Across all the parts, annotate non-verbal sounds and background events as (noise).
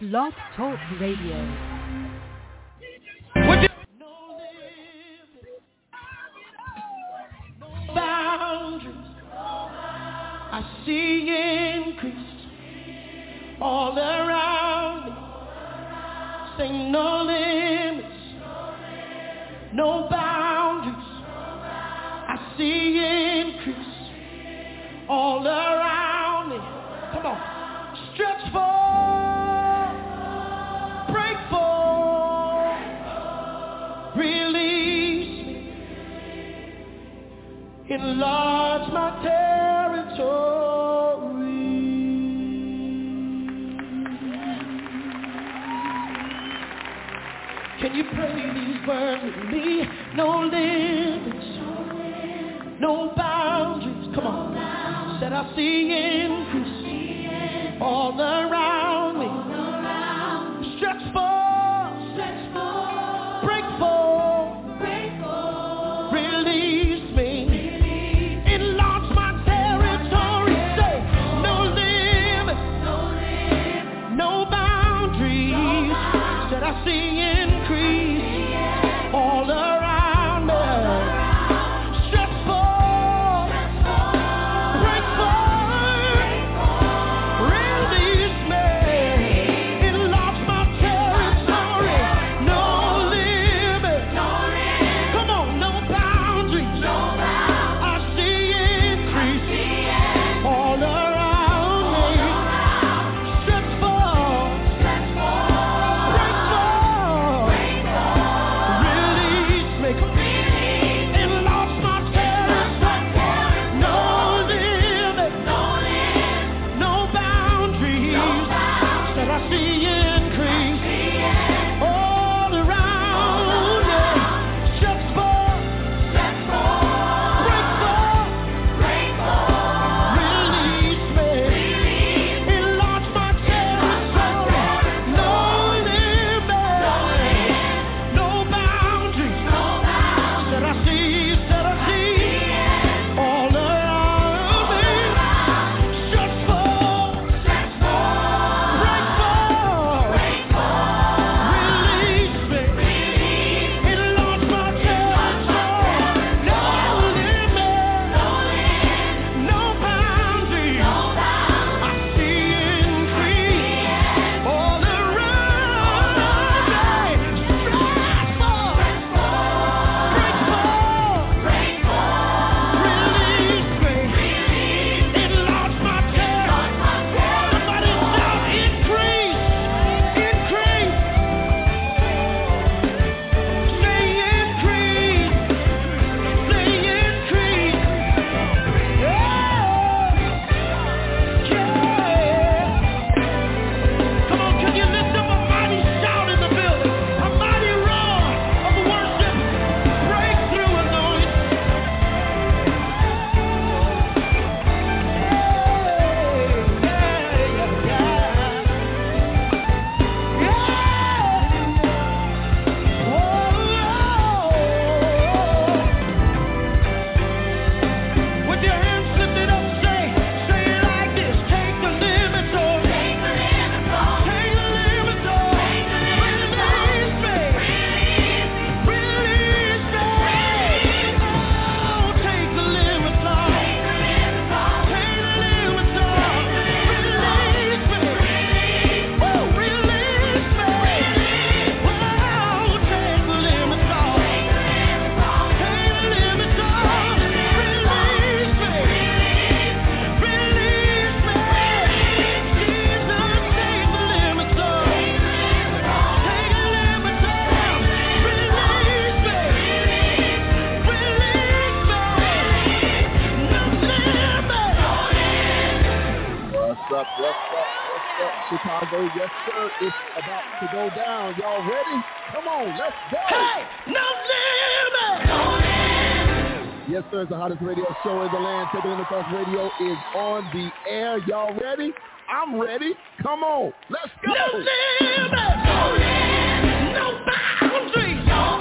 Blog Talk Radio. boundaries. I see increase all around me. Say no limits, no boundaries. Enlarge my territory. Can you pray these words with me? No limits, no boundaries. Come on. Said I see increase all around on. Let's go. Hey, no limit. No limit. Yes, sir. It's the hottest radio show in the land. Taking in the Cross Radio is on the air. Y'all ready? I'm ready. Come on. Let's go. No limit. No limit. No boundaries. No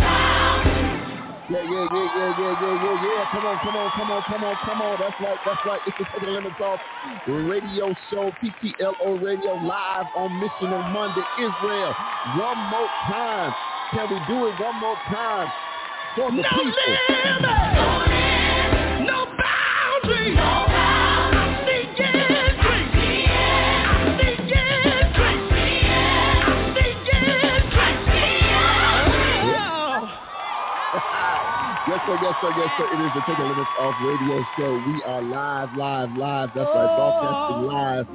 yeah, yeah, yeah, yeah, yeah, yeah, yeah, yeah. Come on, come on, come on, come on, come on. That's right, that's right. It's the Taking the Limits Off radio show, TTLO Radio, live on Missional Monday, Israel. One more time. Can we do it one more time for the No people? limit, no boundary. I see increase. I see increase. I see increase. Yes, sir, yes, sir, yes, sir. It is the Take the Limits Off radio show. We are live, live, live. That's right, broadcasting oh. live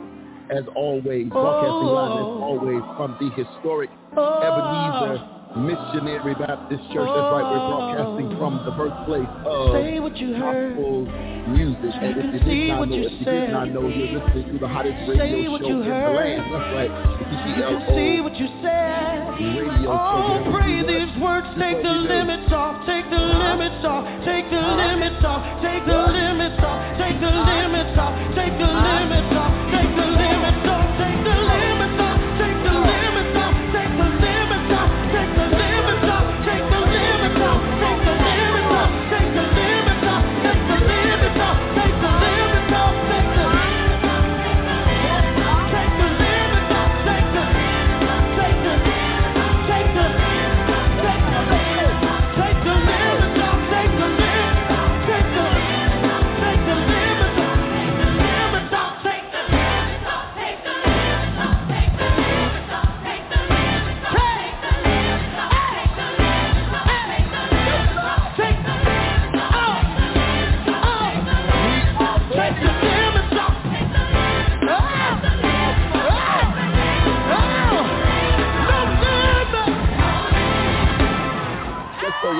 as always. Broadcasting live as oh. always from the historic oh. Ebenezer Missionary Baptist Church. That's right, we're broadcasting oh. from the birthplace of Say what you heard. gospel music. And if you did not what know, you if you did not know, you're listening to the hottest Say radio what show you in the land. That's right, You see TTLO what you said. radio oh, show. Oh, pray these words. Take the limits off. Take the limits off. Take the limits off. Take the limits off. Take the limits off. Take the limits off. Take the limits off.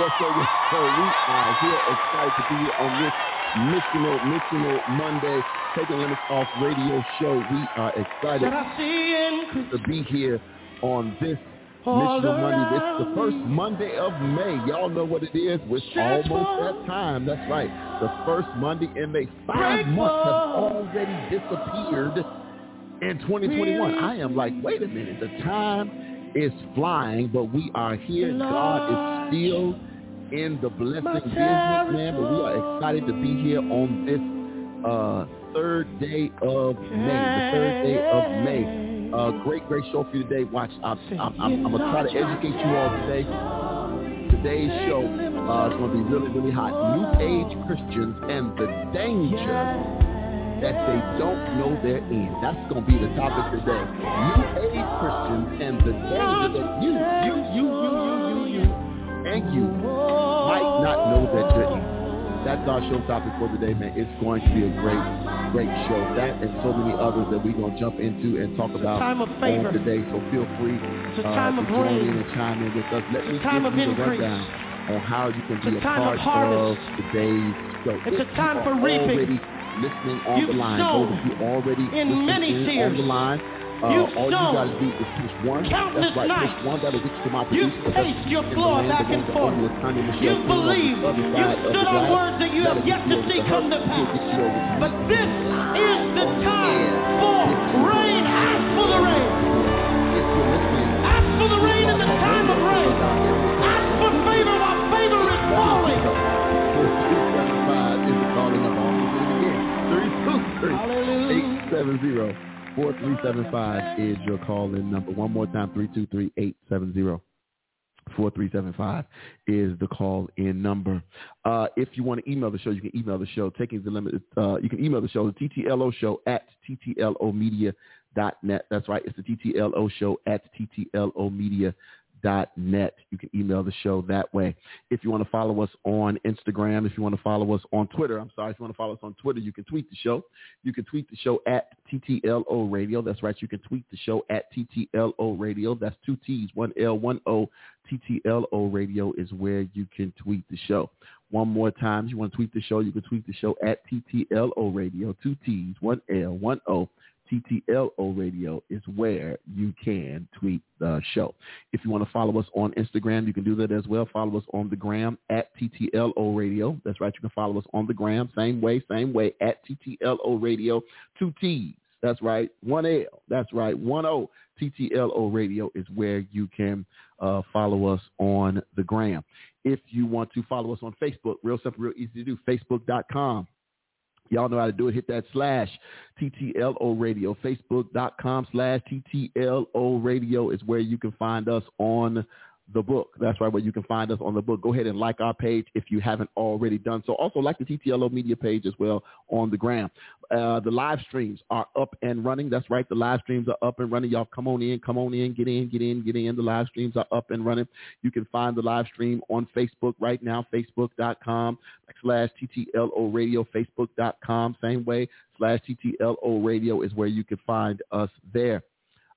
Yes, sir, yes, sir. We are here excited to be here on this missional, missional Monday, taking limits off radio show. We are excited I see to be here on this missional Monday. It's the first. Monday of May. Y'all know what it is. It's almost that time. That's right. The first Monday in May. Five months have already disappeared in 2021. I am like, wait a minute. The time is flying, but we are here. God is still in the blessing business, man. But we are excited to be here on this uh, third day of May. The third day of May. Uh, great, great show for you today. Watch, I'm, I'm, I'm, I'm gonna try to educate you all today. Today's show uh, is gonna be really, really hot. New Age Christians and the danger that they don't know they're in. That's going to be the topic today. New age Christians and the danger that you, you, you, you, you, you, you, and you might not know that you're in. That's our show topic for today, man. It's going to be a great, great show. That and so many others that we're going to jump into and talk about time of on today. So feel free It's a uh, time to of join rain. in and chime in with us. Let me give you a rundown on how you can be a a time part of of today's show. It's If a time you for reaping. Already listening on You've the line. Those of you already in listening many in tears. on the line. Uh, all you gotta do is push one. Countless That's right, nights. one. That'll you to my You've paced your floor back and forth. You believe. You stood on words that you have yet to see come to pass. But this is the time for rain. Ask for the rain. Ask for the rain in the time of rain. Ask for favor while favor is falling. Hallelujah. 323 4375 is your call-in number. One more time, 323-870. 4375 is the call-in number. Uh, if you want to email the show, you can email the show. Taking the limit, uh, you can email the show, the TTLO show at TTLOmedia.net. That's right. It's the TTLO show at TTLOmedia.net. You can email the show that way. If you want to follow us on Instagram, if you want to follow us on Twitter, I'm sorry, if you want to follow us on Twitter, you can tweet the show. You can tweet the show at TTLO Radio. That's right. You can tweet the show at TTLO Radio. That's two T's, one L, one O. TTLO Radio is where you can tweet the show. One more time, if you want to tweet the show, you can tweet the show at TTLO Radio. Two T's, one L, one O. TTLO Radio is where you can tweet the show. If you want to follow us on Instagram, you can do that as well. Follow us on the gram at TTLO Radio. That's right. You can follow us on the gram. Same way, same way at TTLO Radio. Two T's, That's right. One L. That's right. One O. TTLO Radio is where you can uh, follow us on the gram. If you want to follow us on Facebook, real simple, real easy to do. Facebook.com Y'all know how to do it. Hit that slash TTLO radio. Facebook.com slash TTLO radio is where you can find us on the book. That's right, where you can find us on the book. Go ahead and like our page if you haven't already done so. Also, like the TTLO media page as well on the gram. Uh, the live streams are up and running. That's right, the live streams are up and running. Y'all come on in, come on in, get in, get in, get in. The live streams are up and running. You can find the live stream on Facebook right now, facebook.com slash TTLO radio, facebook.com, same way, slash TTLO radio is where you can find us there.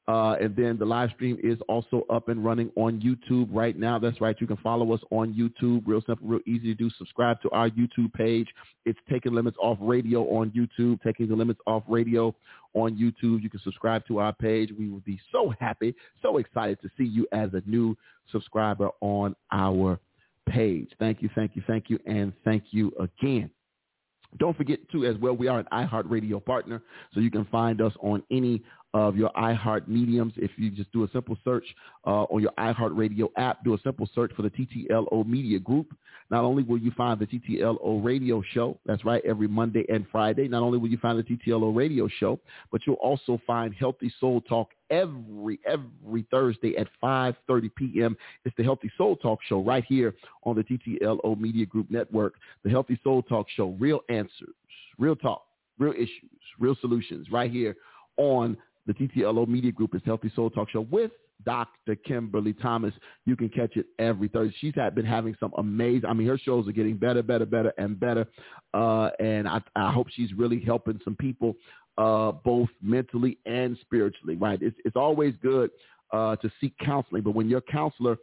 Uh, and then the live stream is also up and running on YouTube right now. That's right. You can follow us on YouTube. Real simple, real easy to do. Subscribe to our YouTube page. It's Taking Limits Off Radio on YouTube. Taking the Limits Off Radio on YouTube. You can subscribe to our page. We will be so happy, so excited to see you as a new subscriber on our page. Thank you, thank you, thank you, and thank you again. Don't forget to as well, we are an iHeartRadio partner, so you can find us on any of your iHeart mediums. If you just do a simple search uh, on your iHeart Radio app, do a simple search for the TTLO Media Group. Not only will you find the TTLO Radio Show, that's right, every Monday and Friday. Not only will you find the TTLO Radio Show, but you'll also find Healthy Soul Talk every every Thursday at 5:30 p.m. It's the Healthy Soul Talk Show right here on the TTLO Media Group Network. The Healthy Soul Talk Show, real answers, real talk, real issues, real solutions, right here on the TTLO Media Group is Healthy Soul Talk Show with Dr. Kimberly Thomas. You can catch it every Thursday. She's had been having some amazing. I mean, her shows are getting better, better, better, and better. Uh, and I, I hope she's really helping some people, uh, both mentally and spiritually. Right? It's it's always good uh, to seek counseling, but when your counselor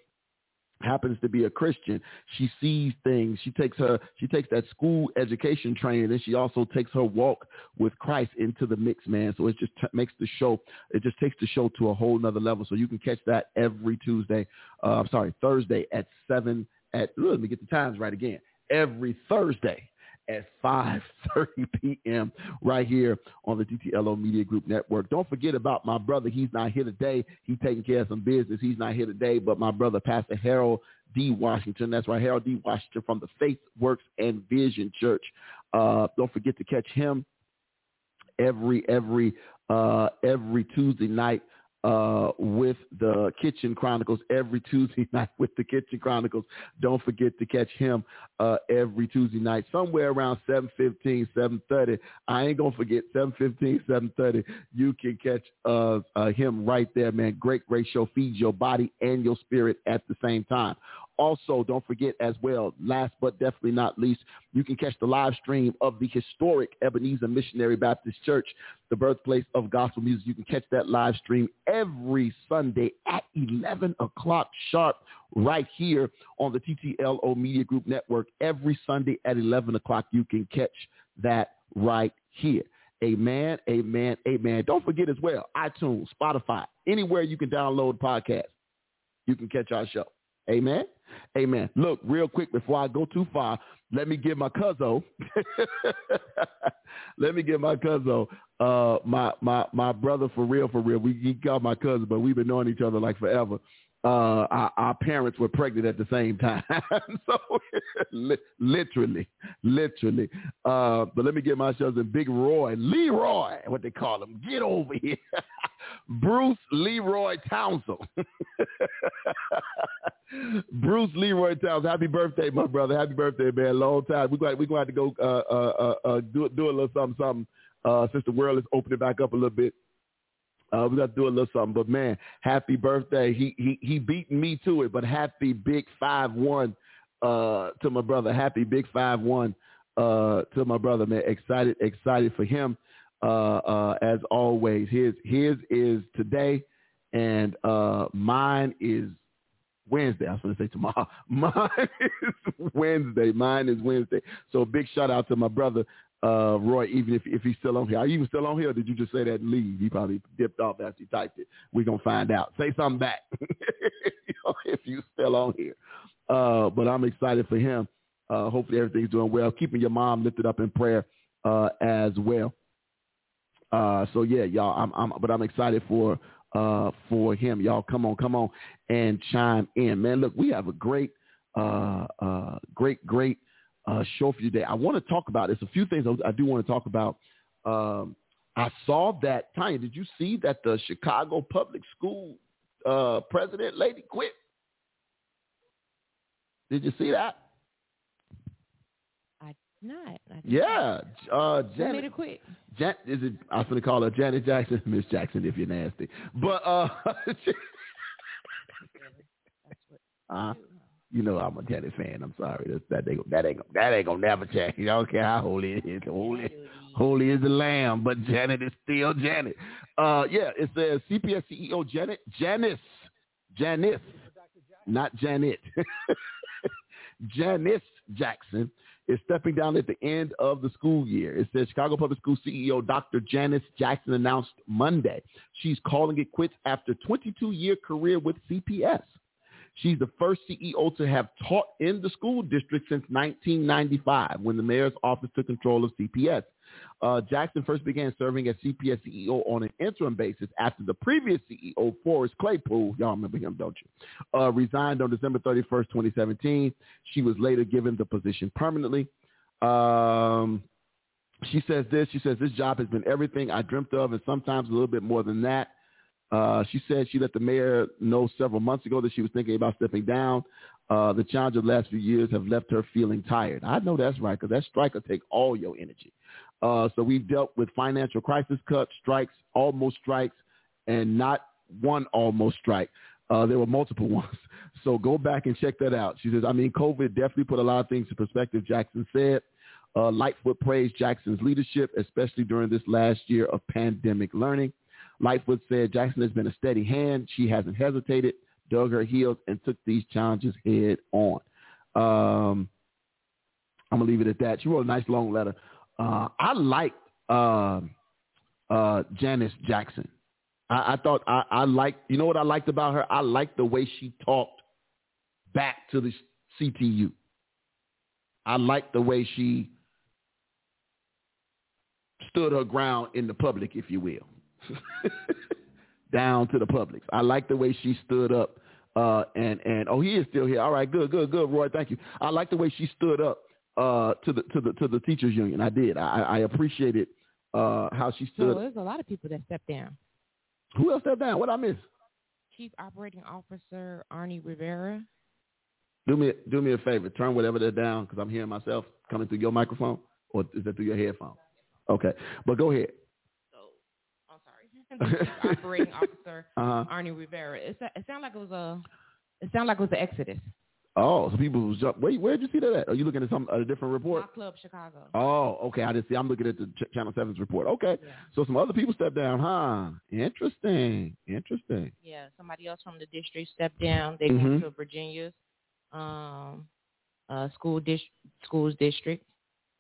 happens to be a Christian. She sees things. She takes her she takes that school education training and she also takes her walk with Christ into the mix, man. So it just t- makes the show it just takes the show to a whole nother level. So you can catch that every Tuesday. Uh, I'm sorry, Thursday at seven at let me get the times right again. Every Thursday at 5.30 (laughs) p.m. right here on the TTLO Media Group Network. Don't forget about my brother. He's not here today. He's taking care of some business. He's not here today, but my brother, Pastor Harold D. Washington. That's right, Harold D. Washington from the Faith Works and Vision Church. Uh, don't forget to catch him every every uh, every Tuesday night uh, with the Kitchen Chronicles every Tuesday (laughs) night with the Kitchen Chronicles. Don't forget to catch him uh, every Tuesday night, somewhere around 7.15, 7.30. I ain't going to forget 7.15, 7.30. You can catch uh, uh, him right there, man. Great, great show. Feeds your body and your spirit at the same time. Also, don't forget as well, last but definitely not least, you can catch the live stream of the historic Ebenezer Missionary Baptist Church, the birthplace of gospel music. You can catch that live stream every Sunday at 11 o'clock sharp right here on the TTLO Media Group Network. Every Sunday at 11 o'clock, you can catch that right here. Amen, amen, amen. Don't forget as well, iTunes, Spotify, anywhere you can download podcast, you can catch our show. Amen. Amen. Look, real quick before I go too far, let me give my cousin. (laughs) let me give my cousin, uh, my my my brother for real, for real. We he called my cousin, but we've been knowing each other like forever. Uh, our, our parents were pregnant at the same time, (laughs) so li- literally, literally. Uh, but let me get my cousin Big Roy, Leroy, what they call him. Get over here, (laughs) Bruce Leroy Townsend. (laughs) Bruce Leroy Towns, happy birthday, my brother. Happy birthday, man. Long time. We're going, to have to go uh, uh, uh, do, do a little something, something uh, since the world is opening back up a little bit. Uh, we got to do a little something. But, man, happy birthday. He he he beat me to it, but happy big 5-1 uh, to my brother. Happy big 5-1 uh, to my brother, man. Excited, excited for him. Uh, uh, as always, his his is today, and uh, mine is Wednesday. I was going to say tomorrow. (laughs) Mine is Wednesday. Mine is Wednesday. So big shout out to my brother uh, Roy, even if if he's still on here. Are you even still on here? did you just say that and leave? He probably dipped off after he typed it. We're gonna find out. Say something back (laughs) if you still on here. Uh, but I'm excited for him. Uh, hopefully everything's doing well. Keeping your mom lifted up in prayer uh, as well. Uh, so yeah, y'all. I'm, I'm, but I'm excited for uh, for him. Y'all, come on, come on, and chime in, man. Look, we have a great, uh, uh, great, great uh, show for you today. I want to talk about. There's a few things I, I do want to talk about. Um, I saw that Tanya. Did you see that the Chicago Public School uh, president lady quit? Did you see that? I did not. I didn't. Yeah, uh, Who made Janet. it quit? Jan, is it? I was going to call her Janet Jackson, (laughs) Miss Jackson, if you're nasty. But uh, (laughs) uh, you know I'm a Janet fan. I'm sorry. That's, that ain't that ain't that ain't gonna never change. I don't care how holy it is. Holy, holy is the lamb, but Janet is still Janet. Uh, yeah, it says CPS CEO Janet Janice Janice, not Janet. (laughs) Janice Jackson is stepping down at the end of the school year. It says Chicago Public School CEO Dr. Janice Jackson announced Monday she's calling it quits after 22-year career with CPS. She's the first CEO to have taught in the school district since 1995 when the mayor's office took control of CPS. Uh, Jackson first began serving as CPS CEO on an interim basis after the previous CEO, Forrest Claypool, y'all remember him, don't you, uh, resigned on December 31st, 2017. She was later given the position permanently. Um, she says this. She says, this job has been everything I dreamt of and sometimes a little bit more than that. Uh, she said she let the mayor know several months ago that she was thinking about stepping down. Uh, the challenge of the last few years have left her feeling tired. I know that's right because that strike will take all your energy. Uh, so we've dealt with financial crisis cuts, strikes, almost strikes, and not one almost strike. Uh, there were multiple (laughs) ones. So go back and check that out. She says, I mean, COVID definitely put a lot of things in perspective, Jackson said. Uh, Lightfoot praised Jackson's leadership, especially during this last year of pandemic learning. Lightfoot said Jackson has been a steady hand. She hasn't hesitated, dug her heels, and took these challenges head on. Um, I'm going to leave it at that. She wrote a nice long letter. Uh, I liked uh, uh, Janice Jackson. I, I thought I, I liked, you know what I liked about her? I liked the way she talked back to the CTU. I liked the way she stood her ground in the public, if you will, (laughs) down to the public. I like the way she stood up. Uh, and and oh, he is still here. All right, good, good, good, Roy. Thank you. I like the way she stood up uh, to the to the to the teachers union. I did. I, I appreciated uh, how she So stood. there's a lot of people that stepped down. Who else stepped down? What I miss? Chief Operating Officer Arnie Rivera. Do me do me a favor. Turn whatever they're down because I'm hearing myself coming through your microphone, or is that through your headphone? Okay, but go ahead. So, I'm sorry. the Chief (laughs) Operating Officer (laughs) Uh huh. Arnie Rivera. It, it sounded like it was a. It sounded like it was the Exodus. Oh, so people was jump. Wait, where'd you see that at? Are you looking at some a different report? Block Club Chicago. Oh, okay. I didn't see. I'm looking at the Ch- Channel 7's report. Okay. Yeah. So some other people stepped down, huh? Interesting. Interesting. Yeah, somebody else from the district stepped down. They Mhm. went to Virginia's um, uh, school dis- schools district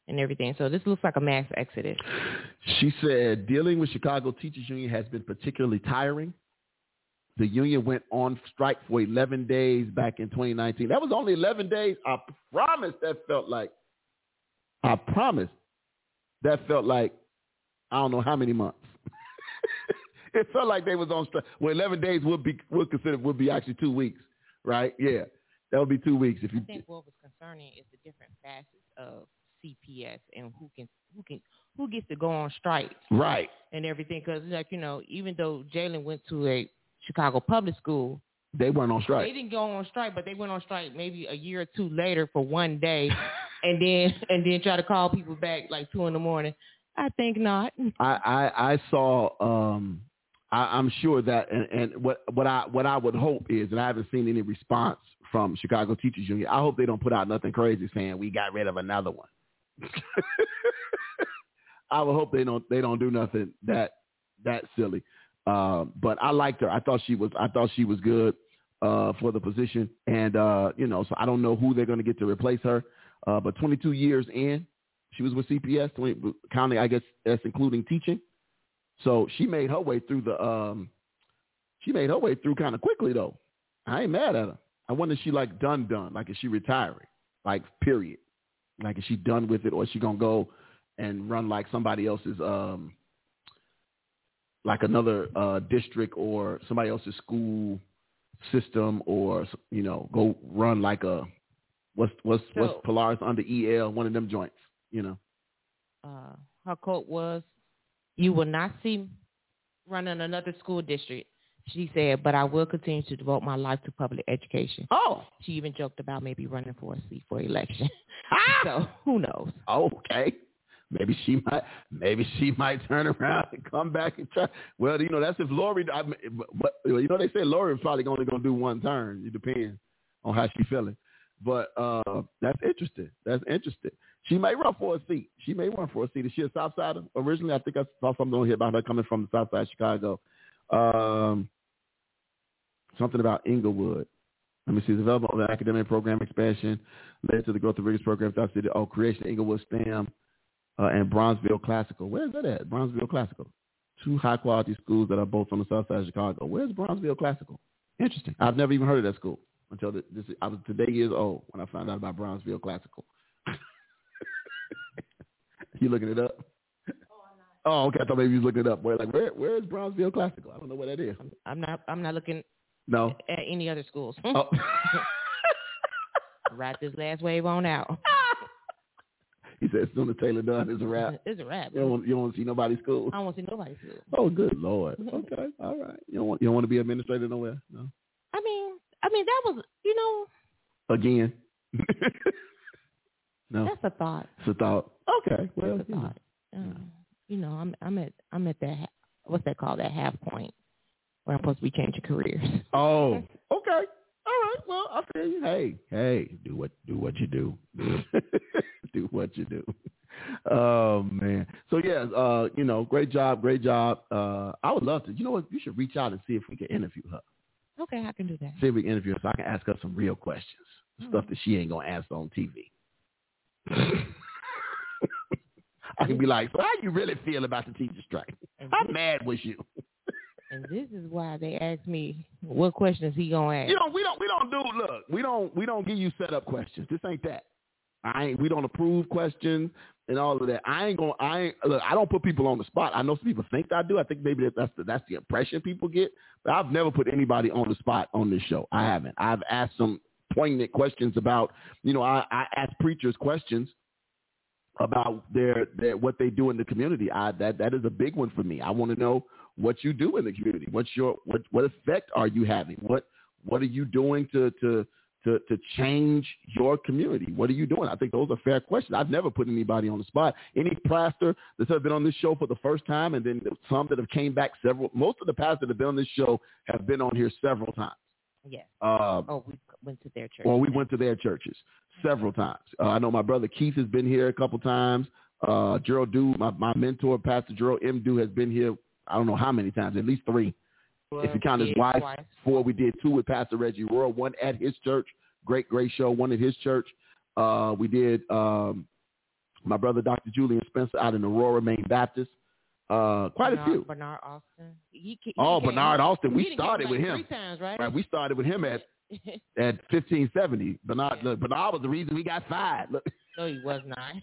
and everything. So this looks like a mass exodus. She said dealing with Chicago Teachers Union has been particularly tiring. The union went on strike for 11 days back in 2019. That was only 11 days. I promise that felt like, I promise that felt like, I don't know how many months. (laughs) it felt like they was on strike. Well, 11 days would be, would consider, would be actually two weeks, right? Yeah. That would be two weeks if I you, think what was concerning is the different facets of CPS and who can who can who gets to go on strike right. and everything. Because like you know, even though Jalen went to a Chicago public school, They weren't on strike. they didn't go on strike, but they went on strike maybe a year or two later for one day, (laughs) and then and then try to call people back like two in the morning. I think not. I, I, I saw um I, I'm sure that and, and what what I what I would hope is and I haven't seen any response from Chicago Teachers Union. I hope they don't put out nothing crazy saying we got rid of another one. (laughs) I would hope they don't they don't do nothing that that silly. Um, but I liked her. I thought she was I thought she was good uh, for the position, and uh, you know, so I don't know who they're going to get to replace her. Uh, but 22 years in, she was with CPS, 20, counting I guess that's including teaching. So she made her way through the um, she made her way through kind of quickly though. I ain't mad at her. I wonder if she like done done, like is she retiring, like period, like is she done with it, or is she gonna go and run like somebody else's um like another uh, district or somebody else's school system, or you know, go run like a what's what's what's So- Polaris under EL, one of them joints. You know. uh, her quote was, "You will not see running another school district." She said, "But I will continue to devote my life to public education." Oh, She even joked about maybe running for a seat for election. Ah. (laughs) so who knows? okay. Maybe she might. Maybe she might turn around and come back and try. Well, you know, that's if Lori. I, but you know, they say Lori is probably only going to do one turn. It depends on how she's feeling. But uh that's interesting. That's interesting. She may run for a seat. She may run for a seat. Is she a South Sider originally? I think I saw something on here about her coming from the South Side of Chicago. Um, something about Englewood. Let me see. Development of the academic program expansion led to the growth of rigorous programs throughout the. Oh, creation of Englewood STEM uh, and Bronzeville Classical. Where's that at? Bronzeville Classical. Two high quality schools that are both on the south side of Chicago. Where's Bronzeville Classical? Interesting. I've never even heard of that school until th- this. I was today years old when I found out about Bronzeville Classical. (laughs) you looking it up? Oh, okay. I thought maybe you was looking it up. Where like where where is Bronzeville Classical? I don't know where that is. I'm, not. I'm not looking No. at any other schools. Oh. (laughs) Ride this last wave on out. (laughs) he said, as soon as Taylor done, (laughs) it's a wrap. It's a wrap. You don't want, you don't want to see nobody's school. I don't want to see nobody's school. Oh, good lord. Okay, all right. You don't want you don't want to be administrator nowhere. No. I mean, I mean that was, you know, Again. no. that's a thought. It's a thought. Okay. Well, That's a know. thought. Um, you know, I'm I'm at I'm at that what's that called that half point where I'm supposed to be changing careers. (laughs) Oh, (laughs) okay. All right. Well, I feel you. Hey, hey, do what do what you do. (laughs) do what you do. Oh man. So yeah, uh, you know, great job, great job. Uh, I would love to. You know what? You should reach out and see if we can interview her. Okay, I can do that. See if we can interview her so I can ask her some real questions, Hmm. stuff that she ain't gonna answer on TV. I can be like, so how you really feel about the teacher strike? How mad was you? and this is why they asked me what questions he gonna ask. You know, we don't we don't do look, we don't we don't give you set up questions. This ain't that. I ain't we don't approve questions and all of that. I ain't gonna I ain't look, I don't put people on the spot. I know some people think I do. I think maybe that's the that's the impression people get. But I've never put anybody on the spot on this show. I haven't. I've asked some poignant questions about you know, I, I ask preachers questions about their, their what they do in the community. I that that is a big one for me. I want to know what you do in the community. What's your what what effect are you having? What what are you doing to to to to change your community? What are you doing? I think those are fair questions. I've never put anybody on the spot. Any pastor that's ever been on this show for the first time, and then some that have came back several. Most of the pastors that have been on this show have been on here several times. Yes. Uh, Oh, we went to their church. well, we went to their churches several times. Uh, I know my brother Keith has been here a couple times. Uh, Gerald Du, my, my mentor, Pastor Gerald M. Du, has been here, I don't know how many times, at least three. if you count his wife, twice. four. We did two with Pastor Reggie Royal, one at his church, great, great show, one at his church. Uh, we did um, my brother Dr. Julian Spencer out in Aurora, Maine Baptist. Uh, quite a few. Bernard Austin. He, he Oh, Bernard Austin. We he done came started with him. three times, right? Right, we started with him at (laughs) at 1570. Bernard, look, Bernard was the reason we got fired. Look, (laughs) no, he was not.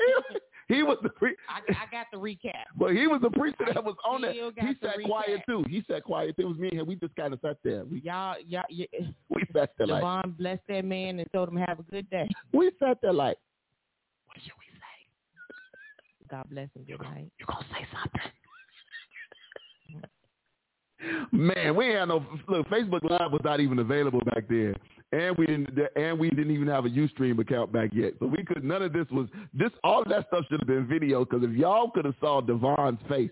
he was the pre- (laughs) I, I got the recap. But he was the preacher that was on that. He sat quiet too. He sat quiet. It was me and him. We just kind of sat there. We Y'all, y'all, y we sat there like blessed that man and told him have a good day. we sat there like. What should we say? God bless him. Good night. You gonna say something? Man, we had no look. Facebook Live was not even available back then, and we didn't. And we didn't even have a UStream account back yet. So we could. None of this was. This all of that stuff should have been video. Because if y'all could have saw Devon's face,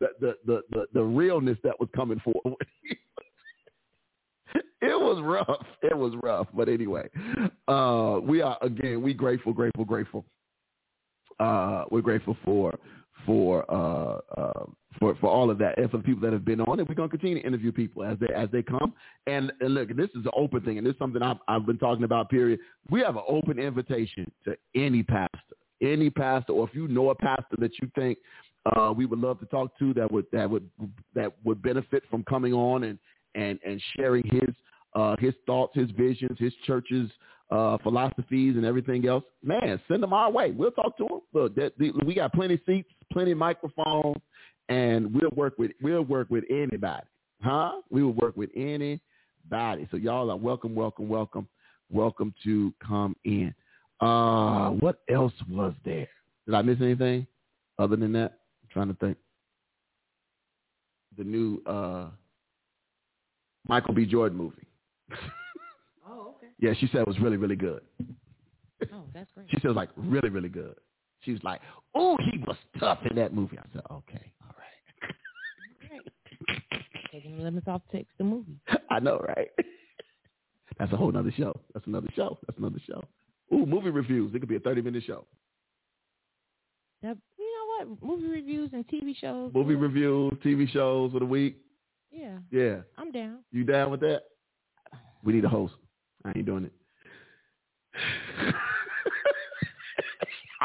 the the the the, the realness that was coming forward. (laughs) it was rough. It was rough. But anyway, uh, we are again. We grateful, grateful, grateful. Uh, we're grateful for for uh, uh, for for all of that, and for the people that have been on it. We're gonna continue to interview people as they as they come. And, and look, this is an open thing, and this is something I've I've been talking about. Period. We have an open invitation to any pastor, any pastor, or if you know a pastor that you think uh, we would love to talk to that would that would that would benefit from coming on and and and sharing his uh, his thoughts, his visions, his church's uh, philosophies, and everything else. Man, send them our way. We'll talk to them. Look, that, the, we got plenty seats, plenty microphones, and we'll work with we'll work with anybody, huh? We will work with anybody. So y'all are welcome, welcome, welcome, welcome to come in. Uh, what else was there? Did I miss anything other than that? I'm trying to think. The new uh, Michael B. Jordan movie. Oh, okay. (laughs) Yeah, she said it was really, really good. Oh, that's great. She said it was like really, really good. She was like, "Oh, he was tough in that movie." I said, "Okay, all right." Taking the limits off takes the movie. (laughs) I know, right? That's a whole nother show. That's another show. That's another show. Ooh, movie reviews. It could be a thirty-minute show. That, you know what? Movie reviews and TV shows. Movie reviews, TV shows for the week. Yeah, Yeah, I'm down. you down with that? We need a host. I ain't doing it. (sighs) (laughs)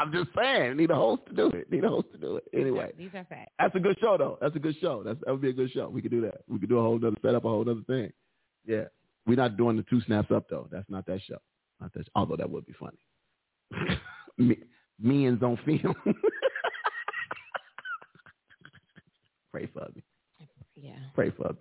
I'm just saying, need a host to do it. Need a host to do it. Anyway, These are facts. that's a good show though. That's a good show. That's that would be a good show. We could do that. We could do a whole other set up a whole other thing. Yeah, we're not doing the two snaps up though. That's not that show. Not that. Although that would be funny. (laughs) Me, Men's on film. (laughs) Pray for me. Yeah. Pray for me.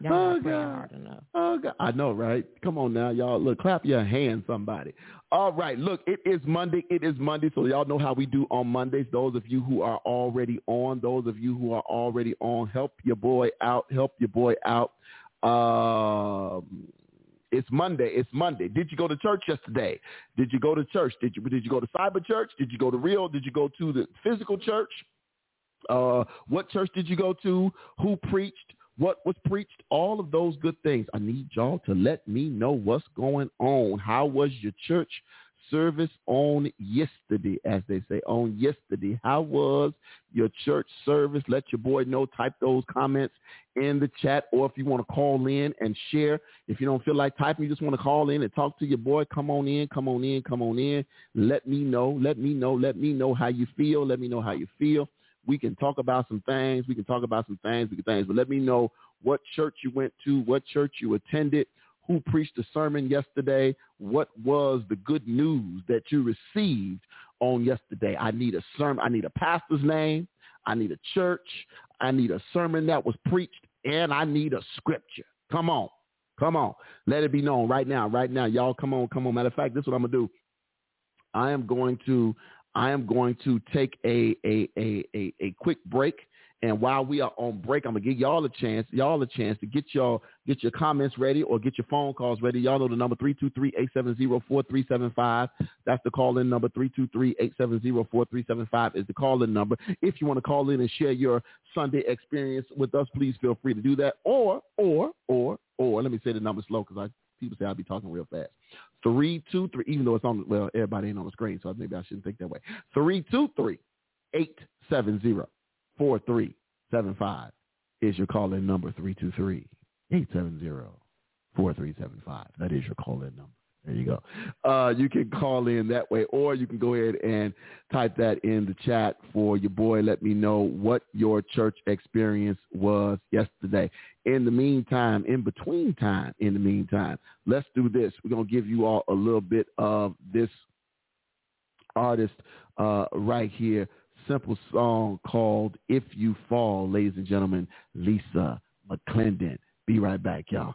Y'all oh not praying God. hard enough. Oh God. I know, right? Come on now, y'all. Look, clap your hands, somebody. All right. Look, it is Monday. It is Monday. So y'all know how we do on Mondays. Those of you who are already on, those of you who are already on, help your boy out. Help your boy out. Um, it's Monday. It's Monday. Did you go to church yesterday? Did you go to church? Did you did you go to cyber church? Did you go to real? Did you go to the physical church? Uh, what church did you go to? Who preached? What was preached? All of those good things. I need y'all to let me know what's going on. How was your church service on yesterday, as they say, on yesterday? How was your church service? Let your boy know. Type those comments in the chat, or if you want to call in and share. If you don't feel like typing, you just want to call in and talk to your boy. Come on in, come on in, come on in. Let me know. Let me know. Let me know how you feel. Let me know how you feel. We can talk about some things. We can talk about some things, we can things, but let me know what church you went to, what church you attended, who preached the sermon yesterday, what was the good news that you received on yesterday. I need a sermon. I need a pastor's name. I need a church. I need a sermon that was preached, and I need a scripture. Come on. Come on. Let it be known right now. Right now. Y'all come on. Come on. Matter of fact, this is what I'm going to do. I am going to I am going to take a a, a, a, a quick break. And while we are on break, I'm gonna give y'all a chance, y'all a chance to get your get your comments ready or get your phone calls ready. Y'all know the number 323-870-4375. That's the call in number 323-870-4375 is the call in number. If you want to call in and share your Sunday experience with us, please feel free to do that. Or or or or let me say the number slow because I people say I'll be talking real fast. Three two three, even though it's on well, everybody ain't on the screen, so maybe I shouldn't think that way. Three two three eight seven zero four three seven five is your call in number. Three two three eight seven zero four three seven five. That is your call in number. There you go. Uh, you can call in that way, or you can go ahead and type that in the chat for your boy. Let me know what your church experience was yesterday. In the meantime, in between time, in the meantime, let's do this. We're going to give you all a little bit of this artist uh, right here. Simple song called If You Fall, ladies and gentlemen, Lisa McClendon. Be right back, y'all.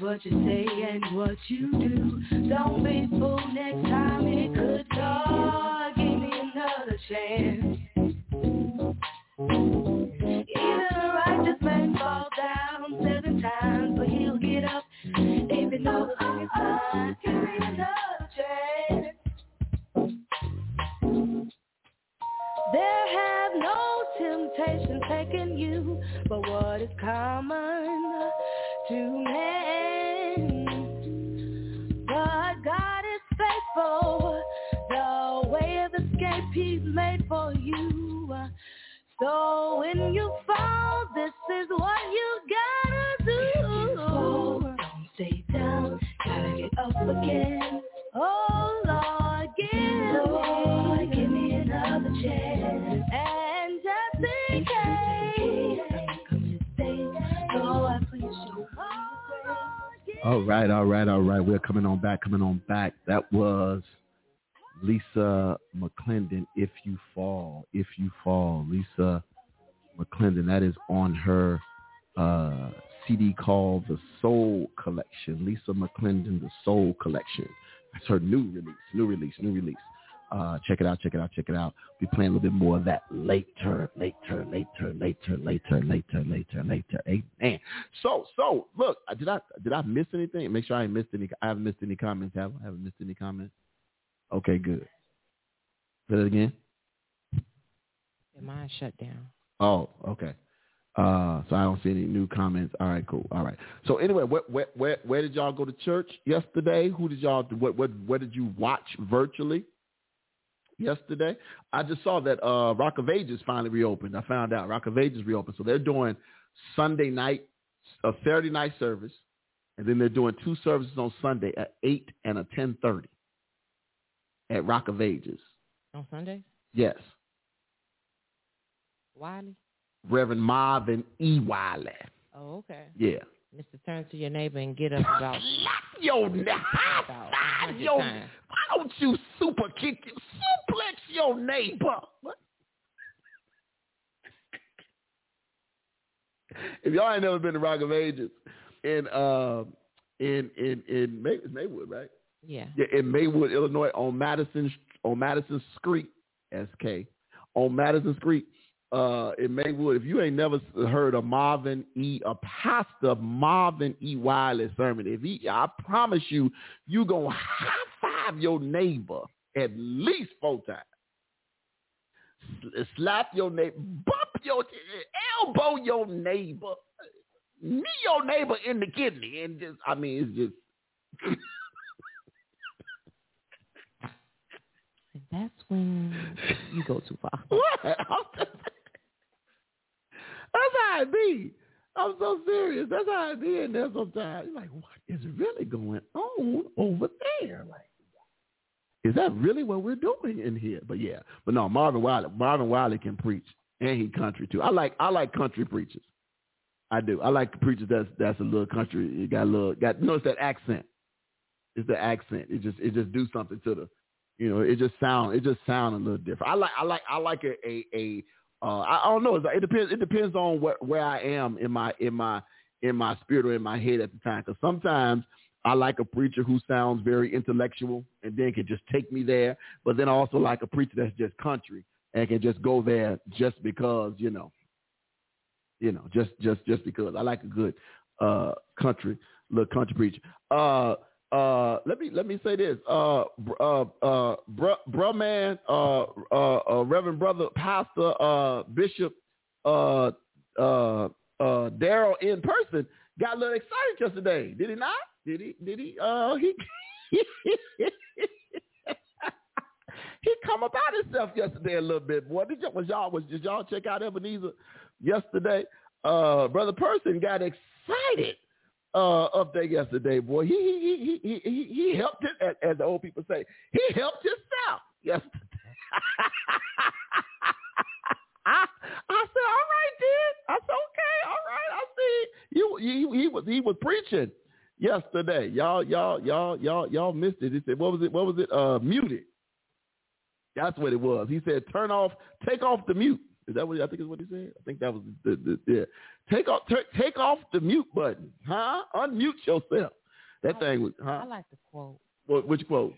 what you say and what you do. Don't be fooled next time. It could God give me another chance. All right, all right, all right. We're coming on back, coming on back. That was Lisa McClendon, If You Fall, If You Fall. Lisa McClendon, that is on her uh, CD called The Soul Collection. Lisa McClendon, The Soul Collection. That's her new release, new release, new release. Uh, check it out, check it out, check it out. Be playing a little bit more of that later, later, later, later, later, later, later, later. Amen. So, so look, did I did I miss anything? Make sure I ain't missed any. I haven't missed any comments. Have I? I haven't missed any comments. Okay, good. Say that again. Mind shut down. Oh, okay. Uh, so I don't see any new comments. All right, cool. All right. So anyway, where where where, where did y'all go to church yesterday? Who did y'all what what where did you watch virtually yesterday? I just saw that uh, Rock of Ages finally reopened. I found out Rock of Ages reopened, so they're doing Sunday night, a Saturday night service, and then they're doing two services on Sunday at eight and a ten thirty at Rock of Ages. On Sundays? Yes, Wiley? Reverend Marvin E. Wiley. Oh, okay. Yeah. Mr. Turn to your neighbor and get up (laughs) about Slap your na- high five your. times. Why don't you super kick suplex your neighbor? If y'all ain't never been to Rock of Ages in uh, in in in May, it's Maywood, right? yeah. Yeah, in Maywood, Illinois, on Madison on Madison Street, SK, on Madison Street, uh, in Maywood. If you ain't never heard of Marvin E. a pastor Marvin E. Wiley sermon, if he, I promise you, you gonna high five your neighbor at least four times. Slap your neighbor, bump your, elbow your neighbor, knee your neighbor in the kidney, and just, I mean, it's just. And (laughs) that's when you go too far. (laughs) That's how it be. I'm so serious. That's how it be in there sometimes. You're like, what is really going on over there? Like, is that really what we're doing in here? But yeah, but no, Marvin Wiley, Marvin Wiley can preach, and he country too. I like I like country preachers. I do. I like preachers that's that's a little country. You got a little got know that accent. It's the accent. It just it just do something to the you know, it just sound it just sound a little different. I like I like I like a a, a uh, I, I don't know. It depends. It depends on where where I am in my in my in my spirit or in my head at the time. Because sometimes I like a preacher who sounds very intellectual and then can just take me there. But then I also like a preacher that's just country and can just go there just because you know, you know, just just just because I like a good uh country little country preacher. Uh, uh, let me let me say this. Uh, uh, uh, bruh, bruh man, uh, uh, uh, Reverend Brother Pastor, uh, Bishop, uh, uh, uh, Daryl in person got a little excited yesterday. Did he not? Did he? Did he? Uh, he. (laughs) he come about himself yesterday a little bit, boy. Did y'all, was y'all was did y'all check out Ebenezer yesterday? Uh, Brother Person got excited uh, up there yesterday, boy. He he he he he, he helped it, as, as the old people say. He helped himself yesterday. (laughs) I I said, all right, then. I said, okay, all right. I see you. He, he was he was preaching yesterday. Y'all y'all y'all y'all y'all missed it. He said, what was it? What was it? Uh, muted. That's what it was. He said, turn off, take off the mute. Is that what I think is what he said? I think that was the, the yeah. Take off, t- take off the mute button, huh? Unmute yourself. That I- thing was, Huh? I like the quote, What, which quote?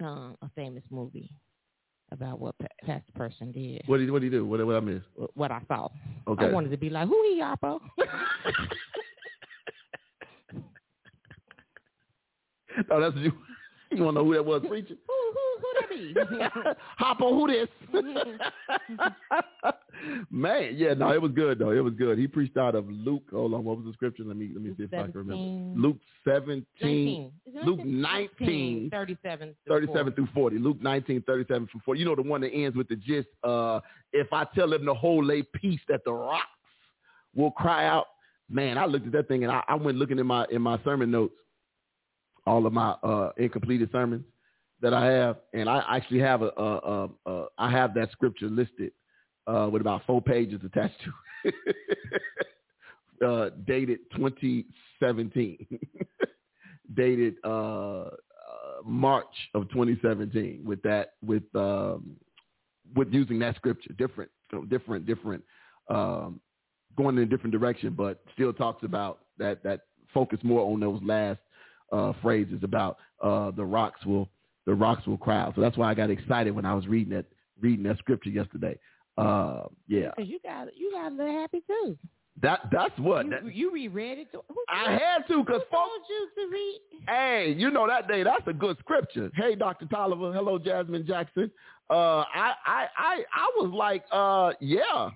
um, a famous movie about what pa- Pastor Person did. What did he, what did he do? What, what I missed? What, what I saw. Okay. I wanted to be like, who he bro? (laughs) (laughs) oh, that's you. (laughs) You want to know who that was preaching? who who who that be? (laughs) Hop on who this? (laughs) Man, yeah, no, it was good though. It was good. He preached out of Luke. Hold on, what was the scripture? Let me let me see if I can remember. Luke seventeen. 19. Luke 19? 19, 37. through 37 40. through 40. Luke 19, 37 through 40. You know the one that ends with the gist, uh, if I tell them to hold a peace that the rocks will cry out. Man, I looked at that thing and I, I went looking in my in my sermon notes, all of my uh, incompleted sermons that I have, and I actually have a, a, a, a I have that scripture listed uh, with about four pages attached to it, (laughs) uh, dated 2017, (laughs) dated uh, uh, March of 2017 with that with um, with using that scripture, different, different, different, um, going in a different direction, but still talks about that that focus more on those last uh, phrases about uh, the rocks will the rocks will cry out. So that's why I got excited when I was reading that reading that scripture yesterday. Uh, yeah, Because you got you got a little happy too. that that's what You, that, you reread it. To, I had to because folks. told you to read? Hey, you know that day. That's a good scripture. Hey, Doctor Tolliver. Hello, Jasmine Jackson. Uh, I, I, I, I was like, uh, yeah,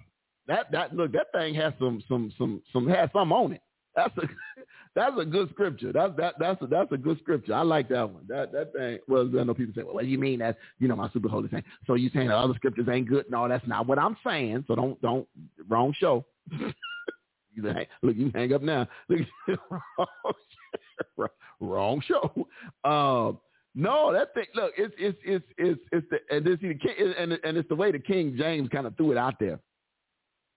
that, that look, that thing has some, some, some, some has some on it. That's a, (laughs) that's a good scripture. That's that, that's a, that's a good scripture. I like that one. That, that thing. Well, I know people say, well, what do you mean? That's, you know, my super holy thing. So you saying the other scriptures ain't good? No, that's not what I'm saying. So don't, don't, wrong show. (laughs) You Look, you hang up now. (laughs) Look, wrong, show. Um, no, that thing. Look, it's it's it's it's it's the and this and and it's the way the King James kind of threw it out there.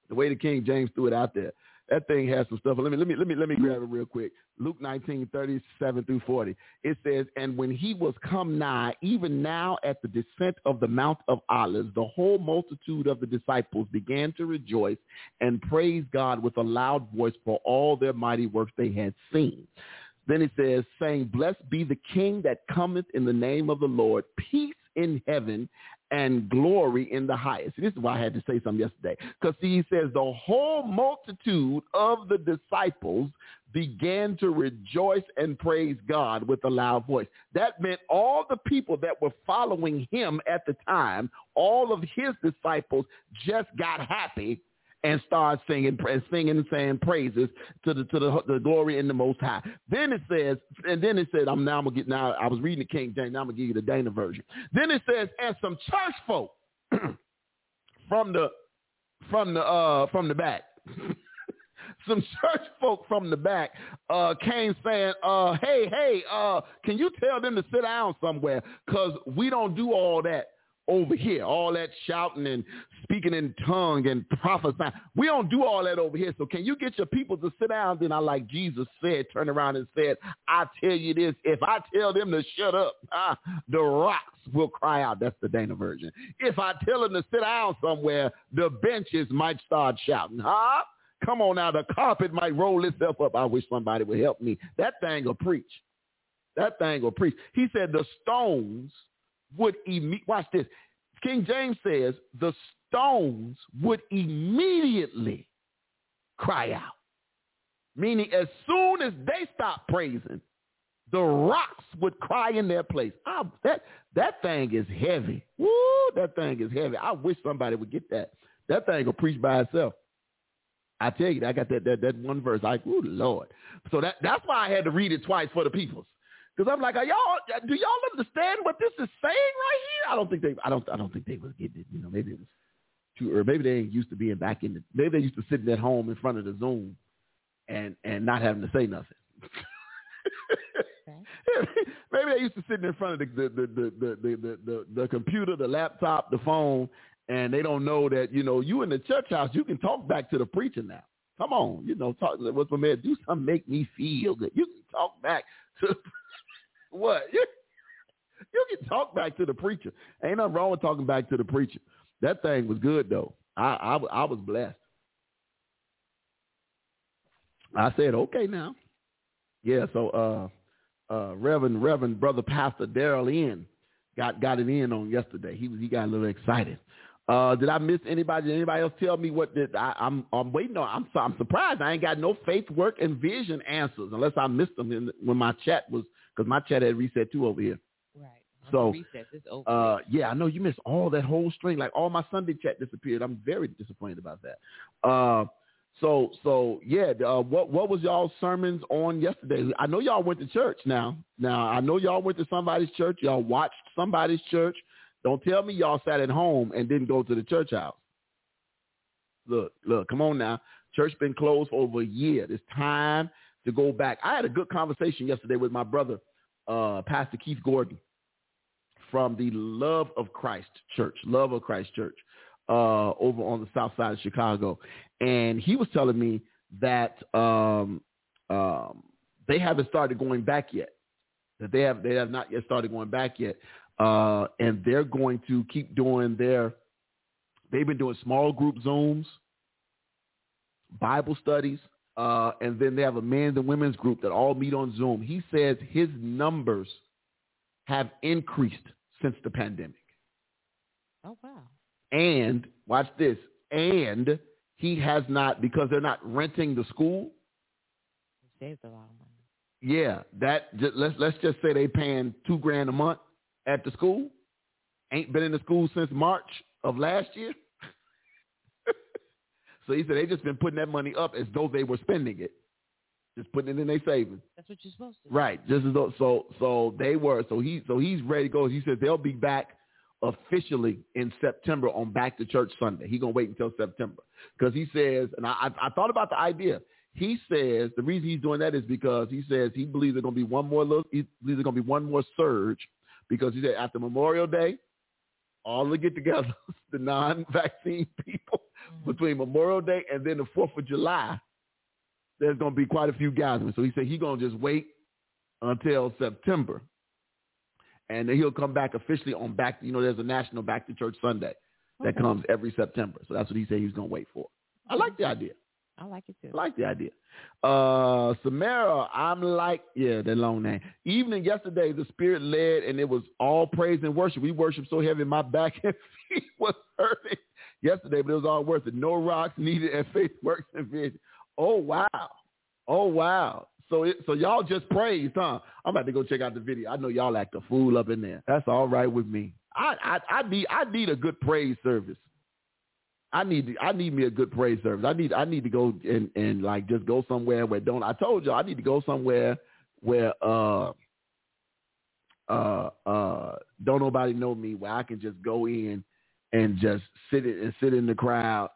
The way the King James threw it out there. That thing has some stuff. Let me let me let me let me mm-hmm. grab it real quick. Luke 19, 37 through 40. It says, And when he was come nigh, even now at the descent of the Mount of Olives, the whole multitude of the disciples began to rejoice and praise God with a loud voice for all their mighty works they had seen. Then it says, saying, Blessed be the King that cometh in the name of the Lord, peace in heaven and glory in the highest. This is why I had to say something yesterday. Because see, he says the whole multitude of the disciples began to rejoice and praise God with a loud voice. That meant all the people that were following him at the time, all of his disciples just got happy and start singing, and singing and saying praises to the to the, the glory in the Most High. Then it says, and then it said, I'm now I'm gonna get now. I was reading the King James. Now I'm gonna give you the Dana version. Then it says, and some church folk (clears throat) from the from the uh from the back. (laughs) some church folk from the back uh, came saying, uh, hey, hey, uh, can you tell them to sit down somewhere? Because we don't do all that over here, all that shouting and speaking in tongue and prophesying. We don't do all that over here. So can you get your people to sit down? Then I, like Jesus said, turn around and said, I tell you this, if I tell them to shut up, ah, the rocks will cry out. That's the Dana version. If I tell them to sit down somewhere, the benches might start shouting. Huh? Come on now, the carpet might roll itself up. I wish somebody would help me. That thing will preach. That thing will preach. He said the stones would imme- watch this. King James says the stones would immediately cry out. Meaning as soon as they stopped praising, the rocks would cry in their place. Ah, that that thing is heavy. Woo, that thing is heavy. I wish somebody would get that. That thing will preach by itself. I tell you, I got that that, that one verse. I, oh Lord. So that that's why I had to read it twice for the peoples. Because I'm like, are y'all do y'all understand what this is saying right here? I don't think they I don't I don't think they was getting it. You know, maybe it was too or maybe they ain't used to being back in the maybe they used to sitting at home in front of the Zoom and and not having to say nothing. (laughs) maybe they used to sitting in front of the the the the the, the, the, the computer, the laptop, the phone, and they don't know that you know you in the church house you can talk back to the preacher now. Come on, you know, talk. What's my man? Do something make me feel good. You can talk back to what? You, you can talk back to the preacher. Ain't nothing wrong with talking back to the preacher. That thing was good though. I I, I was blessed. I said, okay now. Yeah, so uh uh, Reverend Reverend Brother Pastor Daryl in got got it in on yesterday. He was he got a little excited. Uh, did I miss anybody? Did anybody else tell me what did I, I'm I'm waiting on? I'm I'm surprised I ain't got no faith, work, and vision answers unless I missed them in, when my chat was because my chat had reset too over here. Right. So, recess over. Uh, yeah, I know you missed all that whole string. Like all my Sunday chat disappeared. I'm very disappointed about that. Uh, so so yeah, uh, what what was y'all sermons on yesterday? I know y'all went to church. Now now I know y'all went to somebody's church. Y'all watched somebody's church. Don't tell me y'all sat at home and didn't go to the church house. Look look, come on now. Church been closed for over a year. It's time to go back. I had a good conversation yesterday with my brother, uh, Pastor Keith Gordon from the Love of Christ Church, Love of Christ Church, uh, over on the south side of Chicago. And he was telling me that um, um, they haven't started going back yet. That they have they have not yet started going back yet. Uh, and they're going to keep doing their they've been doing small group Zooms, Bible studies, uh, and then they have a men's and women's group that all meet on Zoom. He says his numbers have increased since the pandemic. oh wow. And watch this. And he has not because they're not renting the school. It saves a lot of money. Yeah, that ju- let's let's just say they paying two grand a month at the school. Ain't been in the school since March of last year. So he said they just been putting that money up as though they were spending it, just putting it in their savings. That's what you're supposed to. do. Right. Just as though so so they were so he so he's ready to go. He says they'll be back officially in September on Back to Church Sunday. He's gonna wait until September because he says, and I, I I thought about the idea. He says the reason he's doing that is because he says he believes there's gonna be one more look. He believes there's gonna be one more surge because he said after Memorial Day, all the get-togethers, (laughs) the non-vaccine people mm-hmm. between Memorial Day and then the Fourth of July, there's gonna be quite a few gatherings. So he said he's gonna just wait until September. And then he'll come back officially on back, you know, there's a national back to church Sunday that Okay. comes every September. So that's what he said he's going to wait for. I like the idea. I like it too. Like the idea. Uh, Samara, I'm like, yeah, that long name. Evening yesterday, the spirit led and it was all praise and worship. We worshiped so heavy, my back (laughs) and feet was hurting yesterday, but it was all worth it. No rocks needed and faith (laughs) works and vision. Oh, wow. Oh, wow. So it, so y'all just praised, huh? I'm about to go check out the video. I know y'all act a fool up in there. That's all right with me. I I, I need I need a good praise service. I need I need me a good praise service. I need I need to go and and like just go somewhere where don't I told y'all I need to go somewhere where uh uh uh don't nobody know me where I can just go in and just sit it and sit in the crowd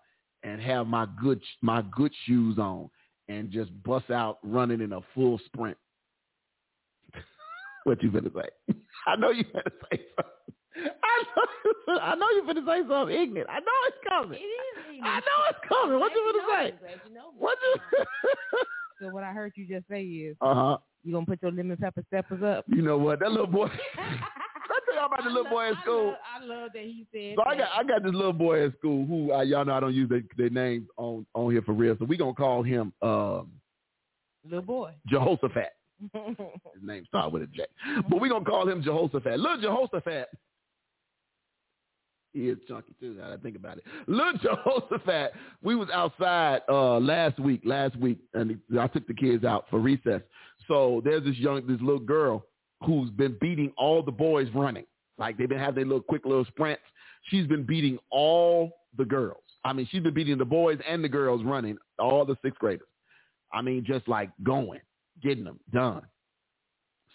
and have my good my good shoes on and just bust out running in a full sprint. (laughs) what you finna say? (laughs) I know you finna say something. I know, I know you finna say something ignorant. I know it's coming. It is ignorant. I know it's coming. What you finna say? What you? So what I heard you just say is uh huh. you gonna put your lemon pepper steppers up. You know what? That little boy. I tell y'all about the little boy in school. I love, I love that he said. So I got I got this little boy in school who uh, y'all know I don't use their, their names on on here for real. So we gonna call him um, little boy. Jehoshaphat. (laughs) His name started with a J, but we gonna call him Jehoshaphat. Little Jehoshaphat. He is chunky too. Now that I think about it. Little (laughs) Jehoshaphat. We was outside uh, last week. Last week, and I took the kids out for recess. So there's this young, this little girl who's been beating all the boys running. Like they've been having their little quick little sprints. She's been beating all the girls. I mean, she's been beating the boys and the girls running, all the sixth graders. I mean, just like going, getting them done.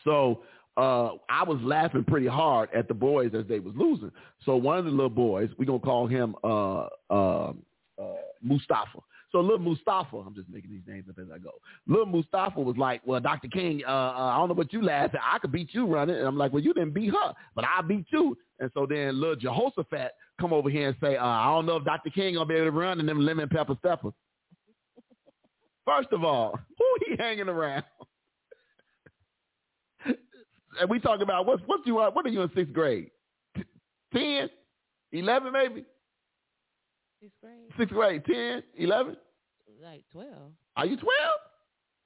So uh, I was laughing pretty hard at the boys as they was losing. So one of the little boys, we're gonna call him uh, uh, uh, Mustafa. So little Mustafa, I'm just making these names up as I go. Little Mustafa was like, "Well, Dr. King, uh, uh, I don't know what you laughing. I could beat you running." And I'm like, "Well, you didn't beat her, but I beat you." And so then little Jehoshaphat come over here and say, "I don't know if Dr. King gonna be able to run in them lemon pepper steppers." First of all, (laughs) who he hanging around? And we talk about what's what you are what are you in sixth grade? Ten? Eleven maybe? Sixth grade, Sixth grade, ten, eleven? like twelve. Are you twelve?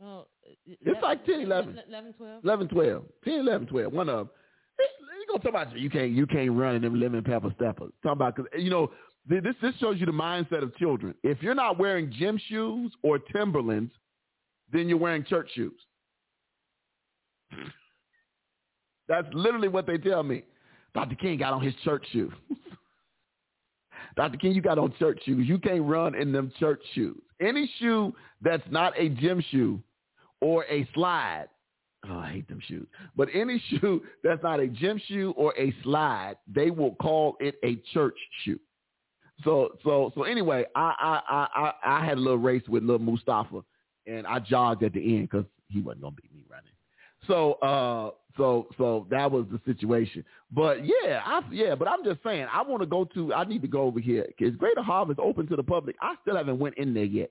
Oh, It's like 10, 11. 11, 12. 11, 12. 10, 11, 12. One of them. You gonna talk about you can't you can't run in them lemon pepper steppers. Talk about because you know this this shows you the mindset of children. If you're not wearing gym shoes or Timberlands, then you're wearing church shoes. (laughs) That's literally what they tell me. Dr. King got on his church shoes. (laughs) Dr. King, you got on church shoes. You can't run in them church shoes. Any shoe that's not a gym shoe or a slide. Oh, I hate them shoes. But any (laughs) shoe that's not a gym shoe or a slide, they will call it a church shoe. So so so anyway, I I I I had a little race with little Mustafa, and I jogged at the end because he wasn't gonna beat me running. So uh so so that was the situation. But yeah, I yeah, but I'm just saying I want to go to I need to go over here. Is Greater Harvest open to the public? I still haven't went in there yet.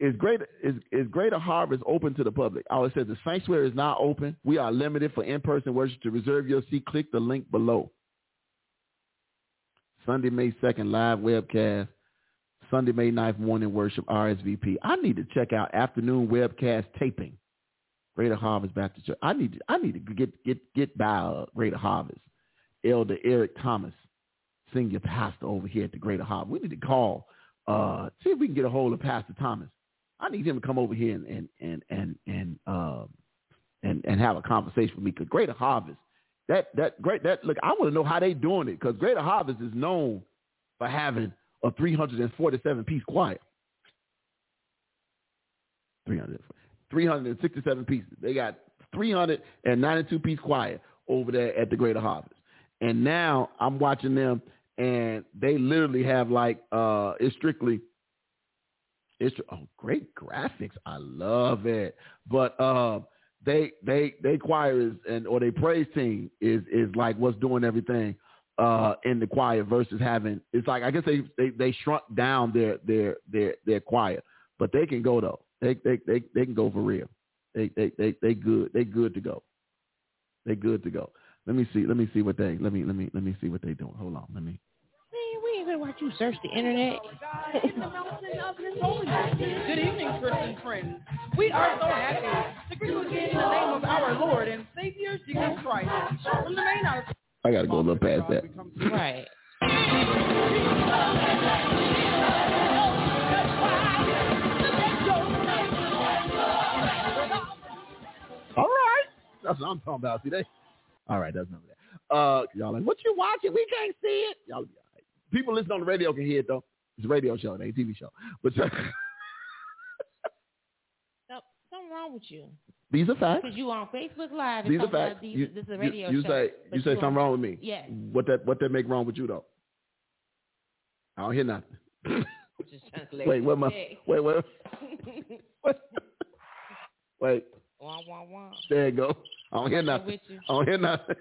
Is greater is, is Greater Harvest open to the public? Oh, it says the sanctuary is not open. We are limited for in-person worship. To reserve your seat, click the link below. Sunday, May 2nd, live webcast. Sunday, May 9th, morning worship, RSVP. I need to check out afternoon webcast taping. Greater Harvest Baptist Church. I need to, I need to get get get by uh, Greater Harvest. Elder Eric Thomas, senior pastor over here at the Greater Harvest. We need to call, uh, see if we can get a hold of Pastor Thomas. I need him to come over here and and and and and um and, and have a conversation with me because Greater Harvest, that that great that look, I want to know how they doing it because Greater Harvest is known for having a 347 piece choir. 300, 367 pieces. They got 392 piece choir over there at the Greater Harvest. And now I'm watching them and they literally have like uh it's strictly it's oh great graphics. I love it. But uh they they they choir is and or they praise team is is like what's doing everything uh in the choir versus having it's like I guess they they, they shrunk down their their their their choir. But they can go though. They they they, they can go for real. They they they they good. They good to go. They good to go. Let me see. Let me see what they. Let me let me let me see what they doing. Hold on. Let me. Man, we ain't gonna watch you search the internet. Good evening, Christian friends. We are so happy to greet you again in the name of our Lord and Savior Jesus Christ. From the main house. I gotta go a little past that. Right. That's what I'm talking about. See they. All right. That's of that. Uh, y'all like what you watching? We can't see it. Y'all, right. people listening on the radio can hear it though. It's a radio show, it ain't a TV show. But (laughs) something wrong with you. these are facts. Because you on Facebook Live. These are facts. These, You, this is a you- radio you show. say you say on- something wrong with me. Yeah. What that what that make wrong with you though? I don't hear nothing. (laughs) Just trying to let wait, you what my wait wait wait (laughs) wait. Wah, wah, wah. There you go. (laughs) I don't hear nothing. I don't hear nothing.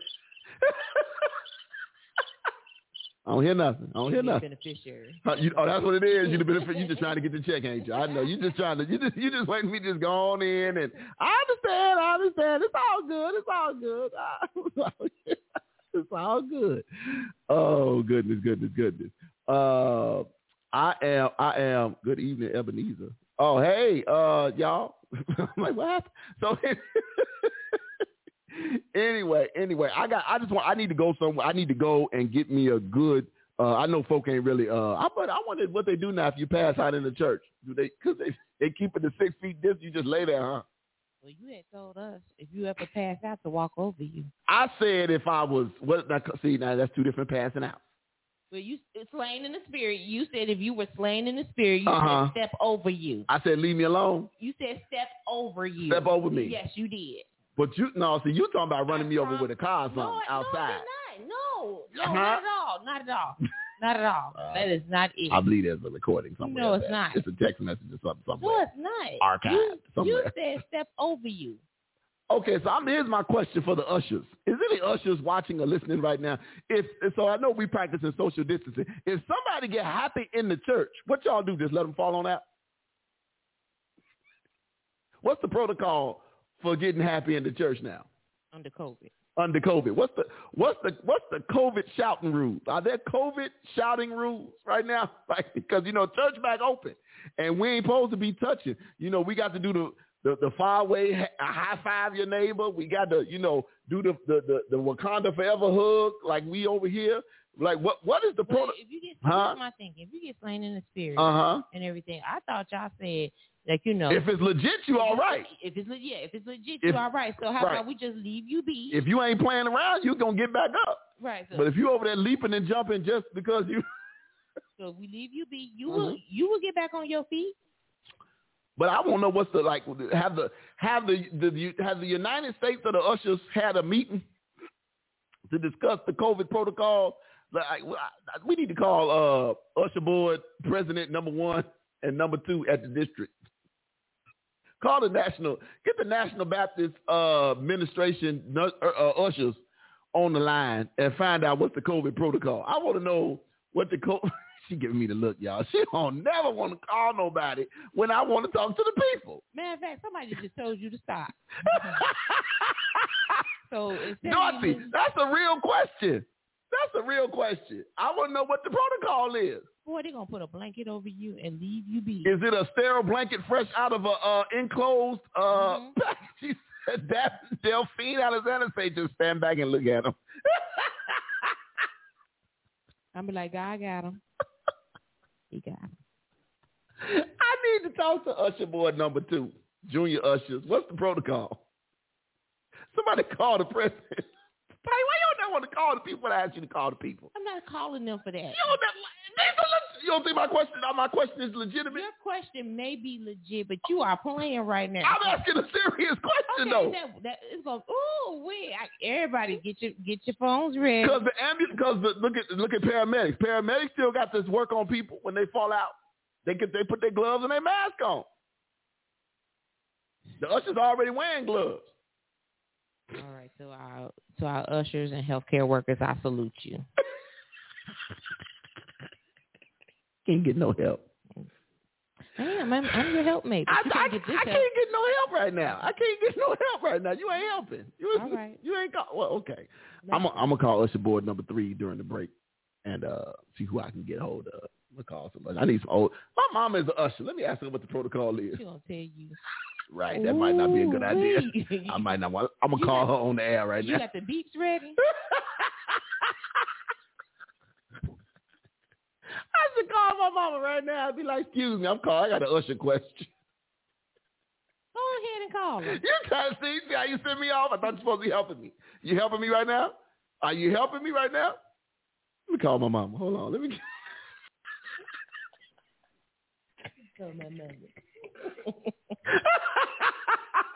I don't hear nothing. I don't hear nothing. beneficiary. Uh, you, oh, that's what it is. You the benefit. You just (laughs) trying to get the check, ain't you? I know. You just trying to. You just you just waiting me just go on in and I understand. I understand. It's all good. It's all good. (laughs) It's all good. Oh goodness, goodness, goodness. Uh, I am. I am. Good evening, Ebenezer. Oh hey, uh, y'all. I'm like what? So anyway, anyway, I got. I just want. I need to go somewhere. I need to go and get me a good. Uh, I know folk ain't really. Uh, I but I wondered what they do now if you pass out in the church. Do they? Cause they they keep it the six feet distance. You just lay there, huh? Well, you had told us if you ever pass out to walk over you. I said if I was what? Now, see now that's two different passing out. Well, you slain in the spirit. You said if you were slain in the spirit, you Uh-huh. said step over you. I said leave me alone. You said step over you. Step over me. Yes, you did. But you no, see you talking about running me over That's with a car or something no, outside. No. No, no, Uh-huh. not at all. Not at all. Not at all. (laughs) Uh, that is not it. I believe there's a recording somewhere. No, it's that. not. It's a text message or something somewhere. no, it's not. Archived You, you said step over you. Okay, so I'm, here's my question for the ushers. Is any ushers watching or listening right now? If so, I know we practicing social distancing. If somebody get happy in the church, what y'all do? Just let them fall on out? What's the protocol for getting happy in the church now Under COVID. under COVID? What's the what's the what's the COVID shouting rules? Are there COVID shouting rules right now? (laughs) Like because you know church back open and we ain't supposed to be touching. You know we got to do the the the far away high five your neighbor. We got to you know do the the the, the Wakanda forever hug like we over here. Like what what is the Well, pro? if you get, Huh? my thinking. If you get slain in the spirit Uh huh. and everything, I thought y'all said like you know. If it's legit, you all right. If it's legit, yeah, if it's legit, If- you all right. So how right. about we just leave you be? If you ain't playing around, you gonna get back up. right. So, But if you over there leaping and jumping just because you, (laughs) so if we leave you be, you Mm-hmm. will you will get back on your feet. but I want to know what's the like. Have the have the the have the United States or the ushers had a meeting to discuss the COVID protocol? Like, I- we need to call uh, usher board president number one and number two at the district. Call the national, get the National Baptist uh, Administration uh, uh, ushers on the line and find out what's the COVID protocol. I want to know what the COVID. (laughs) she giving me the look, y'all. She don't never want to call nobody when I want to talk to the people. Matter of fact, somebody just told you to stop. (laughs) So Dorothy, you that's a real question. That's a real question. I want to know what the protocol is. Boy, they're gonna put a blanket over you and leave you be. Is it a sterile blanket fresh out of a uh, enclosed uh, Mhm. (laughs) She said that Delphine Alexander say just stand back and look at him. (laughs) I'm be like, God got him. He got him. I need to talk to Usher Board number two, Junior Ushers. What's the protocol? Somebody call the president. Hey, (laughs) why you don't want to call the people when I ask you to call the people? I'm not calling them for that. You don't, these are leg- you don't think my question my question is legitimate? Your question may be legit, but you are playing right now. I'm asking a serious question okay, though. that, that it's going. Ooh, wait! Everybody, get your get your phones ready. Because the ambulance, because look at look at paramedics. Paramedics still got this work on people when they fall out. They get they put their gloves and their mask on. The ushers already wearing gloves. All right, so our to our ushers and healthcare workers, I salute you. (laughs) Can't get no help. Damn, I'm, I'm your helpmate. I, you I, can't get this I help. can't get no help right now. I can't get no help right now. You ain't helping. You, All right. you ain't call. Well, okay. I'm i I'm gonna call Usher Board number three during the break and uh see who I can get hold of. I'm gonna call somebody. I need some old. My mom is an usher. Let me ask her what the protocol is. She gonna tell you. Right, that might not be a good idea. I might not want. I'm gonna call got- her on the air right You now. got the beeps ready? (laughs) I should call my mama right now. I'd be like, "Excuse me, I'm calling. I got an usher question." Go ahead and call her. You trying to see, see how you send me off? I thought you were supposed to be helping me. You helping me right now? Are you helping me right now? Let me call my mama. Hold on. Let me. (laughs) I ain't (laughs)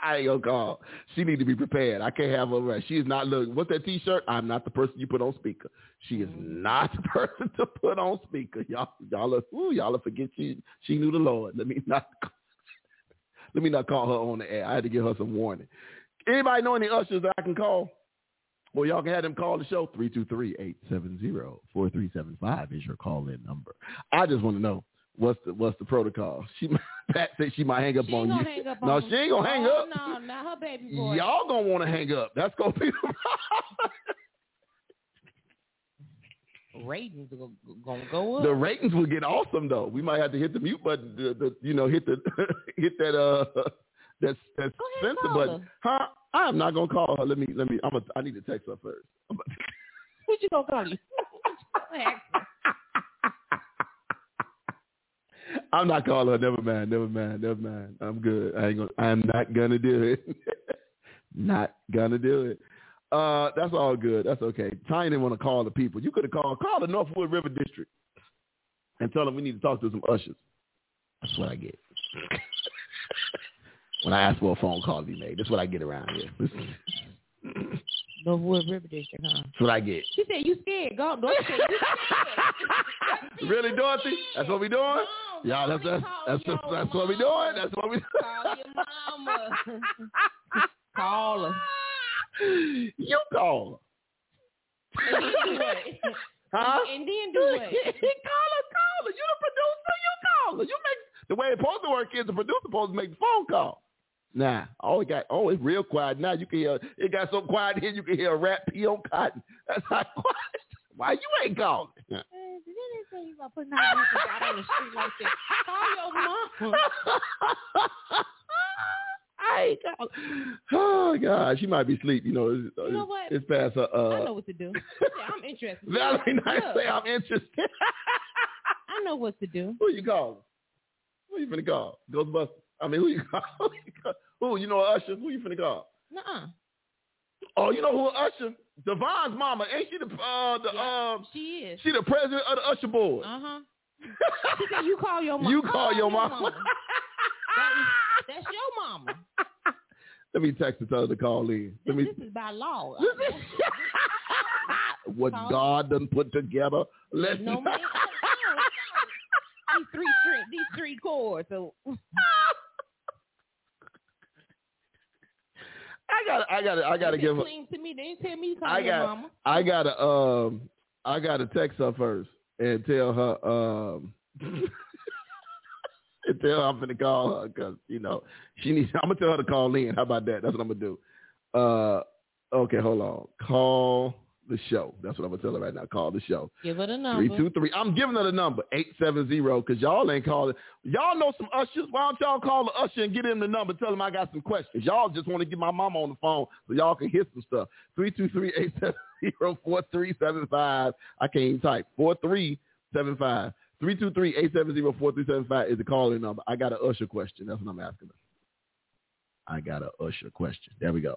gonna call. She need to be prepared. I can't have her. Right. She is not looking. What's that T-shirt? I'm not the person you put on speaker. She is mm-hmm. not the (laughs) person to put on speaker. Y'all, y'all, are, ooh, y'all are forget she she knew the Lord. Let me not. (laughs) Let me not call her on the air. I had to give her some warning. Anybody know any ushers that I can call? Well, y'all can have them call the show. 323-870-4375 is your call-in number. I just want to know what's the what's the protocol. (laughs) She Pat said she might hang up She on you. hang up no, on she ain't gonna hang oh, up. No, not her baby boy. Y'all gonna want to hang up. That's gonna be the ratings gonna, gonna go up. The ratings will get awesome though. We might have to hit the mute button. The, the you know hit the (laughs) hit that uh that that Go ahead, censor button. her. Huh? I'm not gonna call her. Let me let me. I'm a, I need to text her first. I'm What you gonna call you? (laughs) Ask her. (laughs) I'm not calling her. Never mind. Never mind. Never mind. I'm good. I ain't gonna. I'm not gonna do it. (laughs) not gonna do it. Uh, that's all good. That's okay. Tiny didn't want to call the people. You could have called. Call the Northwood River District and tell them we need to talk to some ushers. That's what I get. (laughs) when I ask for a phone call to be made, that's what I get around here. Northwood River District, huh? That's what I get. She said you scared. Go, don't say you scared. Really, Dorothy? That's what we doing? Yeah, that's that's that's, that's, that's what we doing. That's what we. Call your mama. (laughs) Call her. You call her. And then do what? (laughs) Huh? And then do what? (laughs) call her, call her. You the producer, you call her. You make the way it's supposed to work is the producer supposed to make the phone call. Nah, oh it got oh it's real quiet now. You can hear it got so quiet here you can hear a rat pee on cotton. That's not quiet. Why you ain't calling? Hey, Did they (laughs) say you gonna put out on the street like that? Call your mama. (laughs) I call. Oh God, she might be asleep. You know, it's, You know what? it's past her. Uh, I know what to do. (laughs) Yeah, I'm interested. Valerie Knight Look, say I'm interested. I know what to do. who you calling? Who you finna call? Ghostbusters. I mean, who you call? who you know Usher? Who you finna call? Nuh-uh. Oh, you know who Usher? Devon's mama. Ain't she the uh the Yeah, um she is. she the president of the Usher board? Uh huh. (laughs) She said you call your mom. you call your mama. That is, that's your mama. (laughs) Let me text and tell her to call in. Let This, me. this is by law. (laughs) what Call- God done put together. Let's no man. these three string, these three chords. So I got. I got. I got to give. clean to me. They didn't tell me call I got. mama. I got to. Um. I got to text her first and tell her. Um. (laughs) and tell her I'm gonna call her because you know she needs. (laughs) I'm gonna tell her to call in. How about that? That's what I'm gonna do. Uh. Okay. Hold on. Call the show. That's what I'm gonna tell her right now. Call the show. Give her the Three number. Three two three. I'm giving her the number eight seven zero because y'all ain't calling. Y'all know some ushers. Why don't y'all call the usher and get him the number? Tell him I got some questions. Y'all just want to get my mama on the phone so y'all can hear some stuff. Three two three eight seven zero four three seven five. I can't even type four three seven five. Three two three eight seven zero four three seven five is the calling number. I got an usher question. That's what I'm asking her. I got an usher question. There we go.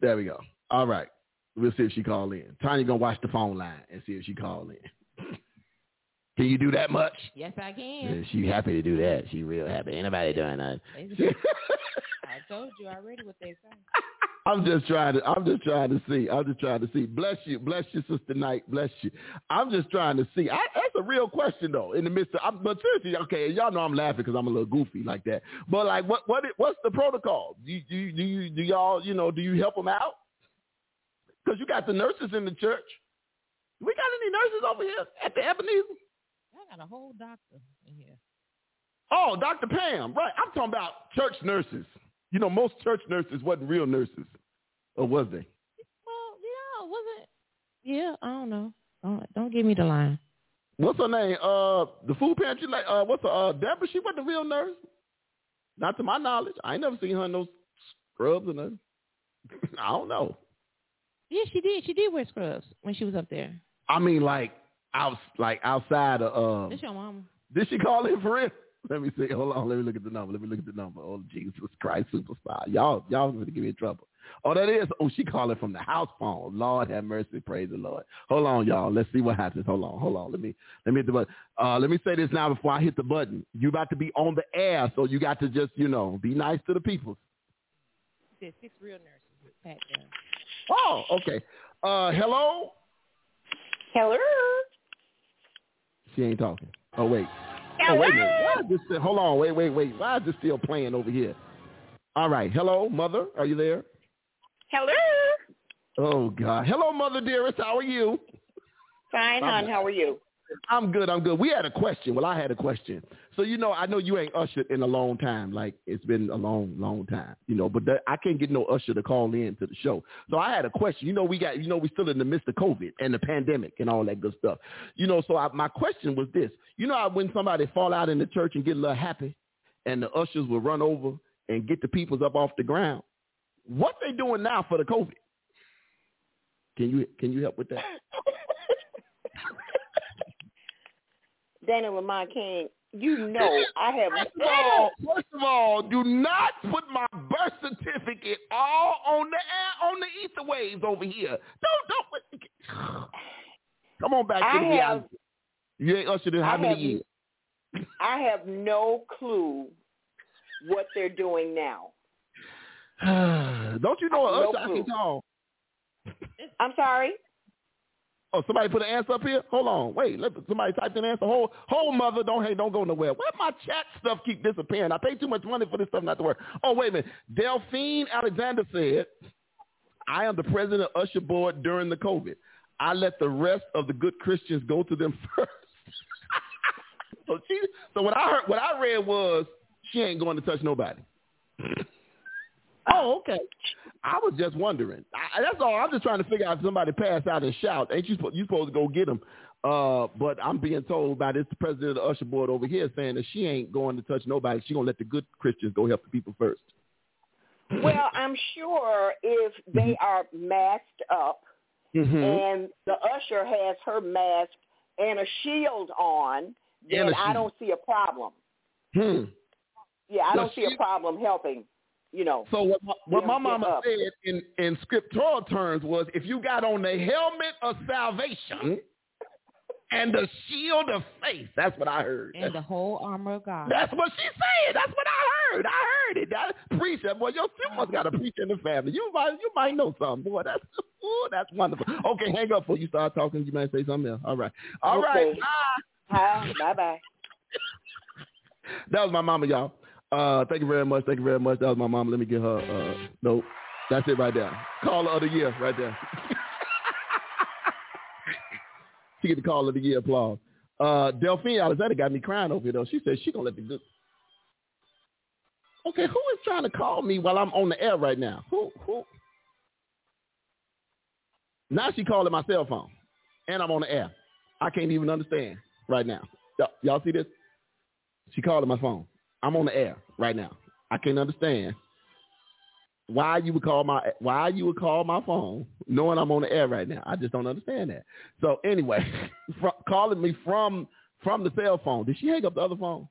There we go. All right. We'll see if she call in. Tanya gonna watch the phone line and see if she call in. (laughs) Can you do that much? Yes, I can. Yeah, she happy to do that. She real happy. Ain't nobody doing that. (laughs) I told you already what they say. (laughs) I'm just trying to. I'm just trying to see. I'm just trying to see. Bless you, bless you, sister Knight. Bless you. I'm just trying to see. I, that's a real question though. In the midst of, I'm, but seriously, okay, y'all know I'm laughing because I'm a little goofy like that. But like, what, what, what's the protocol? Do you, do you, do, you, do y'all, you know, do you help them out? Because you got the nurses in the church. We got any nurses over here at the Ebenezer? I got a whole doctor in here. Oh, Dr. Pam, right. I'm talking about church nurses. You know, most church nurses wasn't real nurses. Or was they? Well, yeah, was it? Yeah, I don't know. Don't, don't give me the line. What's her name? Uh, the food pantry, like, uh, what's her, uh, Deborah? She wasn't a real nurse. Not to my knowledge. I ain't never seen her in those scrubs or nothing. (laughs) I don't know. Yeah, she did. She did wear scrubs when she was up there. I mean, like, out, like outside of, uh, That's your mama. did she call in for real? Let me see. Hold on. Let me look at the number. Let me look at the number. Oh, Jesus Christ, superstar. Y'all, y'all going to give me trouble. Oh, that is. Oh, she calling from the house phone. Lord have mercy. Praise the Lord. Hold on, y'all. Let's see what happens. Hold on. Hold on. Let me let me hit the button. Uh, let me say this now before I hit the button. You about to be on the air, so you got to just you know be nice to the people. There's six real nurses back there. Oh, okay. Uh, hello. Hello. She ain't talking. Oh wait. Oh wait a minute. Why is this? Still, hold on. Wait, wait, wait. Why is this still playing over here? All right. Hello, mother. Are you there? Hello. Oh God. Hello, mother dearest. How are you? Fine, hon. How are you? I'm good. I'm good. We had a question. Well, I had a question. So you know, I know you ain't ushered in a long time. Like it's been a long, long time. You know, but I can't get no usher to call in to the show. So I had a question. You know, we got. You know, we still in the midst of COVID and the pandemic and all that good stuff. You know, so I, my question was this. You know, when somebody fall out in the church and get a little happy, and the ushers will run over and get the peoples up off the ground. What they doing now for the COVID? Can you can you help with that? (laughs) Dana Lamont King, you know I have First of all, first of all, do not put my birth certificate all on the air, on the ether waves over here. Don't don't. Come on back to I the have-. You ain't ushered in how I many have- years? I have no clue what they're doing now. (sighs) don't you know No usher I can call? I'm sorry. Oh, somebody put an answer up here. Hold on, wait. Let somebody type in an answer. Hold, hold, mother. Don't hey, don't go nowhere. Where my chat stuff keep disappearing? I pay too much money for this stuff not to work. Oh, wait a minute. Delphine Alexander said, "I am the president of Usher Board during the COVID. I let the rest of the good Christians go to them (laughs) first. so she, so what I heard, what I read was she ain't going to touch nobody. (laughs) oh, okay. I was just wondering. I, that's all. I'm just trying to figure out if somebody pass out and shout. Ain't you, suppo- you supposed to go get them? Uh, but I'm being told by this president of the usher board over here saying that she ain't going to touch nobody. She gonna let the good Christians go help the people first. Well, I'm sure if they are masked up Mhm. and the usher has her mask and a shield on, then And a I shield. don't see a problem. Hmm. Yeah, I The don't see a problem helping. You know. So what my, what my mama up. said in, in scriptural terms was if you got on the helmet of salvation and the shield of faith, that's what I heard. And the whole armor of God. That's what she said. That's what I heard. I heard it. That preacher, boy, your you uh-huh. must got a preacher in the family. You might you might know something, boy. That's ooh, that's wonderful. Okay, hang up before you start talking. You might say something else. All right. All right. Okay. Hi. Bye bye. (laughs) That was my mama, y'all. Uh, thank you very much. Thank you very much. That was my mom. Let me get her. Uh, nope. That's it right there. Call of the year right there. (laughs) she get the call of the year applause. Uh, Delphine Alexander got me crying over here though. She said she gonna let the good. Okay, who is trying to call me while I'm on the air right now? Who? Who? Now she calling my cell phone, and I'm on the air. I can't even understand right now. Y'all see this? She calling my phone. I'm on the air right now. I can't understand why you would call my why you would call my phone knowing I'm on the air right now. I just don't understand that. So anyway, (laughs) fr- calling me from from the cell phone. Did she hang up the other phone?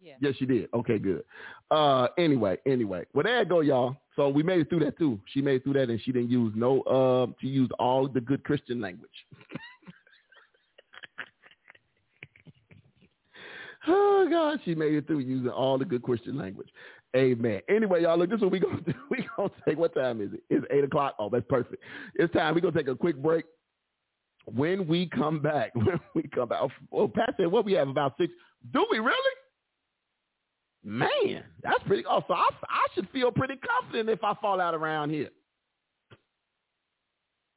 Yeah. Yes, she did. Okay, good. Uh, anyway, anyway, well there you go, y'all. So we made it through that too. She made it through that, and she didn't use no. Uh, she used all the good Christian language. (laughs) Oh God, she made it through using all the good Christian language. Amen. Anyway, y'all, look, this is what we're gonna do. (laughs) We're gonna take what time is it? It's eight o'clock. Oh, that's perfect. It's time. we're gonna take a quick break. When we come back, (laughs) when we come back, oh, oh Pat said, what we have about six. Do we really? Man, that's pretty. Oh, so I, I should feel pretty confident if I fall out around here.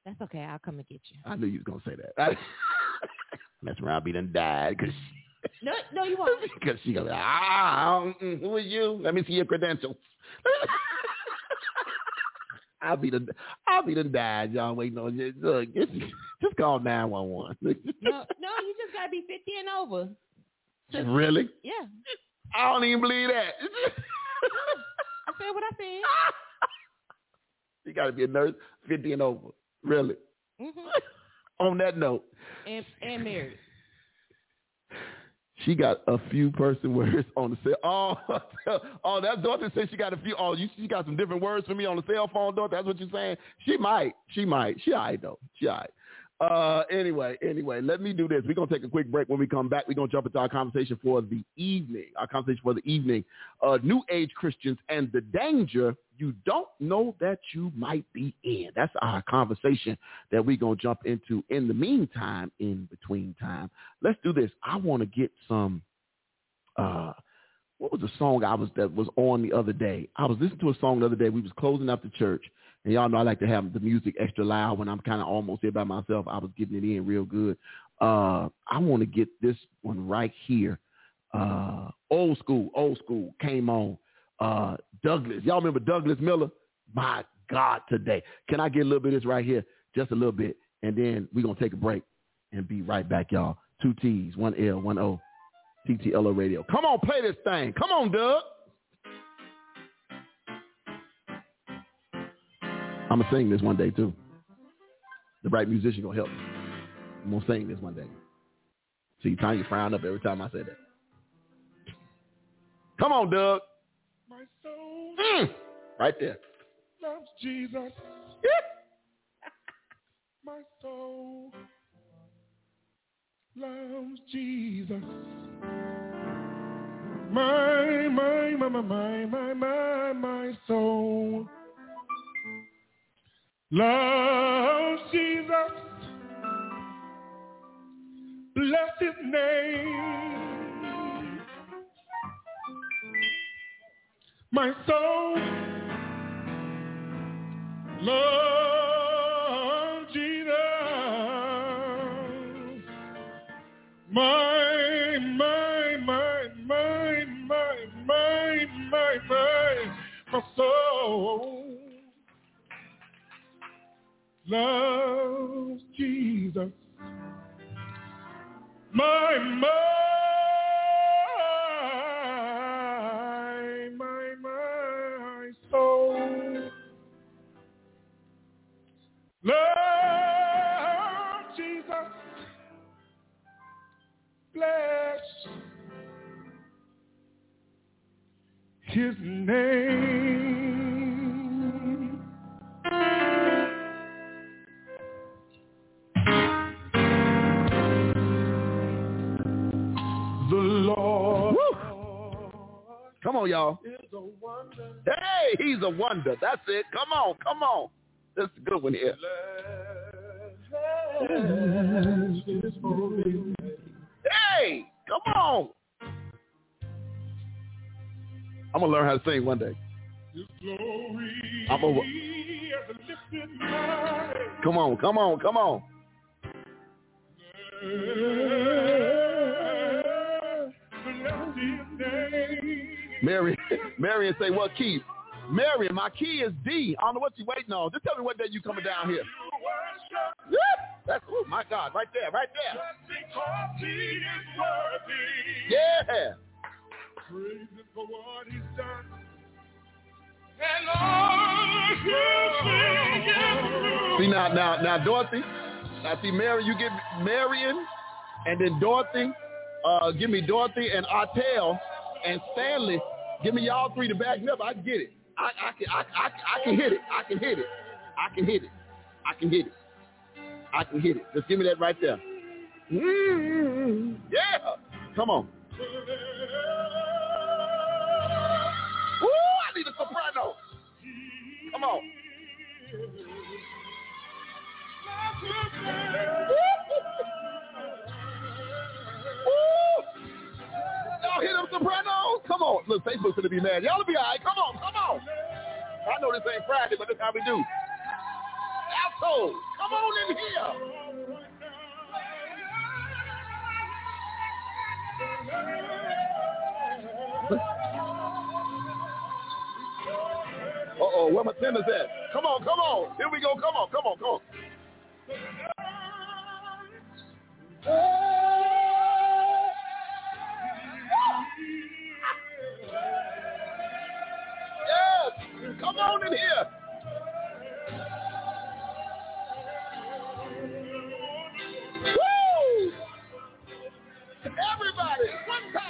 That's okay. I'll come and get you. I knew you was gonna say that. (laughs) Mess around, be done died because No, no, you won't. (laughs) Because she goes, ah, mm, who are you? Let me see your credentials. (laughs) I'll be the, I'll be the dad, y'all. Waiting on you. Look, just, just call nine one one. (laughs) No, no, you just gotta be fifty and over. Really? Yeah, I don't even believe that. I said what I said. you got to be a nurse, fifty and over. Really? hmm On that note, And and married. She got a few person words (laughs) on the cell. Oh, (laughs) oh, that daughter said she got a few. Oh, you she got some different words for me on the cell phone, daughter. That's what you're saying. She might. She might. She all right though. She all right. Uh, anyway, anyway, let me do this. We're gonna take a quick break. When we come back, we're gonna jump into our conversation for the evening. Our conversation for the evening. Uh, New Age Christians and the danger you don't know that you might be in. That's our conversation that we're gonna jump into. In the meantime, in between time, let's do this. I want to get some. Uh, what was the song I was that was on the other day? I was listening to a song the other day. We was closing up the church, and y'all know I like to have the music extra loud when I'm kind of almost here by myself. I was getting it in real good. Uh, I want to get this one right here. Uh, old school, old school came on. Uh, Douglas, y'all remember Douglas Miller? My God, today. Can I get a little bit of this right here? Just a little bit, and then we're gonna take a break and be right back, y'all. Two T's, one L, one O. TTLO Radio. Come on, play this thing. Come on, Doug. I'm gonna sing this one day too. The right musician gonna help me. I'm gonna sing this one day. See, Tanya frown up every time I say that. Come on, Doug. My soul Mm. Right there. loves Jesus. (laughs) My soul loves Jesus. My, my, my, my, my, my, my, my soul loves Jesus. Bless his name. My soul love My, my, my, my, my, my, my, my, my soul loves Jesus. My, my, his name. The Lord Come on, y'all. Hey, he's a wonder. That's it. Come on, come on. This is a good one here. Bless his holy name. Hey, come on. I'm gonna learn how to sing one day. I'm over. has lifted my Come on, come on, come on. Name. Mary, (laughs) Marion say what key? Marion, my key is D. I don't know what you waiting on. Just tell me what day you coming down here. That's oh my God, right there, right there. Because he is worthy. Yeah. Praise him for what he's done. And all See now, now, now, Dorothy. Now, see, Mary, you give Marion, and then Dorothy. Uh, give me Dorothy and Artel and Stanley. Give me y'all three to back me up. I can get it. I, I can, I, I, I can hit it. I can hit it. I can hit it. I can hit it. I can hit it. Just give me that right there. Mm, yeah. Come on. Come on. (laughs) Y'all hear them sopranos? Come on. Look, Facebook's gonna be mad. Y'all will be all right. Come on, come on. I know this ain't Friday, but this how we do. Alto, come on in here. Where my tenors at? Come on, come on. Here we go. Come on, come on, come on. Yes, come on in here. Woo! Everybody, one time,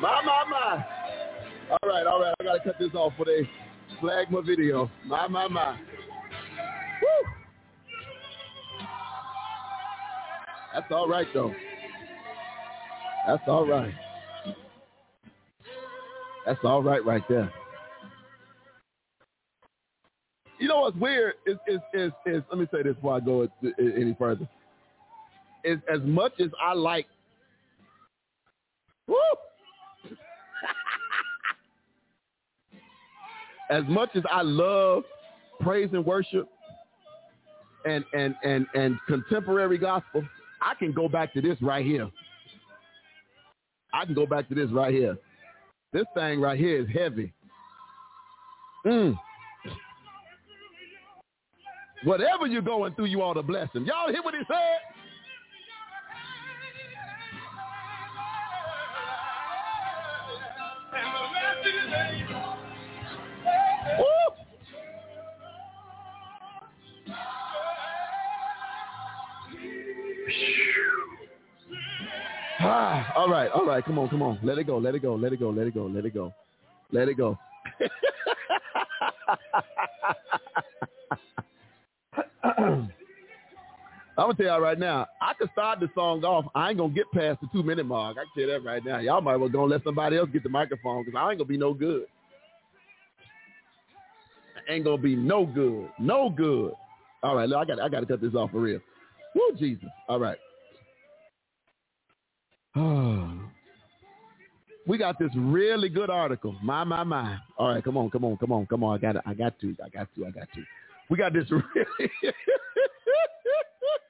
My, my, my. All right, all right. I got to cut this off for they flag my video. My, my, my. Woo! That's all right, though. That's all right. That's all right right there. You know what's weird is is is, is let me say this before I go any further. Is as much as I like as much as I love praise and worship and and and and contemporary gospel, I can go back to this right here. I can go back to this right here. This thing right here is heavy. Mm. Whatever you're going through, you ought to bless him. Y'all hear what he said? Ah, all right, all right, come on, come on. Let it go, let it go, let it go, let it go, let it go. Let it go. (laughs) I'm gonna tell y'all right now, I could start the song off. I ain't gonna get past the two minute mark. I can tell that right now. Y'all might as well gonna let somebody else get the microphone because I ain't gonna be no good. Ain't gonna be no good. No good. All right, look, I got I gotta cut this off for real. Woo Jesus. All right. (sighs) we got this really good article. My, my, my. All right, come on, come on, come on, come on. I got. I got to. I got to. I got to. We got this (laughs) really.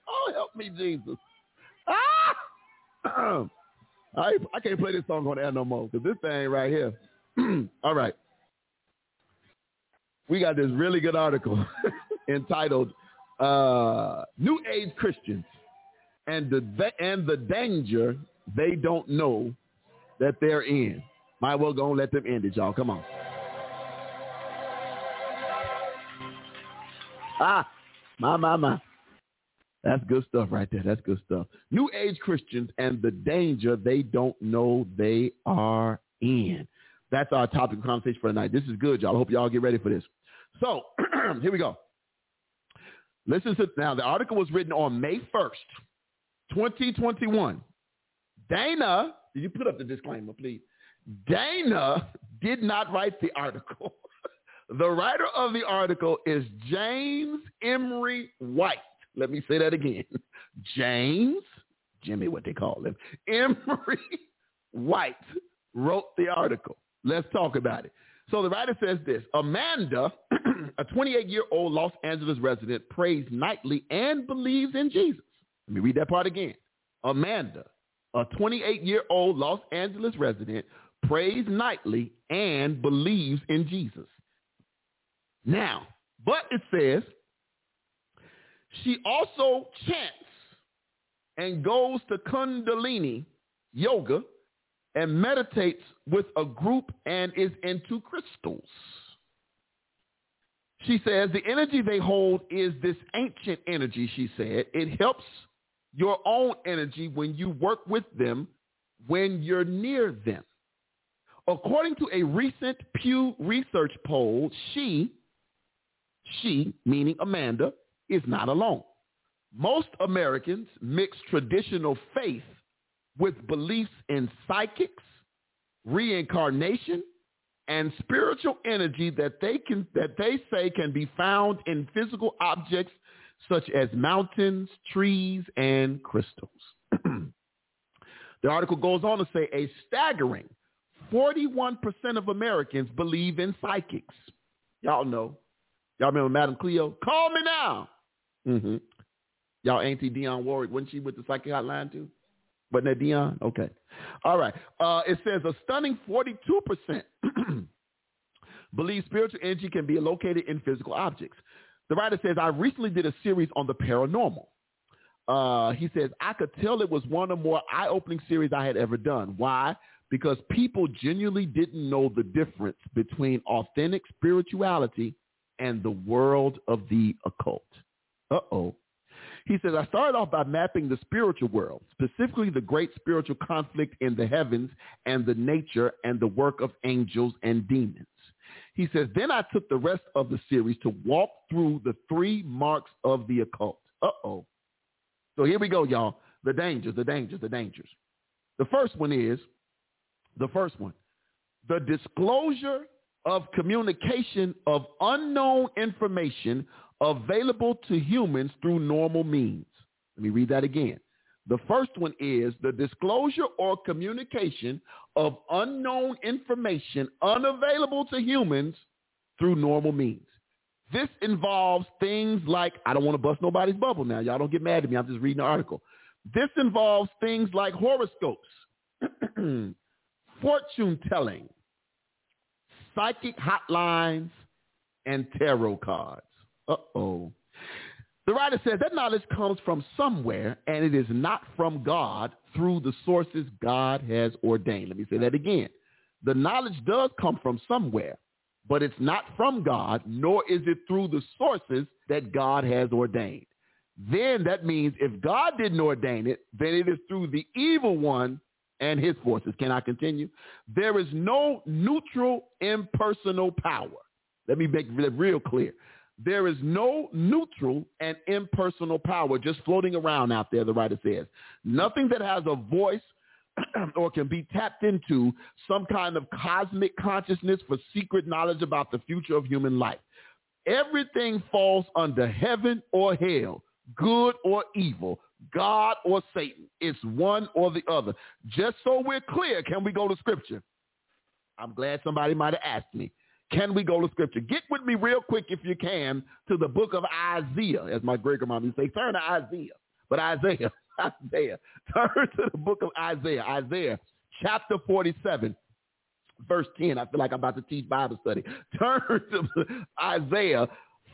oh, help me, Jesus. Ah! (clears throat) I, I can't play this song on air no more because this thing right here. (clears throat) All right. We got this really good article (laughs) entitled uh, New Age Christians and the and the danger they don't know that they're in. Might well go and let them end it, y'all. Come on. Ah, my, my, my. That's good stuff right there. That's good stuff. New Age Christians and the danger they don't know they are in. That's our topic of conversation for tonight. This is good, y'all. I hope y'all get ready for this. So (clears throat) here we go. Listen to now. The article was written on May 1st, 2021. Dana, did you put up the disclaimer, please? Dana did not write the article. (laughs) the writer of the article is James Emery White. Let me say that again. (laughs) James, Jimmy, what they call him, (laughs) Emery White wrote the article. Let's talk about it. So the writer says this Amanda, (clears throat) a 28 year old Los Angeles resident, prays nightly and believes in Jesus. Let me read that part again. Amanda, a 28 year old Los Angeles resident, prays nightly and believes in Jesus. Now, but it says she also chants and goes to Kundalini yoga and meditates with a group and is into crystals. She says the energy they hold is this ancient energy, she said. It helps your own energy when you work with them when you're near them. According to a recent Pew Research poll, she, she, meaning Amanda, is not alone. Most Americans mix traditional faith with beliefs in psychics, reincarnation, and spiritual energy that they can that they say can be found in physical objects such as mountains, trees, and crystals. (clears throat) the article goes on to say a staggering 41% of Americans believe in psychics. Y'all know. Y'all remember Madam Cleo? Call me now. Mm-hmm. Y'all Auntie Dionne Warwick, wasn't she with the psychic hotline too? Wasn't that Dionne? Okay. All right. Uh, it says a stunning 42% (clears throat) believe spiritual energy can be located in physical objects. The writer says, I recently did a series on the paranormal. Uh, he says, I could tell it was one of the more eye-opening series I had ever done. Why? Because people genuinely didn't know the difference between authentic spirituality and the world of the occult. Uh-oh. He says, I started off by mapping the spiritual world, specifically the great spiritual conflict in the heavens and the nature and the work of angels and demons. He says, then I took the rest of the series to walk through the three marks of the occult. Uh-oh. So here we go, y'all. The dangers, the dangers, the dangers. The first one is, the first one, the disclosure of communication of unknown information available to humans through normal means. Let me read that again. The first one is the disclosure or communication of unknown information unavailable to humans through normal means. This involves things like, I don't want to bust nobody's bubble now. Y'all don't get mad at me. I'm just reading the article. This involves things like horoscopes, (clears throat) fortune telling, psychic hotlines, and tarot cards. Uh-oh. The writer says that knowledge comes from somewhere, and it is not from God through the sources God has ordained. Let me say that again. The knowledge does come from somewhere, but it's not from God, nor is it through the sources that God has ordained. Then that means if God didn't ordain it, then it is through the evil one and his forces. Can I continue? There is no neutral impersonal power. Let me make that real clear. There is no neutral and impersonal power just floating around out there, the writer says. Nothing that has a voice (clears throat) or can be tapped into some kind of cosmic consciousness for secret knowledge about the future of human life. Everything falls under heaven or hell, good or evil, God or Satan. It's one or the other. Just so we're clear, can we go to scripture? I'm glad somebody might have asked me. Can we go to scripture? Get with me real quick if you can to the book of Isaiah, as my great grandma used to say. Turn to Isaiah. But Isaiah, (laughs) Isaiah. Turn to the book of Isaiah. Isaiah chapter 47, verse 10. I feel like I'm about to teach Bible study. (laughs) Turn to (laughs) Isaiah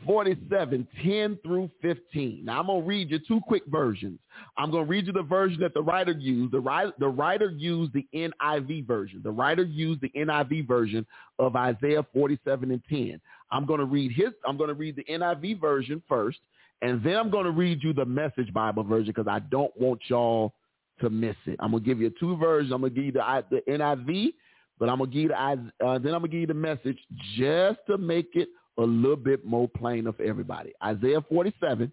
47, 10 through 15. Now I'm going to read you two quick versions. I'm going to read you the version that the writer used. The, writer, the writer used the NIV version. The writer used the NIV version of Isaiah 47 and 10. I'm going to read his, I'm going to read the NIV version first, and then I'm going to read you the message Bible version because I don't want y'all to miss it. I'm going to give you two versions. I'm going to give you the, the NIV, but I'm going to give you the, uh, then I'm going to give you the message just to make it a little bit more plain for everybody. Isaiah 47,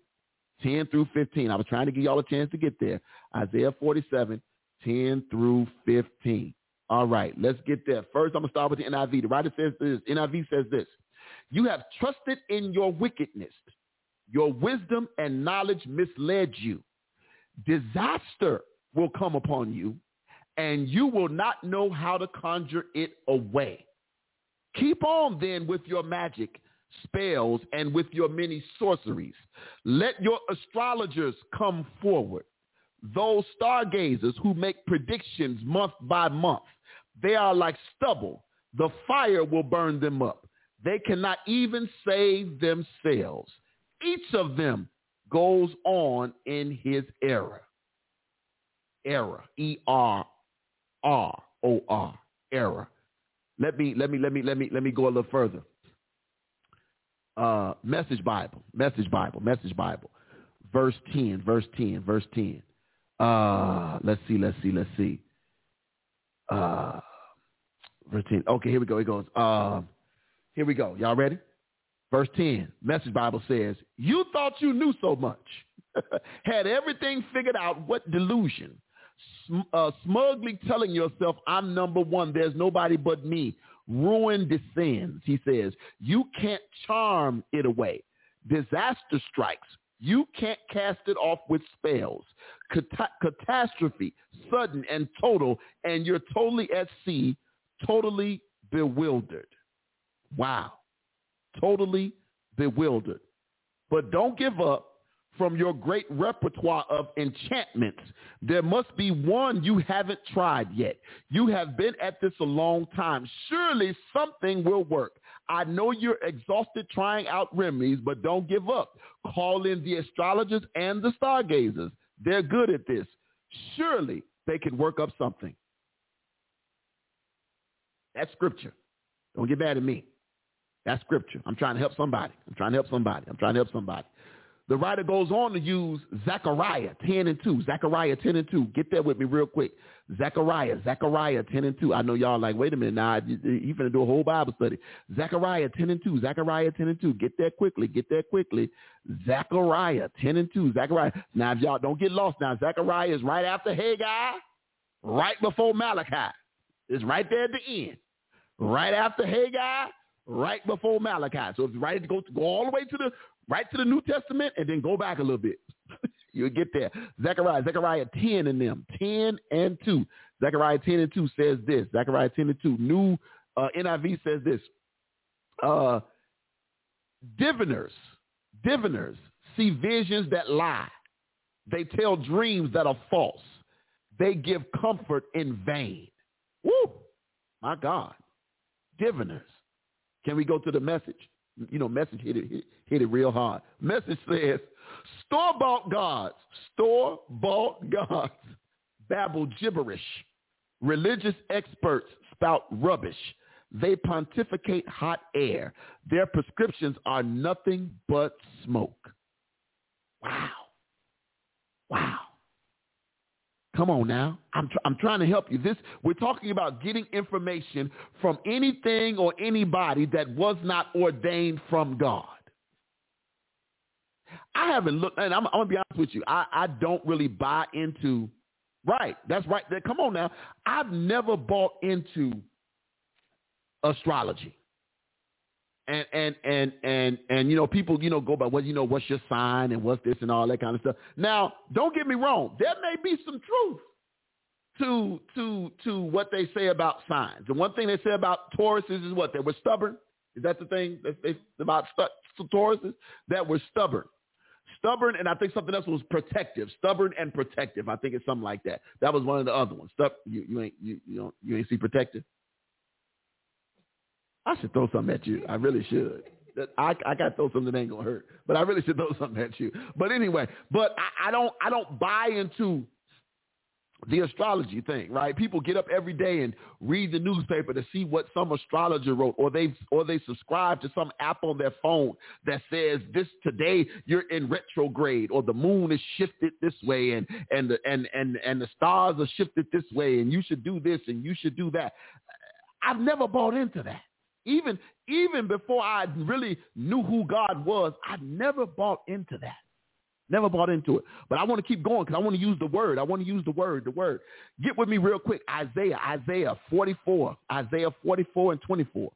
10 through 15. I was trying to give y'all a chance to get there. Isaiah 47, 10 through 15. All right, let's get there. First, I'm going to start with the NIV. The writer says this. NIV says this. You have trusted in your wickedness. Your wisdom and knowledge misled you. Disaster will come upon you, and you will not know how to conjure it away. Keep on then with your magic spells and with your many sorceries. Let your astrologers come forward. Those stargazers who make predictions month by month, they are like stubble. The fire will burn them up. They cannot even save themselves. Each of them goes on in his era. Era. E-R-R-O-R. Era. Let me let me let me let me let me go a little further uh, Message Bible, Message Bible, Message Bible, verse 10, verse 10, verse 10. Uh, let's see, let's see, let's see. Uh, verse 10. Okay, here we go. It goes. Uh, here we go. Y'all ready? Verse 10, Message Bible says, you thought you knew so much, (laughs) had everything figured out. What delusion. Uh, smugly telling yourself, I'm number one. There's nobody but me ruin descends. He says, you can't charm it away. Disaster strikes. You can't cast it off with spells. Cat- catastrophe, sudden and total, and you're totally at sea, totally bewildered. Wow. Totally bewildered. But don't give up from your great repertoire of enchantments. There must be one you haven't tried yet. You have been at this a long time. Surely something will work. I know you're exhausted trying out remedies, but don't give up. Call in the astrologers and the stargazers. They're good at this. Surely they can work up something. That's scripture. Don't get mad at me. That's scripture. I'm trying to help somebody. I'm trying to help somebody. I'm trying to help somebody. The writer goes on to use Zechariah 10 and 2. Zechariah 10 and 2. Get there with me real quick. Zechariah, Zechariah 10 and 2. I know y'all like, wait a minute now, you finna do a whole Bible study. Zechariah 10 and 2. Zechariah 10 and 2. Get there quickly. Get there quickly. Zechariah 10 and 2. Zechariah. Now, if y'all don't get lost now, Zechariah is right after Haggai, right before Malachi. It's right there at the end. Right after Haggai, right before Malachi. So it's right to go, go all the way to the right to the New Testament and then go back a little bit. (laughs) You'll get there. Zechariah, Zechariah 10 and them, 10 and 2. Zechariah 10 and 2 says this. Zechariah 10 and 2. New uh, NIV says this. Uh, diviners, diviners see visions that lie. They tell dreams that are false. They give comfort in vain. Woo! My God. Diviners. Can we go to the message? You know, message hit it, hit, it real hard. Message says, store-bought gods, store-bought gods babble gibberish. Religious experts spout rubbish. They pontificate hot air. Their prescriptions are nothing but smoke. Wow. Wow. Come on now. I'm, tr- I'm trying to help you. This We're talking about getting information from anything or anybody that was not ordained from God. I haven't looked, and I'm, I'm going to be honest with you. I, I don't really buy into, right, that's right. Come on now. I've never bought into astrology and and and and and you know people you know go by what you know what's your sign and what's this and all that kind of stuff. Now, don't get me wrong, there may be some truth to to to what they say about signs. The one thing they say about Tauruses is what they were stubborn. Is that the thing that they about stu- Tauruses that were stubborn? Stubborn, and I think something else was protective. Stubborn and protective. I think it's something like that. That was one of the other ones. Stub, you, you ain't you you don't you ain't see protective. I should throw something at you. I really should. I, I got to throw something that ain't gonna hurt, but I really should throw something at you. But anyway, but I, I don't I don't buy into the astrology thing, right? People get up every day and read the newspaper to see what some astrologer wrote, or they or they subscribe to some app on their phone that says this today you're in retrograde, or the moon is shifted this way, and and the and and and the stars are shifted this way, and you should do this and you should do that. I've never bought into that. Even even before I really knew who God was, I never bought into that. Never bought into it. But I want to keep going because I want to use the word. I want to use the word, the word. Get with me real quick. Isaiah, Isaiah 44, Isaiah 44 and 24.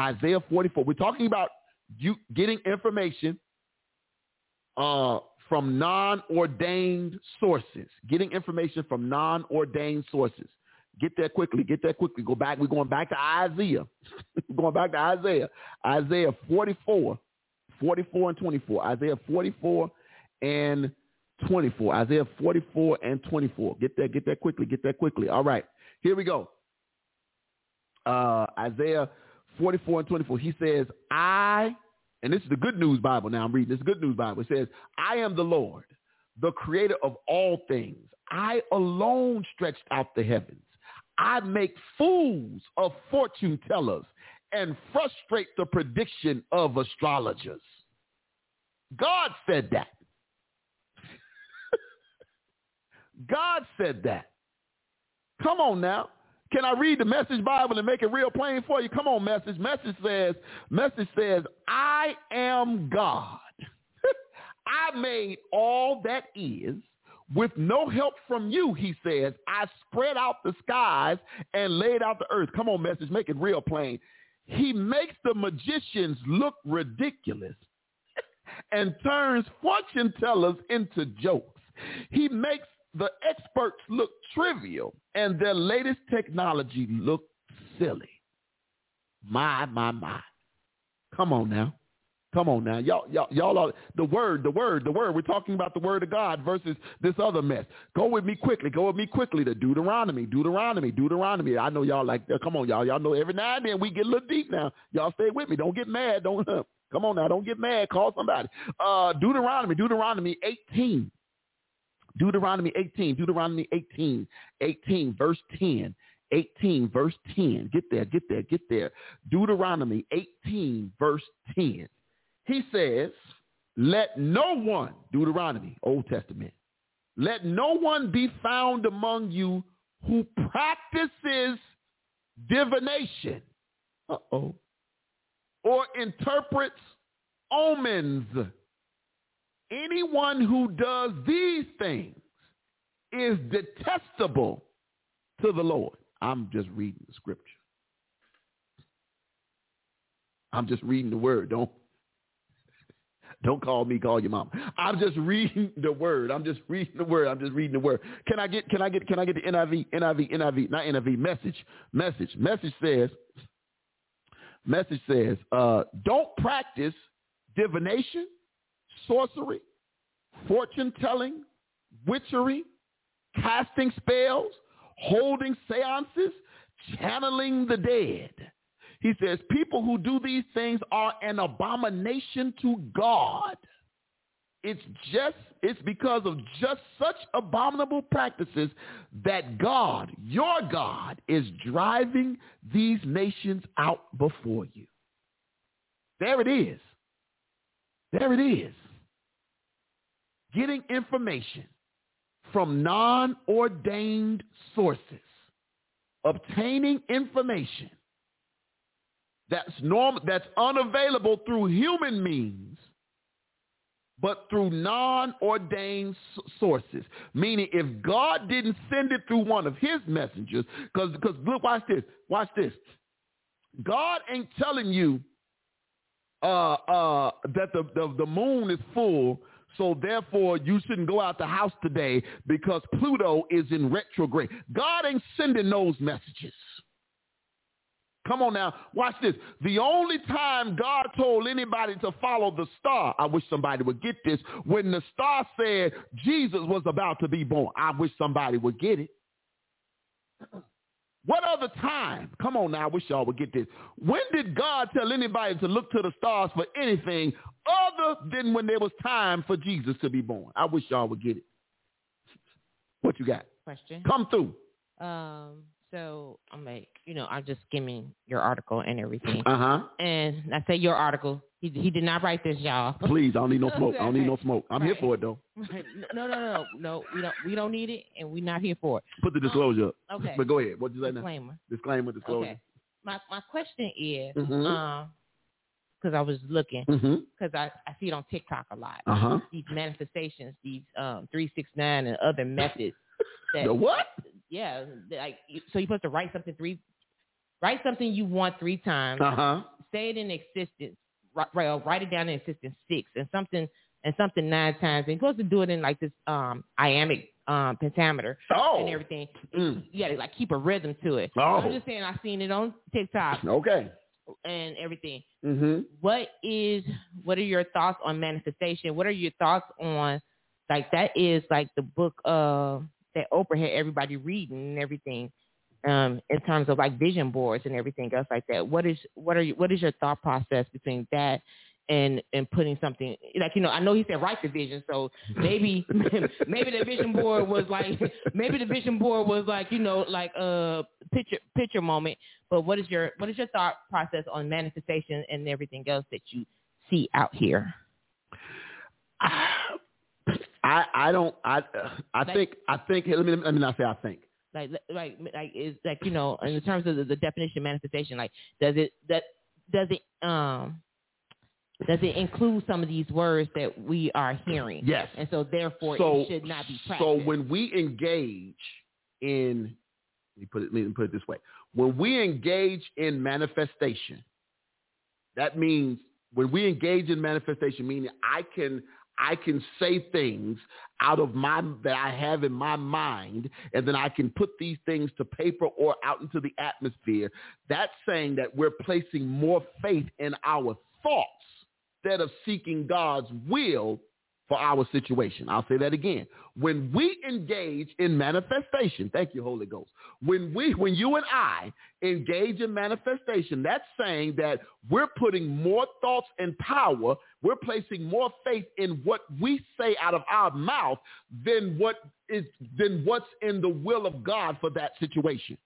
Isaiah 44. We're talking about you getting information uh, from non-ordained sources. Getting information from non-ordained sources. Get there quickly. Get there quickly. Go back. We're going back to Isaiah. (laughs) going back to Isaiah. Isaiah 44, 44 and 24. Isaiah 44 and 24. Isaiah 44 and 24. Get that, get that quickly, get that quickly. All right, here we go. Uh, Isaiah 44 and 24. He says, I, and this is the good news Bible now I'm reading. This good news Bible. It says, I am the Lord, the creator of all things. I alone stretched out the heavens. I make fools of fortune tellers and frustrate the prediction of astrologers. God said that. (laughs) God said that. Come on now. Can I read the message Bible and make it real plain for you? Come on, message. Message says, message says, I am God. (laughs) I made all that is with no help from you, he says. I spread out the skies and laid out the earth. Come on, message. Make it real plain. He makes the magicians look ridiculous (laughs) and turns fortune tellers into jokes. He makes the experts look trivial and their latest technology look silly. My, my, my. Come on now. Come on now. Y'all, y'all, y'all are the word, the word, the word. We're talking about the word of God versus this other mess. Go with me quickly. Go with me quickly to Deuteronomy, Deuteronomy, Deuteronomy. I know y'all like. Come on, y'all. Y'all know every now and then we get a little deep now. Y'all stay with me. Don't get mad. Don't come on now. Don't get mad. Call somebody. Uh, Deuteronomy, Deuteronomy 18. Deuteronomy 18, Deuteronomy 18, 18, verse 10. 18, verse 10. Get there, get there, get there. Deuteronomy 18, verse 10. He says, let no one, Deuteronomy, Old Testament, let no one be found among you who practices divination. Uh-oh. Or interprets omens anyone who does these things is detestable to the Lord. I'm just reading the scripture. I'm just reading the word. Don't don't call me, call your mom. I'm just reading (laughs) the word. I'm just reading the word. I'm just reading the word. Can I get can I get can I get the NIV, NIV, NIV, not NIV, message. Message. Message says message says, uh, don't practice divination, sorcery, fortune telling, witchery, casting spells, holding seances, channeling the dead. He says people who do these things are an abomination to God. It's just it's because of just such abominable practices that God, your God, is driving these nations out before you. There it is. There it is getting information from non-ordained sources, obtaining information that's norm that's unavailable through human means, but through non-ordained sources. Meaning, if God didn't send it through one of His messengers, because because look, watch this, watch this. God ain't telling you uh, uh, that the, the the moon is full so therefore, you shouldn't go out the house today because Pluto is in retrograde. God ain't sending those messages. Come on now, watch this. The only time God told anybody to follow the star, I wish somebody would get this, when the star said Jesus was about to be born. I wish somebody would get it. What other time? Come on now, I wish y'all would get this. When did God tell anybody to look to the stars for anything other than when there was time for Jesus to be born? I wish y'all would get it. What you got? Question. Come through. Um, so I'm like, you know, I'm just skimming your article and everything. Uh huh. And I say your article. He he did not write this, y'all. (laughs) Please, I don't need no smoke. I don't need no smoke. I'm here for it though. no, no, no, no, no. We don't we don't need it, and we're not here for it. Put the disclosure up. Okay. But go ahead. What you say now? Disclaimer. Disclaimer, disclosure. Okay. My my question is, Mhm. um, because I was looking, Mm-hmm. because I I see it on TikTok a lot. Uh huh. These manifestations, these um three six nine and other methods. (laughs) That, The what? Yeah, like so you're supposed to write something three, write something you want three times, Uh huh. say it in existence, write, write, write it down in existence six, and something and something nine times. And you're supposed to do it in like this um iambic um pentameter Oh. and everything. Mm. You gotta like keep a rhythm to it. Oh. I'm just saying I've seen it on TikTok Okay. and everything. Mm-hmm. What is what are your thoughts on manifestation? What are your thoughts on like that is like the book uh that Oprah had everybody reading and everything um in terms of like vision boards and everything else like that. What is what are you what is your thought process between that and and putting something like you know I know he said write the vision so maybe (laughs) (laughs) maybe the vision board was like maybe the vision board was like you know like a picture picture moment but what is your what is your thought process on manifestation and everything else that you see out here (sighs) (sighs) I I don't I I Like- think I think let me let me not say I think. like like like is like you know in terms of the, the definition of manifestation like does it that does it um does it include some of these words that we are hearing Yes. and so therefore so it should not be so when we engage in let me put it let me put it this way. When we engage in manifestation, that means when we engage in manifestation, meaning I can I can say things out of my that I have in my mind, and then I can put these things to paper or out into the atmosphere. That's saying that we're placing more faith in our thoughts instead of seeking God's will for our situation. I'll say that again. When we engage in manifestation, thank you, Holy Ghost. When we, when you and I engage in manifestation, that's saying that we're putting more thoughts and power, we're placing more faith in what we say out of our mouth than what is than what's in the will of God for that situation.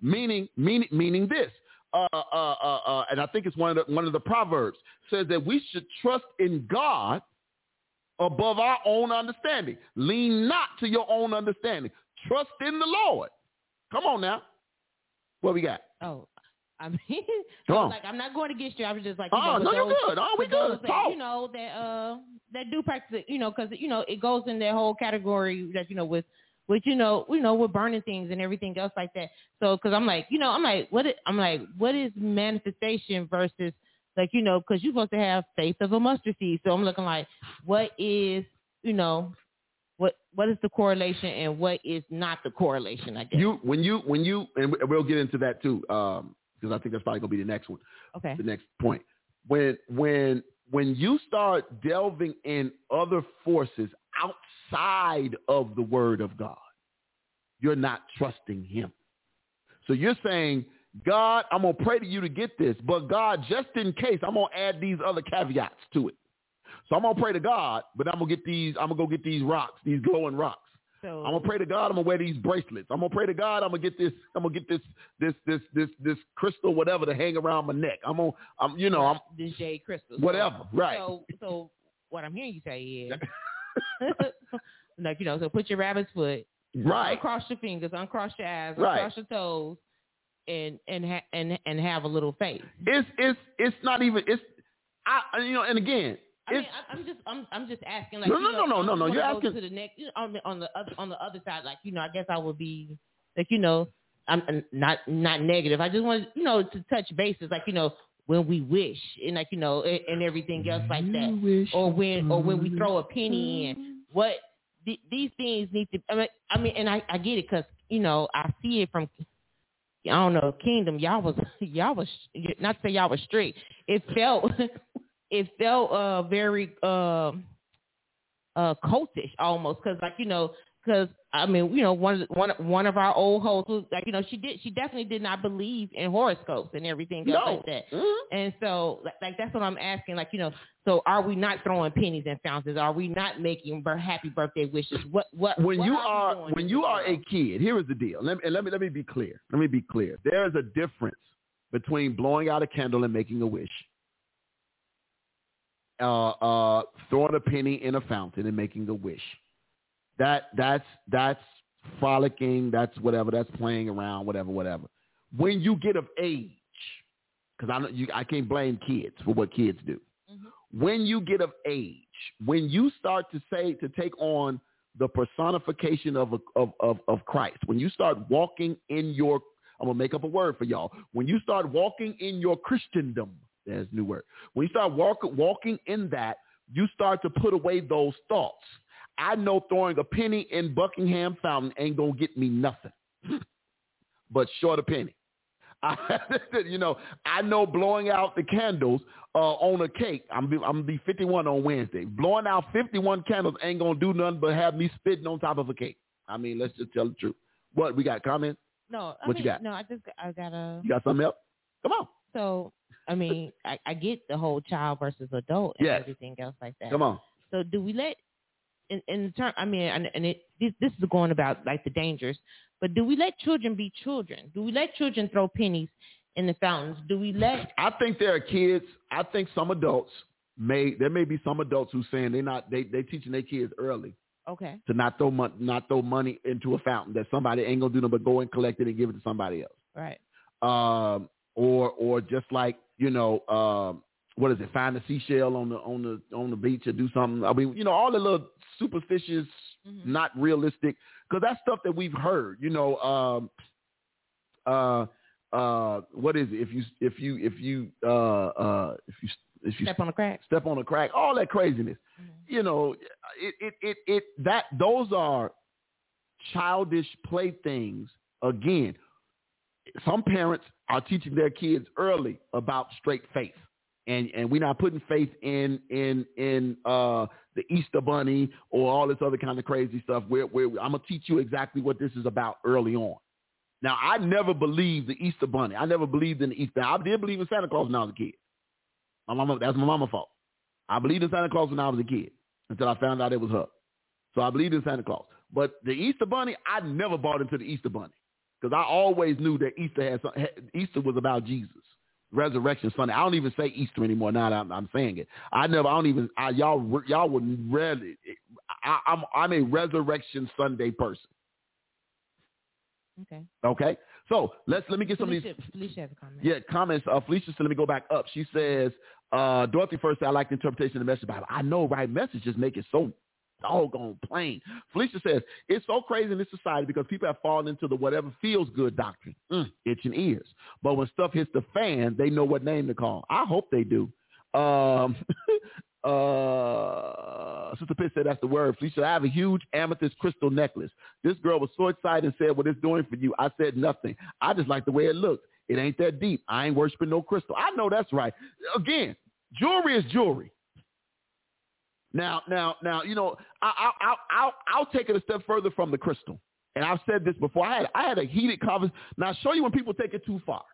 Meaning, meaning, meaning this. Uh, uh, uh, uh, and I think it's one of the, one of the proverbs says that we should trust in God above our own understanding. Lean not to your own understanding. Trust in the Lord. Come on now. What we got? oh I mean (laughs) Come on. like I'm not going against you I was just like you Oh, know, no, with you're those- good. Oh, we good. that, you know that uh that do practice it, you know because you know it goes in that whole category that you know with with you know you know with burning things and everything else like that so because i'm like you know i'm like what i'm like what is manifestation versus like you know because you're supposed to have faith of a mustard seed so i'm looking like what is you know what what is the correlation and what is not the correlation i guess You when you when you and we- we'll get into that too um, because I think that's probably gonna be the next one. okay the next point. When when when you start delving in other forces outside of the word of God, you're not trusting him. So you're saying, God, I'm gonna pray to you to get this, but God, just in case, I'm gonna add these other caveats to it. So I'm gonna pray to God, but I'm gonna get these, I'm gonna go get these rocks, these glowing rocks. so I'm gonna pray to God. I'm gonna wear these bracelets. I'm gonna pray to God. I'm gonna get this. I'm gonna get this this this this this crystal whatever to hang around my neck. I'm gonna. I'm you know. I'm this jade crystal whatever. Right. So, so what I'm hearing you say is, like you know, so put your rabbit's foot, right. uncross your fingers, uncross your eyes, Right. uncross your toes, and and ha- and and have a little faith. It's it's it's not even. It's I you know. And again, I mean, I'm just I'm I'm just asking. Like, No, no, know, no, no, no, no, you're asking- to the next you know, on the on the other on the other side. Like you know, I guess I would be like you know, I'm I'm not not negative. I just want you know to touch bases. Like you know, when we wish and like you know and, and everything else like that. or when or when we throw a penny in. What th- these things need to. I mean, I mean, and I, I get it because you know I see it from. I don't know, Kingdom. Y'all was (laughs) y'all was not say y'all was strict. It felt (laughs) it felt uh very um uh cultish almost because like you know because I mean, you know, one one one of our old hosts was like, you know, she did she definitely did not believe in horoscopes and everything No. like that. Mhm. And so, like, like that's what I'm asking. Like, you know, so are we not throwing pennies in fountains? Are we not making happy birthday wishes? What what when what you we are when you are a kid, here is the deal. Let me, and let me let me be clear. Let me be clear. There is a difference between blowing out a candle and making a wish. Uh, uh, throwing a penny in a fountain and making a wish. That that's that's frolicking. That's whatever. That's playing around. Whatever. Whatever. When you get of age, because I know you, I can't blame kids for what kids do. Mm-hmm. When you get of age, when you start to say to take on the personification of, a, of, of, of Christ. When you start walking in your, I'm going to make up a word for y'all. When you start walking in your Christendom, there's a new word. When you start walk, walking in that, you start to put away those thoughts. I know throwing a penny in Buckingham Fountain ain't going to get me nothing, (laughs) but short a penny. I, (laughs) you know, I know blowing out the candles uh, on a cake. I'm be, I'm gonna be 51 on Wednesday. Blowing out 51 candles ain't gonna do nothing but have me spitting on top of a cake. I mean, let's just tell the truth. What we got? Comments? No, I What you got? No, I just I got a. You got something else? Come on, So I mean, I, I get the whole child versus adult and Yes. everything else like that. come on. So do we let in in term? I mean, and, and it this, this is going about like the dangers. But do we let children be children? Do we let children throw pennies in the fountains? Do we let? I think there are kids. I think some adults may. There may be some adults who saying they're not they they teaching their kids early Okay. to not throw money not throw money into a fountain that somebody ain't gonna do nothing but go and collect it and give it to somebody else. Right. um, or or just like you know, um, what is it? Find a seashell on the on the on the beach or do something. I mean, you know, all the little superstitious, Mhm. not realistic, because that's stuff that we've heard. You know, um, uh, uh, what is it? If you if you if you uh uh if you if you Step on a crack. step on a crack, all that craziness. You know, it, it, it, it, that, those are childish playthings. Again, some parents are teaching their kids early about straight faith. And, and we're not putting faith in in in uh, the Easter Bunny or all this other kind of crazy stuff. Where, where I'm gonna teach you exactly what this is about early on. Now, I never believed the Easter Bunny. I never believed in the Easter. Bunny. I did believe in Santa Claus when I was a kid. My mama, that's my mama's fault. I believed in Santa Claus when I was a kid until I found out it was her. So I believed in Santa Claus. But the Easter Bunny, I never bought into the Easter Bunny because I always knew that Easter had some, Easter was about Jesus, Resurrection Sunday. I don't even say Easter anymore now that I'm, I'm saying it. I never. I don't even. I, y'all y'all would really. I, I'm I'm a Resurrection Sunday person. Okay. Okay, so let's let me get some of these. Felicia, Felicia has a comment. Yeah, comments. Uh, Felicia, so let me go back up. She says, uh, Dorothy first said, I like the interpretation of the message Bible. I know, right? Messages make it so doggone plain. Felicia says, it's so crazy in this society because people have fallen into the whatever feels good doctrine, mm, itching ears. But when stuff hits the fan, they know what name to call. I hope they do. Um, (laughs) uh, Sister Pitt said that's the word. Felicia, I have a huge amethyst crystal necklace. This girl was so excited and said, what it's doing for you. I said nothing. I just like the way it looks. It ain't that deep. I ain't worshiping no crystal. I know that's right. Again, jewelry is jewelry. Now, now, now, you know, I, I, I, I'll, I'll take it a step further from the crystal. And I've said this before. I had, I had a heated conversation. Now, I'll show you when people take it too far.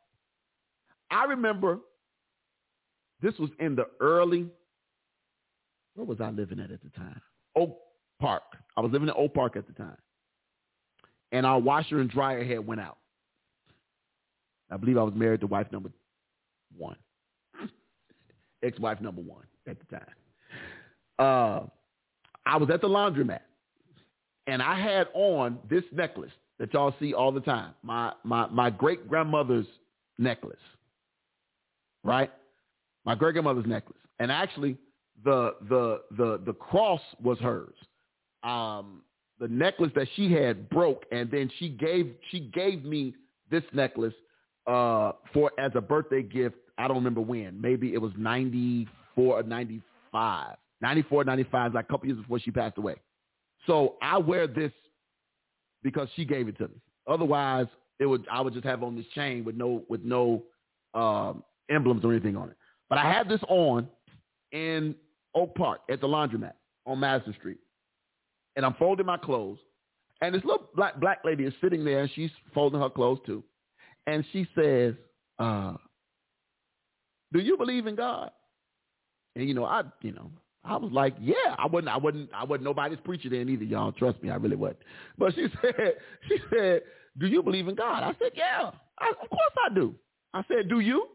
I remember this was in the early, where was I living at at the time? Oak Park. I was living in Oak Park at the time. And our washer and dryer had went out. I believe I was married to wife number one, (laughs) ex-wife number one at the time. Uh, I was at the laundromat, and I had on this necklace that y'all see all the time. My my my great grandmother's necklace, right? My great grandmother's necklace, and actually the the the the cross was hers. Um, the necklace that she had broke, and then she gave she gave me this necklace uh, for as a birthday gift. I don't remember when. Maybe it was 94 or 95. 94, 95, like a couple years before she passed away. So I wear this because she gave it to me. Otherwise, it would I would just have on this chain with no with no um, emblems or anything on it. But I had this on in Oak Park at the laundromat on Madison Street, and I'm folding my clothes, And this little black black lady is sitting there and she's folding her clothes too. And she says, uh, do you believe in God? And you know, I you know, I was like, yeah, I wouldn't I wouldn't I wasn't nobody's preacher then either, y'all. Trust me, I really wasn't. But she (laughs) said, she said, Do you believe in God? I said, Yeah. I, of course I do. I said, Do you?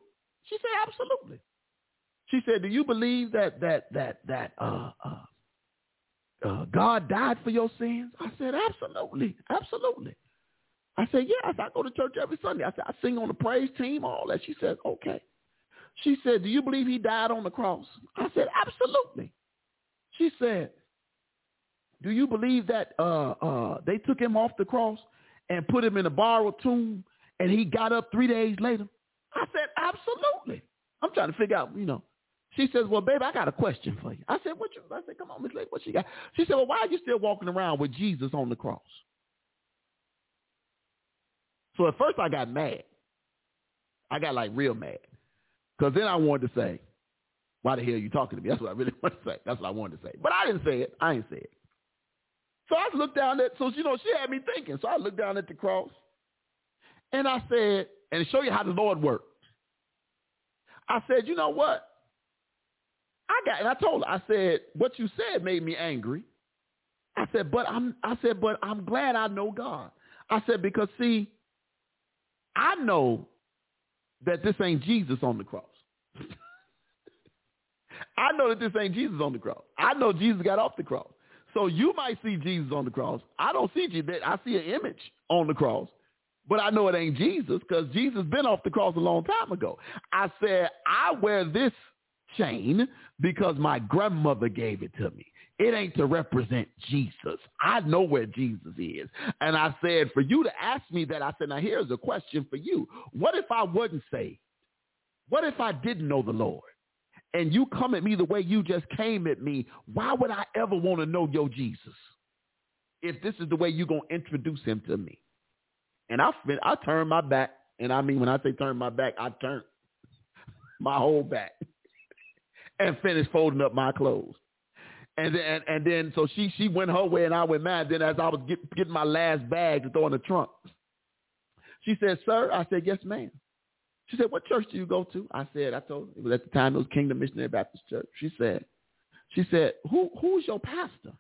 She said, Absolutely. She said, Do you believe that that that that uh uh uh, God died for your sins? I said, absolutely, absolutely. I said, yes, I go to church every Sunday. I said, I sing on the praise team, all that. She said, okay. She said, do you believe he died on the cross? I said, absolutely. She said, do you believe that uh, uh, they took him off the cross and put him in a borrowed tomb and he got up three days later? I said, absolutely. I'm trying to figure out, you know, she says, well, baby, I got a question for you. I said, what you, I said, come on, Miss Lady, what she got? She said, well, why are you still walking around with Jesus on the cross? So at first I got mad. I got like real mad. Because then I wanted to say, why the hell are you talking to me? That's what I really (laughs) want to say. That's what I wanted to say. But I didn't say it. I didn't say it. So I looked down at, so, you know, she had me thinking. So I looked down at the cross and I said, and show you how the Lord worked, I said, you know what? I got, and I told her, I said, what you said made me angry. I said, but I'm, I said, but I'm glad I know God. I said, because see, I know that this ain't Jesus on the cross. I know that this ain't Jesus on the cross. I know Jesus got off the cross. So you might see Jesus on the cross. I don't see Jesus. I see an image on the cross. But I know it ain't Jesus because Jesus been off the cross a long time ago. I said, I wear this chain because my grandmother gave it to me. It ain't to represent Jesus. I know where Jesus is. And I said, for you to ask me that, I said, now here's a question for you. What if I wasn't saved? What if I didn't know the Lord? And you come at me the way you just came at me, why would I ever want to know your Jesus? If this is the way you're going to introduce him to me. And I, I turned my back. And I mean, when I say turn my back, I turned (laughs) my whole back (laughs) and finished folding up my clothes. And then, and then, so she she went her way and I went mine. Then as I was get, getting my last bag to throw in the trunk, she said, "Sir," I said, "Yes, ma'am." She said, "What church do you go to?" I said, "I told her it was at the time it was Kingdom Missionary Baptist Church." She said, "She said, who who's your pastor?"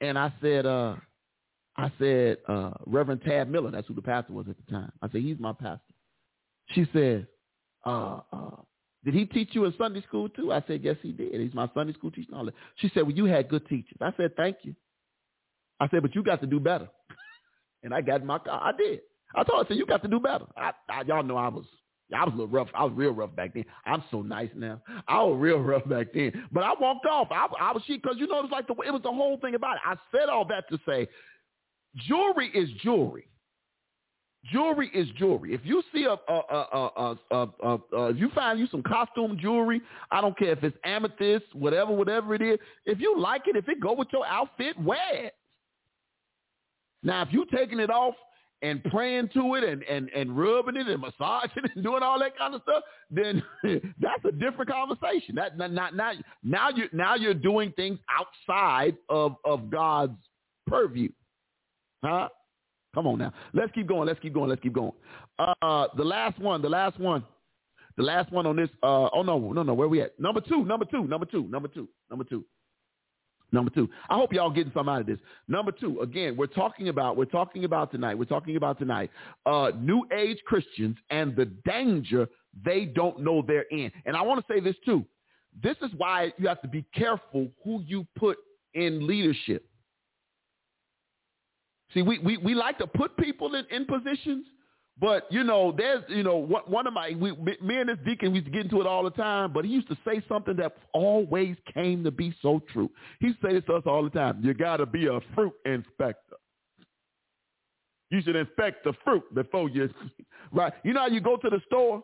And I said, "Uh, I said uh, Reverend Tad Miller. That's who the pastor was at the time." I said, "He's my pastor." She said, uh, uh, did he teach you in Sunday school too? I said, yes, he did. He's my Sunday school teacher. She said, well, you had good teachers. I said, thank you. I said, but you got to do better. (laughs) and I got in my car. I did. I told her, I said, you got to do better. I, I, y'all know I was, I was a little rough. I was real rough back then. I'm so nice now. I was real (laughs) rough back then. But I walked off. I, I was she because you know it was like the it was the whole thing about it. I said all that to say, jewelry is jewelry. Jewelry is jewelry. If you see a, a, a, a, a, a, if you find you some costume jewelry, I don't care if it's amethyst, whatever, whatever it is. If you like it, if it go with your outfit, wear it. Now, if you taking it off and praying to it and, and, and rubbing it and massaging it and doing all that kind of stuff, then (laughs) that's a different conversation. That not, not now now you now you're doing things outside of, of God's purview. Huh? Come on now. Let's keep going. Let's keep going. Let's keep going. Uh, the last one. The last one. The last one on this. Uh, oh no, no, no. Where we at? Number two. Number two. Number two. Number two. Number two. Number two. I hope y'all getting some out of this. Number two. Again, we're talking about. We're talking about tonight. We're talking about tonight. Uh, New Age Christians and the danger they don't know they're in. And I want to say this too. This is why you have to be careful who you put in leadership. See, we, we, we like to put people in, in positions, but you know, there's you know one of my we, me and this deacon we used to get into it all the time, but he used to say something that always came to be so true. He said this to us all the time: "You got to be a fruit inspector. You should inspect the fruit before you (laughs) right. You know how you go to the store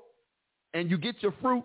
and you get your fruit.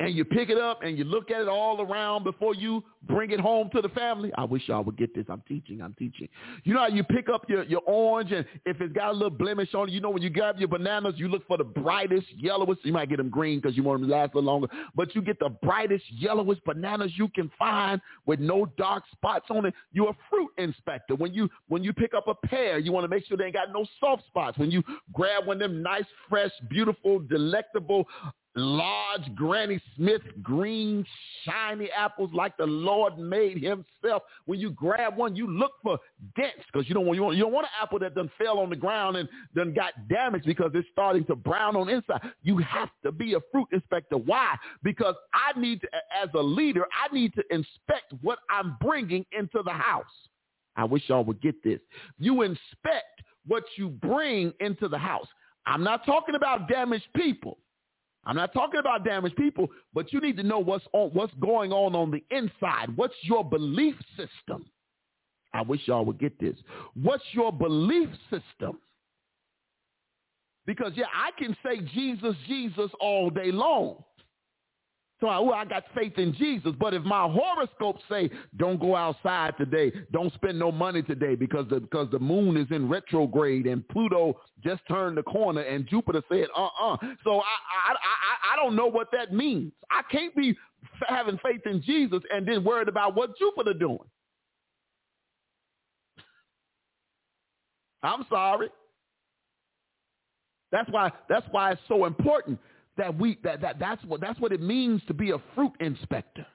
And you pick it up and you look at it all around before you bring it home to the family. I wish y'all would get this. I'm teaching. I'm teaching. You know how you pick up your, your orange and if it's got a little blemish on it, you know when you grab your bananas, you look for the brightest, yellowest. You might get them green because you want them to last a little longer, but you get the brightest, yellowest bananas you can find with no dark spots on it. You're a fruit inspector. When you when you pick up a pear, you want to make sure they ain't got no soft spots. When you grab one of them nice, fresh, beautiful, delectable large Granny Smith green shiny apples like the Lord made himself. When you grab one, you look for dents because you don't want you, you don't want an apple that done fell on the ground and done got damaged because it's starting to brown on inside. You have to be a fruit inspector. Why? Because I need to, as a leader, I need to inspect what I'm bringing into the house. I wish y'all would get this. You inspect what you bring into the house. I'm not talking about damaged people. I'm not talking about damaged people, but you need to know what's on, what's going on on the inside. What's your belief system? I wish y'all would get this. What's your belief system? Because yeah, I can say Jesus, Jesus all day long. So I, got faith in Jesus. But if my horoscope say, don't go outside today, don't spend no money today because the, because the moon is in retrograde and Pluto just turned the corner and Jupiter said, uh-uh. So I, I, I, I don't know what that means. I can't be having faith in Jesus and then worried about what Jupiter doing. I'm sorry. That's why that's why it's so important that we that, that that's what that's what it means to be a fruit inspector.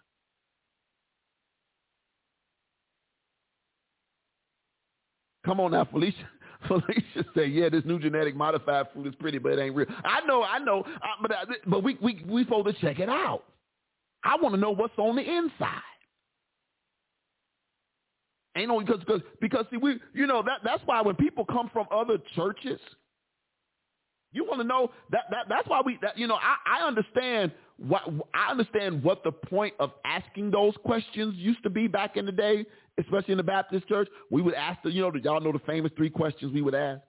Come on now, Felicia. (laughs) Felicia said, "Yeah, this new genetic modified fruit is pretty, but it ain't real." I know, I know, but uh, but we we we supposed to check it out. I want to know what's on the inside. Ain't no because because because see we you know that that's why when people come from other churches you want to know that, that that's why we that, you know I, I understand what I understand what the point of asking those questions used to be back in the day, especially in the Baptist church. We would ask the you know y'all know the famous three questions we would ask.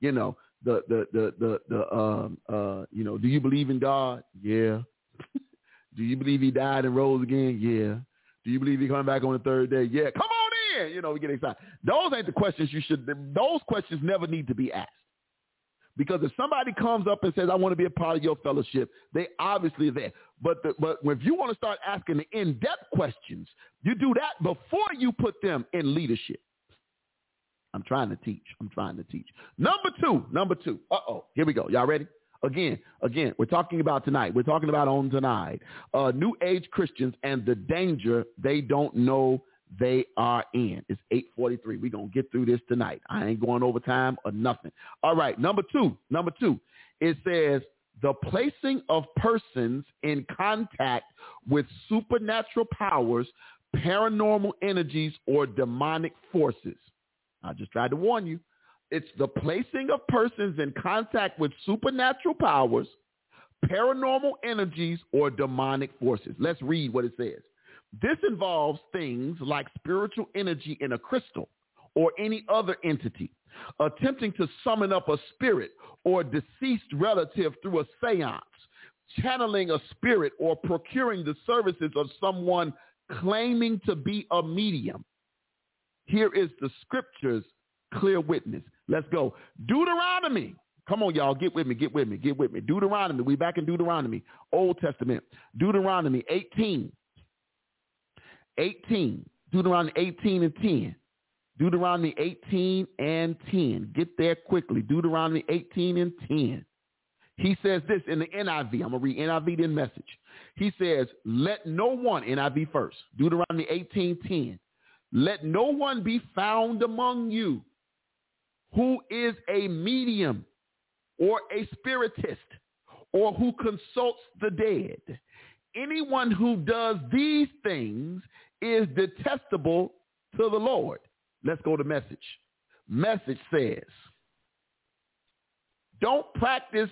You know the the the the, the um uh you know do you believe in God? Yeah. (laughs) do you believe He died and rose again? Yeah. Do you believe He coming back on the third day? Yeah. Come on in. You know we get excited. Those ain't the questions you should. Those questions never need to be asked. Because if somebody comes up and says, I want to be a part of your fellowship, they obviously are there. But, the, but if you want to start asking the in-depth questions, you do that before you put them in leadership. I'm trying to teach. I'm trying to teach. Number two, number two. Uh-oh, here we go. Y'all ready? Again, again, we're talking about tonight. We're talking about on tonight. Uh, New Age Christians and the danger they don't know they are in. It's 843. We're going to get through this tonight. I ain't going over time or nothing. All right. Number two, number two, it says the placing of persons in contact with supernatural powers, paranormal energies, or demonic forces. I just tried to warn you. It's the placing of persons in contact with supernatural powers, paranormal energies, or demonic forces. Let's read what it says. This involves things like spiritual energy in a crystal or any other entity, attempting to summon up a spirit or deceased relative through a seance, channeling a spirit or procuring the services of someone claiming to be a medium. Here is the scripture's clear witness. Let's go. Deuteronomy. Come on, y'all. Get with me. Get with me. Get with me. Deuteronomy. We back in Deuteronomy. Old Testament. Deuteronomy 18. 18. Deuteronomy 18 and 10. Deuteronomy 18 and 10. Get there quickly. Deuteronomy 18 and 10. He says this in the NIV. I'm going to read NIV then message. He says, let no one, NIV first, Deuteronomy 18, 10. Let no one be found among you who is a medium or a spiritist or who consults the dead. Anyone who does these things is detestable to the Lord. Let's go to message. Message says, don't practice,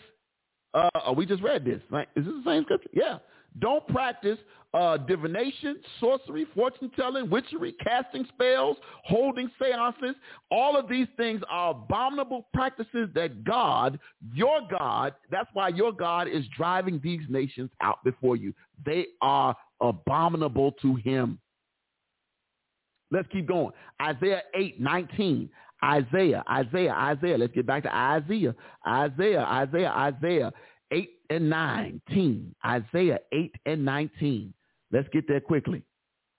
uh, oh, we just read this, right? Is this the same scripture? Yeah. Don't practice uh, divination, sorcery, fortune telling, witchery, casting spells, holding seances. All of these things are abominable practices that God, your God, that's why your God is driving these nations out before you. They are abominable to him. Let's keep going. Isaiah 8, 19. Isaiah, Isaiah, Isaiah. Let's get back to Isaiah. Isaiah, Isaiah, Isaiah 8 and 19. Isaiah 8 and 19. Let's get there quickly.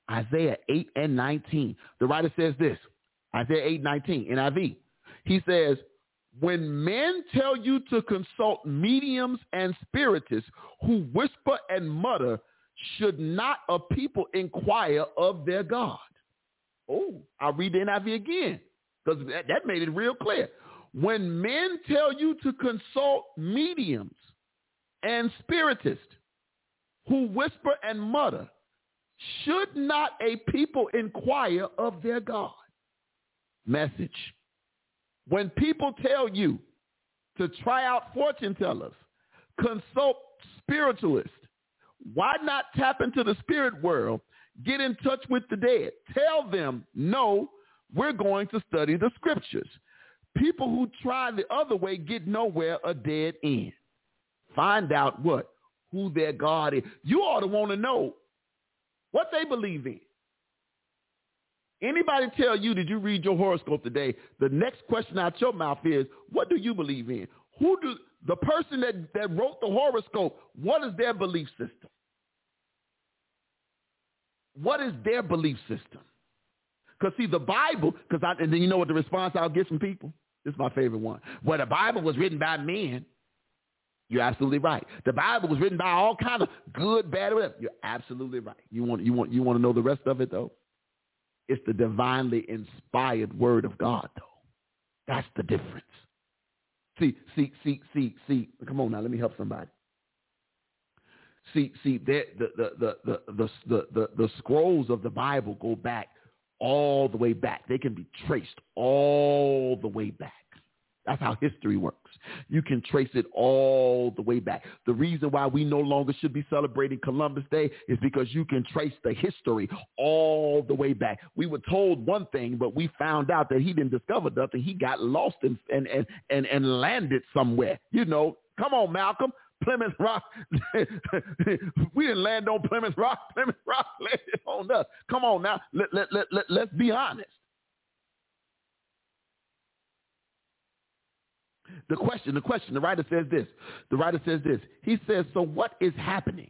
Isaiah 8 and 19. The writer says this. Isaiah 8, 19, NIV. He says, when men tell you to consult mediums and spiritists who whisper and mutter, should not a people inquire of their God? Oh, I'll read the NIV again because that, that made it real clear. When men tell you to consult mediums and spiritists who whisper and mutter, should not a people inquire of their God? Message. When people tell you to try out fortune tellers, consult spiritualists, why not tap into the spirit world, get in touch with the dead? Tell them, no, we're going to study the scriptures. People who try the other way get nowhere a dead end. Find out what? Who their God is. You ought to want to know what they believe in. Anybody tell you, did you read your horoscope today? The next question out your mouth is, what do you believe in? Who do the person that, that wrote the horoscope, what is their belief system? What is their belief system? Because see, the Bible, because I, and then you know what the response I'll get from people? This is my favorite one. Well, the Bible was written by men. You're absolutely right. The Bible was written by all kind of good, bad, whatever. You're absolutely right. You want, you want, you want to know the rest of it though? It's the divinely inspired word of God though. That's the difference. See, see, see, see, see. Come on now, let me help somebody. See, see, the the the the the the, the, the scrolls of the Bible go back all the way back. They can be traced all the way back. That's how history works. You can trace it all the way back. The reason why we no longer should be celebrating Columbus Day is because you can trace the history all the way back. We were told one thing, but we found out that he didn't discover nothing. He got lost and and and and, and landed somewhere. You know, come on, Malcolm. Plymouth Rock. (laughs) we didn't land on Plymouth Rock. (laughs) Plymouth Rock landed on us. Come on now. Let, let, let, let, let's be honest. The question, the question, the writer says this. The writer says this. He says, so what is happening?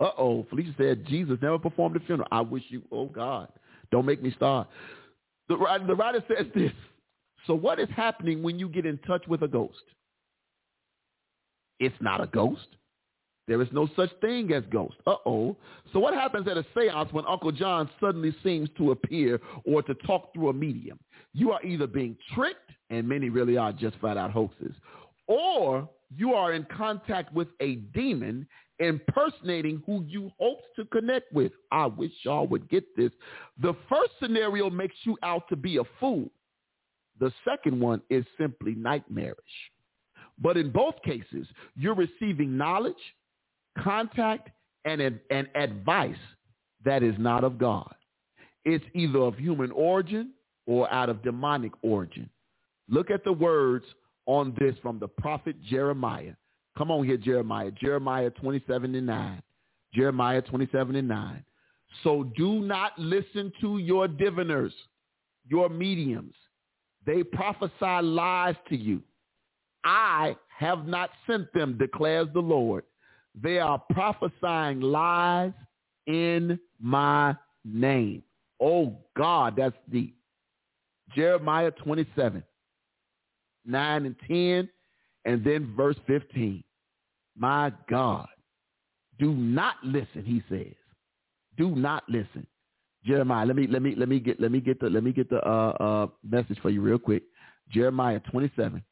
Uh-oh. Felicia said, Jesus never performed a funeral. I wish you, oh God, don't make me start. The, the writer says this. So what is happening when you get in touch with a ghost? It's not a ghost. There is no such thing as ghost. Uh-oh. So what happens at a seance when Uncle John suddenly seems to appear or to talk through a medium? You are either being tricked, and many really are just flat out hoaxes, or you are in contact with a demon impersonating who you hoped to connect with. I wish y'all would get this. The first scenario makes you out to be a fool. The second one is simply nightmarish. But in both cases, you're receiving knowledge, contact, and, and advice that is not of God. It's either of human origin or out of demonic origin. Look at the words on this from the prophet Jeremiah. Come on here, Jeremiah. Jeremiah 27 and 9. Jeremiah 27 and 9. So do not listen to your diviners, your mediums. They prophesy lies to you. I have not sent them, declares the Lord. They are prophesying lies in my name. Oh God, that's deep. Jeremiah 27, 9 and 10, and then verse 15. My God, do not listen, he says. Do not listen. Jeremiah, let me let me let me get let me get the let me get the uh, uh, message for you real quick. Jeremiah 27,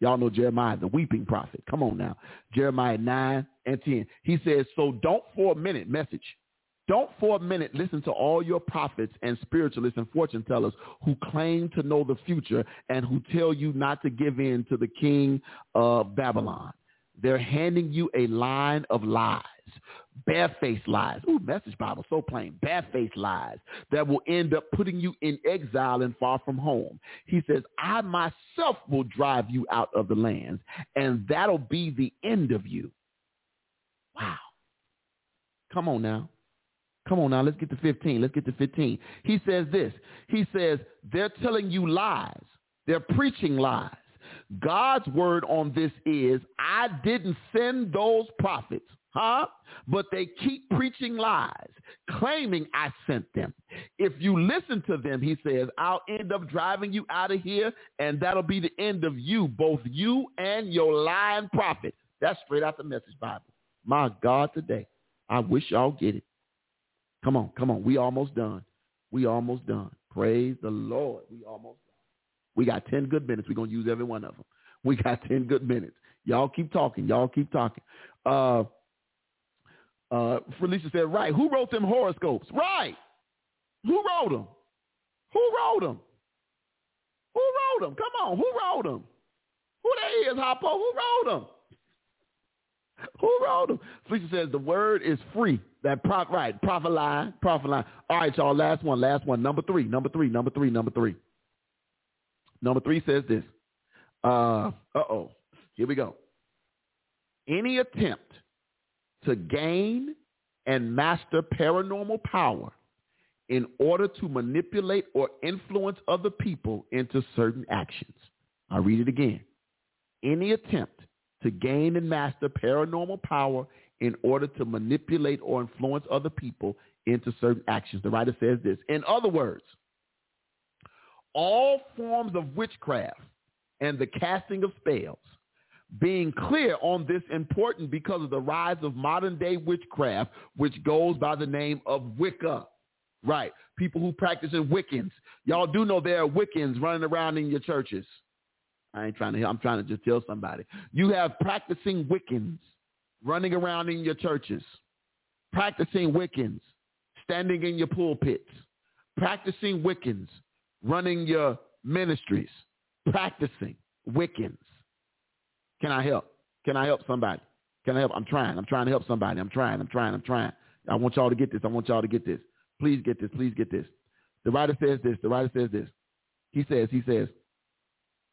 Y'all know Jeremiah, the weeping prophet. Come on now. Jeremiah 9 and 10. He says, so don't for a minute, message, don't for a minute listen to all your prophets and spiritualists and fortune tellers who claim to know the future and who tell you not to give in to the king of Babylon. They're handing you a line of lies, barefaced lies. Ooh, message Bible, so plain. Barefaced lies that will end up putting you in exile and far from home. He says, I myself will drive you out of the lands, and that'll be the end of you. Wow. Come on now. Come on now, let's get to 15. Let's get to 15. He says this. He says, they're telling you lies. They're preaching lies. God's word on this is, I didn't send those prophets, huh? But they keep preaching lies, claiming I sent them. If you listen to them, he says, I'll end up driving you out of here, and that'll be the end of you, both you and your lying prophet. That's straight out the message Bible. My God, today. I wish y'all get it. Come on, come on. We almost done. We almost done. Praise the Lord. We almost done. We got 10 good minutes. We're going to use every one of them. We got (laughs) 10 good minutes. Y'all keep talking. Y'all keep talking. Uh, uh, Felicia said, right. Who wrote them horoscopes? Right. Who wrote them? Who wrote them? Who wrote them? Come on. Who wrote them? Who that is, Hoppo? Who wrote them? Who wrote them? Felicia says the word is free. That prop right, prophet line, prophet line. All right, y'all. Last one, last one. Number three, number three, number three, number three. Number three says this. Uh oh. Here we go. Any attempt to gain and master paranormal power in order to manipulate or influence other people into certain actions. I'll read it again. Any attempt to gain and master paranormal power in order to manipulate or influence other people into certain actions. The writer says this. In other words, all forms of witchcraft and the casting of spells, being clear on this important because of the rise of modern day witchcraft, which goes by the name of Wicca. Right. People who practice in Wiccans. Y'all do know there are Wiccans running around in your churches. I ain't trying to, I'm trying to just tell somebody. You have practicing Wiccans running around in your churches, practicing Wiccans, standing in your pulpits, practicing Wiccans, running your ministries, practicing Wiccans. Can I help? Can I help somebody? Can I help? I'm trying. I'm trying to help somebody. I'm trying. I'm trying. I'm trying. I want y'all to get this. I want y'all to get this. Please get this. Please get this. The writer says this. The writer says this. He says, he says,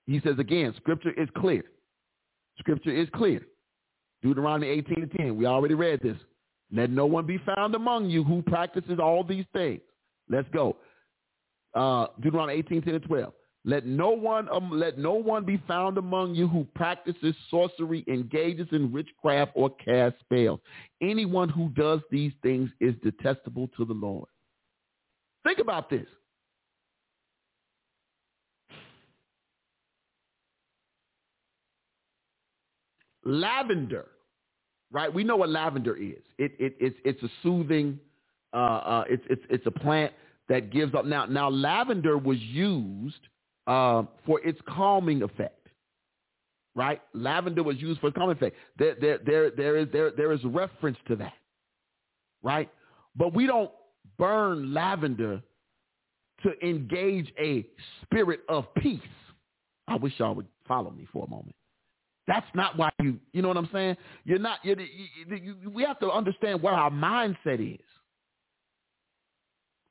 he says again, scripture is clear. Scripture is clear. Deuteronomy 18 and 10. We already read this. Let no one be found among you who practices all these things. Let's go. Uh, Deuteronomy 18, 10 and 12. Let no one um, let no one be found among you who practices sorcery, engages in witchcraft, or casts spells. Anyone who does these things is detestable to the Lord. Think about this. lavender, right? We know what lavender is. It, it, it's, it's a soothing, uh, uh, it's, it's, it's a plant that gives up. Now, now lavender was used uh, for its calming effect, right? Lavender was used for its calming effect. There, there, there, there, is, there, there is reference to that, right? But we don't burn lavender to engage a spirit of peace. I wish y'all would follow me for a moment. That's not why you, you know what I'm saying? You're not, you're, you, you, we have to understand what our mindset is.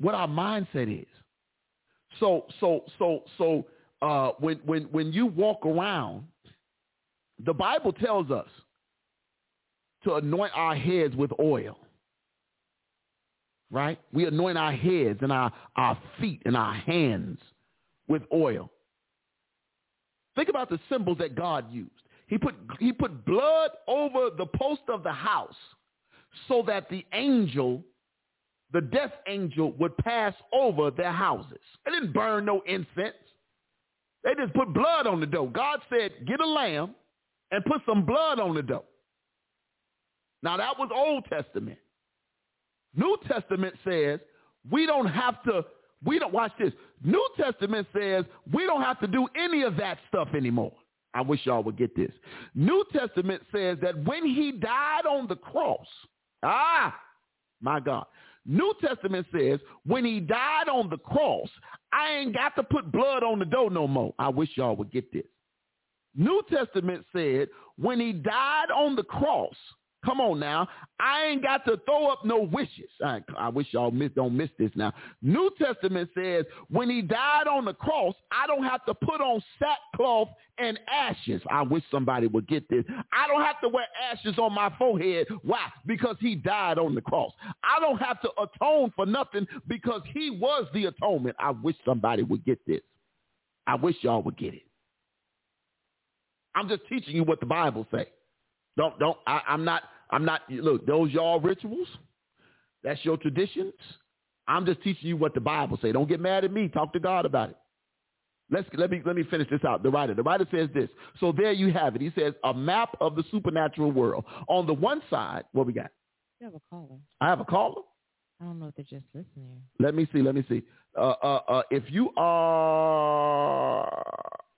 What our mindset is. So, so, so, so, uh, when, when, when you walk around, the Bible tells us to anoint our heads with oil. Right? We anoint our heads and our, our feet and our hands with oil. Think about the symbols that God used. He put, he put blood over the post of the house so that the angel, the death angel, would pass over their houses. They didn't burn no incense. They just put blood on the dough. God said, get a lamb and put some blood on the dough. Now that was Old Testament. New Testament says we don't have to, we don't, watch this. New Testament says we don't have to do any of that stuff anymore. I wish y'all would get this. New Testament says that when he died on the cross, ah, my God. New Testament says when he died on the cross, I ain't got to put blood on the door no more. I wish y'all would get this. New Testament said when he died on the cross, come on now, I ain't got to throw up no wishes. I, I wish y'all miss, don't miss this now. New Testament says when he died on the cross, I don't have to put on sackcloth and ashes. I wish somebody would get this. I don't have to wear ashes on my forehead. Why? Because he died on the cross. I don't have to atone for nothing because he was the atonement. I wish somebody would get this. I wish y'all would get it. I'm just teaching you what the Bible say. Don't don't I, I'm not I'm not look, those y'all rituals, that's your traditions. I'm just teaching you what the Bible say. Don't get mad at me. Talk to God about it. Let's let me let me finish this out. The writer, the writer says this. So there you have it. He says a map of the supernatural world. On the one side, what we got? You have a caller. I have a caller. I don't know if they're just listening. Let me see. Let me see. Uh, uh, uh, if you are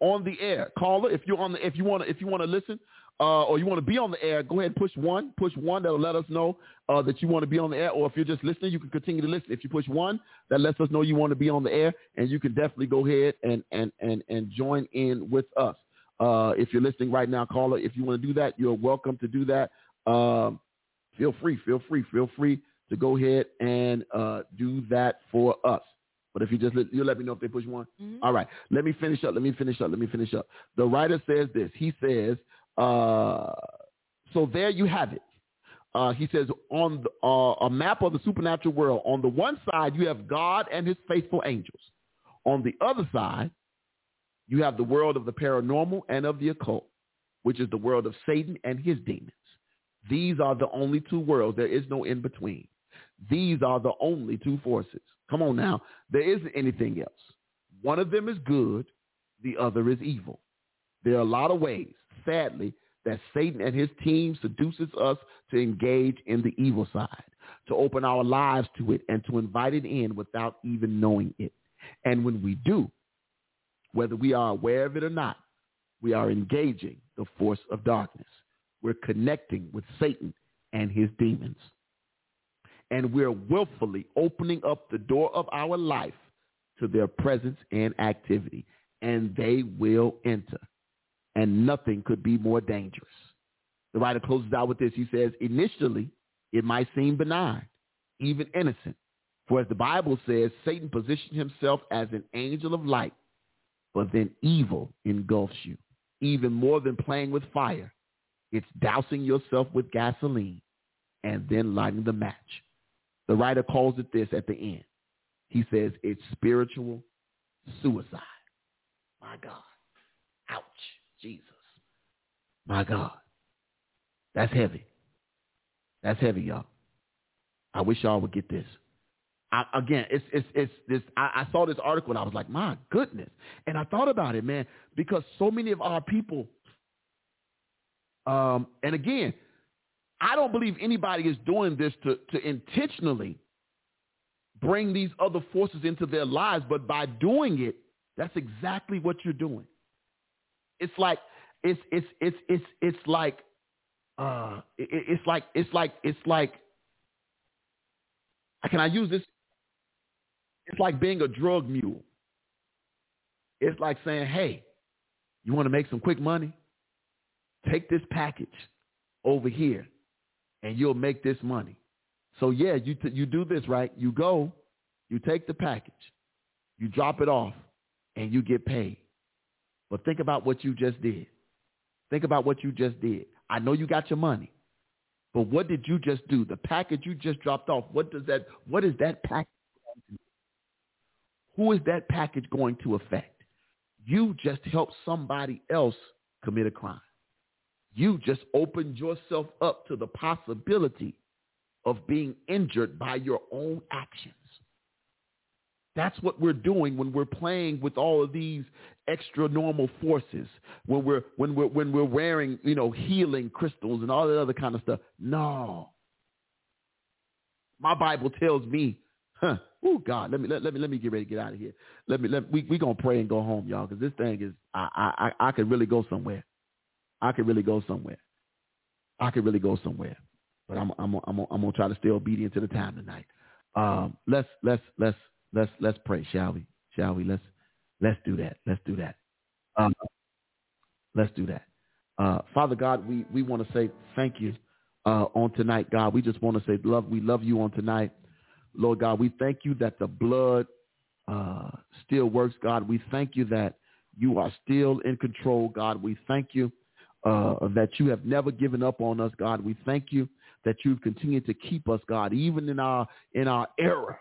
on the air, caller, if you're on the, if you want to, if you want to listen, uh, or you want to be on the air, go ahead and push one. Push one. That'll let us know uh, that you want to be on the air. Or if you're just listening, you can continue to listen. If you push one, that lets us know you want to be on the air, and you can definitely go ahead and and and and join in with us. Uh, if you're listening right now, caller, if you want to do that, you're welcome to do that. Um, feel free, feel free, feel free to go ahead and uh, do that for us. But if you just let, you let me know if they push one. Mhm. All right. Let me finish up. Let me finish up. Let me finish up. The writer says this. He says, uh, so there you have it. Uh, he says on the, uh, a map of the supernatural world, on the one side you have God and his faithful angels. On the other side, you have the world of the paranormal and of the occult, which is the world of Satan and his demons. These are the only two worlds. There is no in between. These are the only two forces. Come on now. There isn't anything else. One of them is good. The other is evil. There are a lot of ways, sadly, that Satan and his team seduces us to engage in the evil side, to open our lives to it and to invite it in without even knowing it. And when we do, whether we are aware of it or not, we are engaging the force of darkness. We're connecting with Satan and his demons. And we're willfully opening up the door of our life to their presence and activity. And they will enter. And nothing could be more dangerous. The writer closes out with this. He says, initially, it might seem benign, even innocent. For as the Bible says, Satan positioned himself as an angel of light, but then evil engulfs you. Even more than playing with fire, it's dousing yourself with gasoline and then lighting the match. The writer calls it this at the end. He says it's spiritual suicide. My God. Ouch. Jesus. My God. That's heavy. That's heavy, y'all. I wish y'all would get this. I, again, it's it's it's this. I, I saw this article and I was like, my goodness. And I thought about it, man, because so many of our people. Um, and again, I don't believe anybody is doing this to to intentionally bring these other forces into their lives, but by doing it, that's exactly what you're doing. It's like it's it's it's it's it's like uh it, it's like it's like it's like can I use this? It's like being a drug mule. It's like saying, hey, you want to make some quick money? Take this package over here and you'll make this money. So yeah, you, t- you do this, right? You go, you take the package, you drop it off, and you get paid. But think about what you just did. Think about what you just did. I know you got your money, but what did you just do? The package you just dropped off, what does that, what is that package? Who is that package going to affect? You just helped somebody else commit a crime. You just opened yourself up to the possibility of being injured by your own actions. That's what we're doing when we're playing with all of these extra normal forces. When we're when we're when we're wearing, you know, healing crystals and all that other kind of stuff. No. My Bible tells me, huh, oh God, let me let, let me let me get ready to get out of here. Let me let we we gonna pray and go home, y'all, because this thing is I I I could really go somewhere. I could really go somewhere. I could really go somewhere. But I'm I'm I'm I'm gonna try to stay obedient to the time tonight. Um, let's let's let's let's let's pray, shall we? Shall we? Let's let's do that. Let's do that. Um, Let's do that. Uh, Father God, we, we want to say thank you uh, on tonight, God. We just want to say love. We love you on tonight. Lord God, we thank you that the blood uh, still works, God. We thank you that you are still in control, God. We thank you uh, that you have never given up on us, God. We thank you that you've continued to keep us, God, even in our in our error.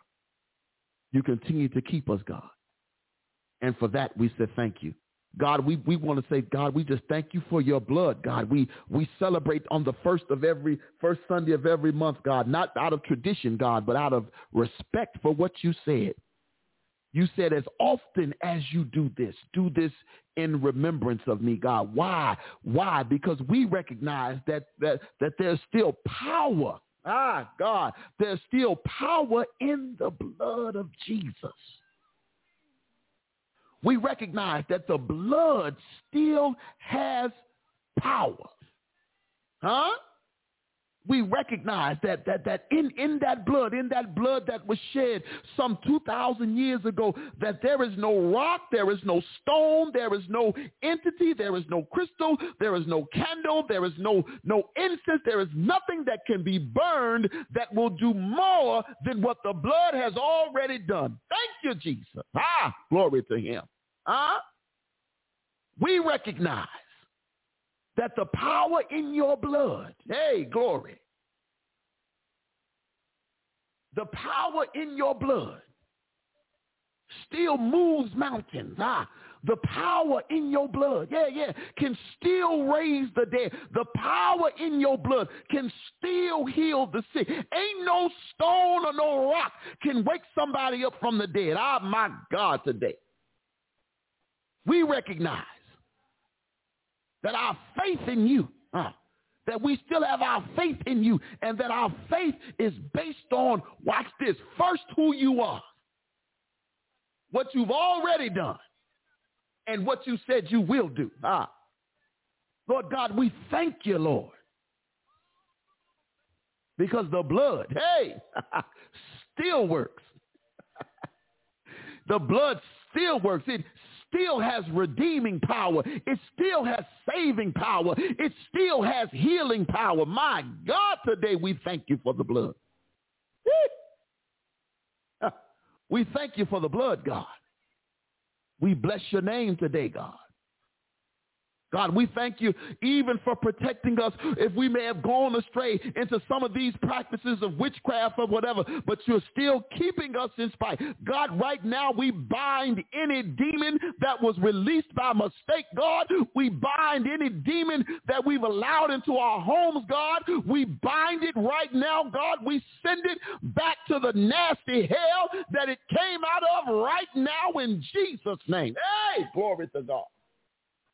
You continue to keep us, God. And for that, we say thank you. God, we, we want to say, God, we just thank you for your blood, God. We we celebrate on the first of every first Sunday of every month, God, not out of tradition, God, but out of respect for what you said. You said, as often as you do this, do this in remembrance of me, God. Why? Why? Because we recognize that that that there's still power. Ah, God, there's still power in the blood of Jesus we recognize that the blood still has power. Huh? We recognize that that that in, in that blood, in that blood that was shed some 2,000 years ago, that there is no rock, there is no stone, there is no entity, there is no crystal, there is no candle, there is no no incense, there is nothing that can be burned that will do more than what the blood has already done. Thank you, Jesus. Ah, glory to him. Huh? We recognize that the power in your blood, hey, glory, the power in your blood still moves mountains. Ah, the power in your blood, yeah, yeah, can still raise the dead. The power in your blood can still heal the sick. Ain't no stone or no rock can wake somebody up from the dead. Ah, my God, today we recognize that our faith in you, uh, that we still have our faith in you, and that our faith is based on, watch this, first who you are, what you've already done, and what you said you will do. Ah. Lord God, we thank you, Lord. Because the blood, hey, (laughs) still works. (laughs) the blood still works. It still has redeeming power. It still has saving power. It still has healing power. My God, today we thank you for the blood. (laughs) We thank you for the blood, God. We bless your name today, God. God, we thank you even for protecting us if we may have gone astray into some of these practices of witchcraft or whatever, but you're still keeping us in spite. God, right now we bind any demon that was released by mistake, God. We bind any demon that we've allowed into our homes, God. We bind it right now, God. We send it back to the nasty hell that it came out of right now in Jesus' name. Hey, glory to God.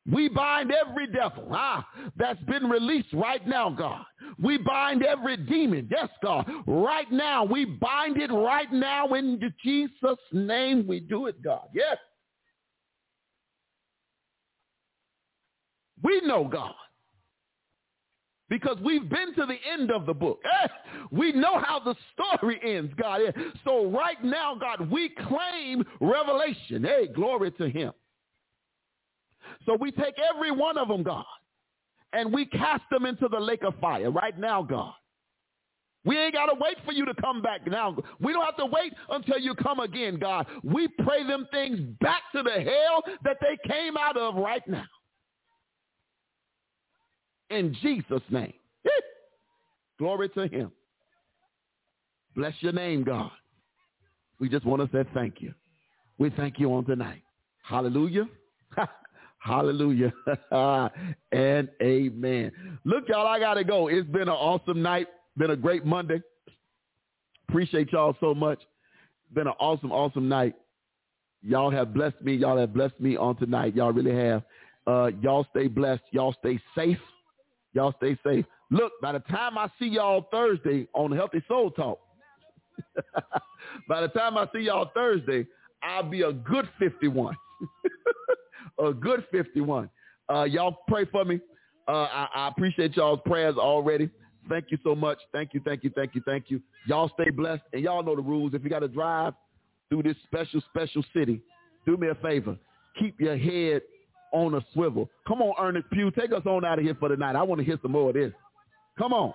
We bind every devil ah, that's been released right now, God. We bind every demon, yes, God. Right now, we bind it right now in Jesus' name. We do it, God. Yes. We know, God, because we've been to the end of the book. Eh, we know how the story ends, God. So right now, God, we claim revelation. Hey, glory to him. So we take every one of them, God, and we cast them into the lake of fire right now, God. We ain't got to wait for you to come back now. We don't have to wait until you come again, God. We pray them things back to the hell that they came out of right now. In Jesus' name. Glory to him. Bless your name, God. We just want to say thank you. We thank you on tonight. Hallelujah. Hallelujah. (laughs) and amen. Look, y'all, I got to go. It's been an awesome night. Been a great Monday. Appreciate y'all so much. Been an awesome, awesome night. Y'all have blessed me. Y'all have blessed me on tonight. Y'all really have. Uh, y'all stay blessed. Y'all stay safe. Y'all stay safe. Look, by the time I see y'all Thursday on Healthy Soul Talk, (laughs) by the time I see y'all Thursday, I'll be a good 51. (laughs) a good 51. Uh, y'all pray for me. Uh, I, I appreciate y'all's prayers already. Thank you so much. Thank you, thank you, thank you, thank you. Y'all stay blessed. And y'all know the rules. If you got to drive through this special, special city, do me a favor. Keep your head on a swivel. Come on, Ernest Pugh, take us on out of here for the night. I want to hear some more of this. Come on.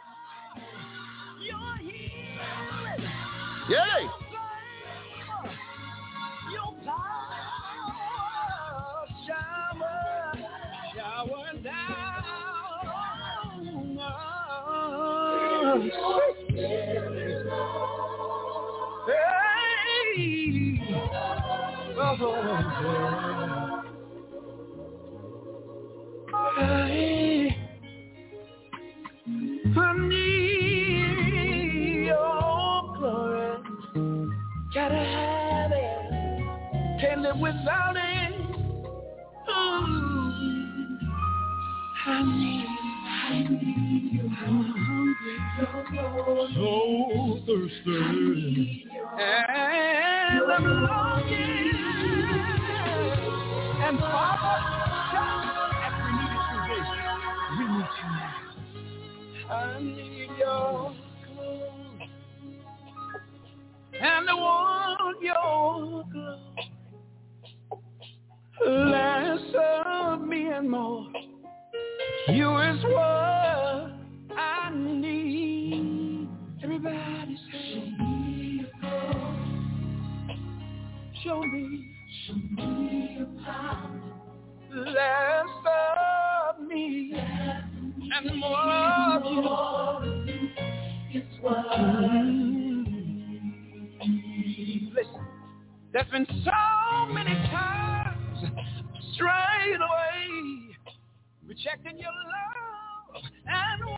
Yay! I need your glory. Gotta have it. Can't live without it. Ooh. I need, I need you. So thirsty. And I'm longing. And Father, as we need it today, we need you now. I need your glory. And I want your glory. Less of me and more. You is what show me, show me your power. Less of me and more of you. Mm. Listen, there's been so many times straight away rejecting your love and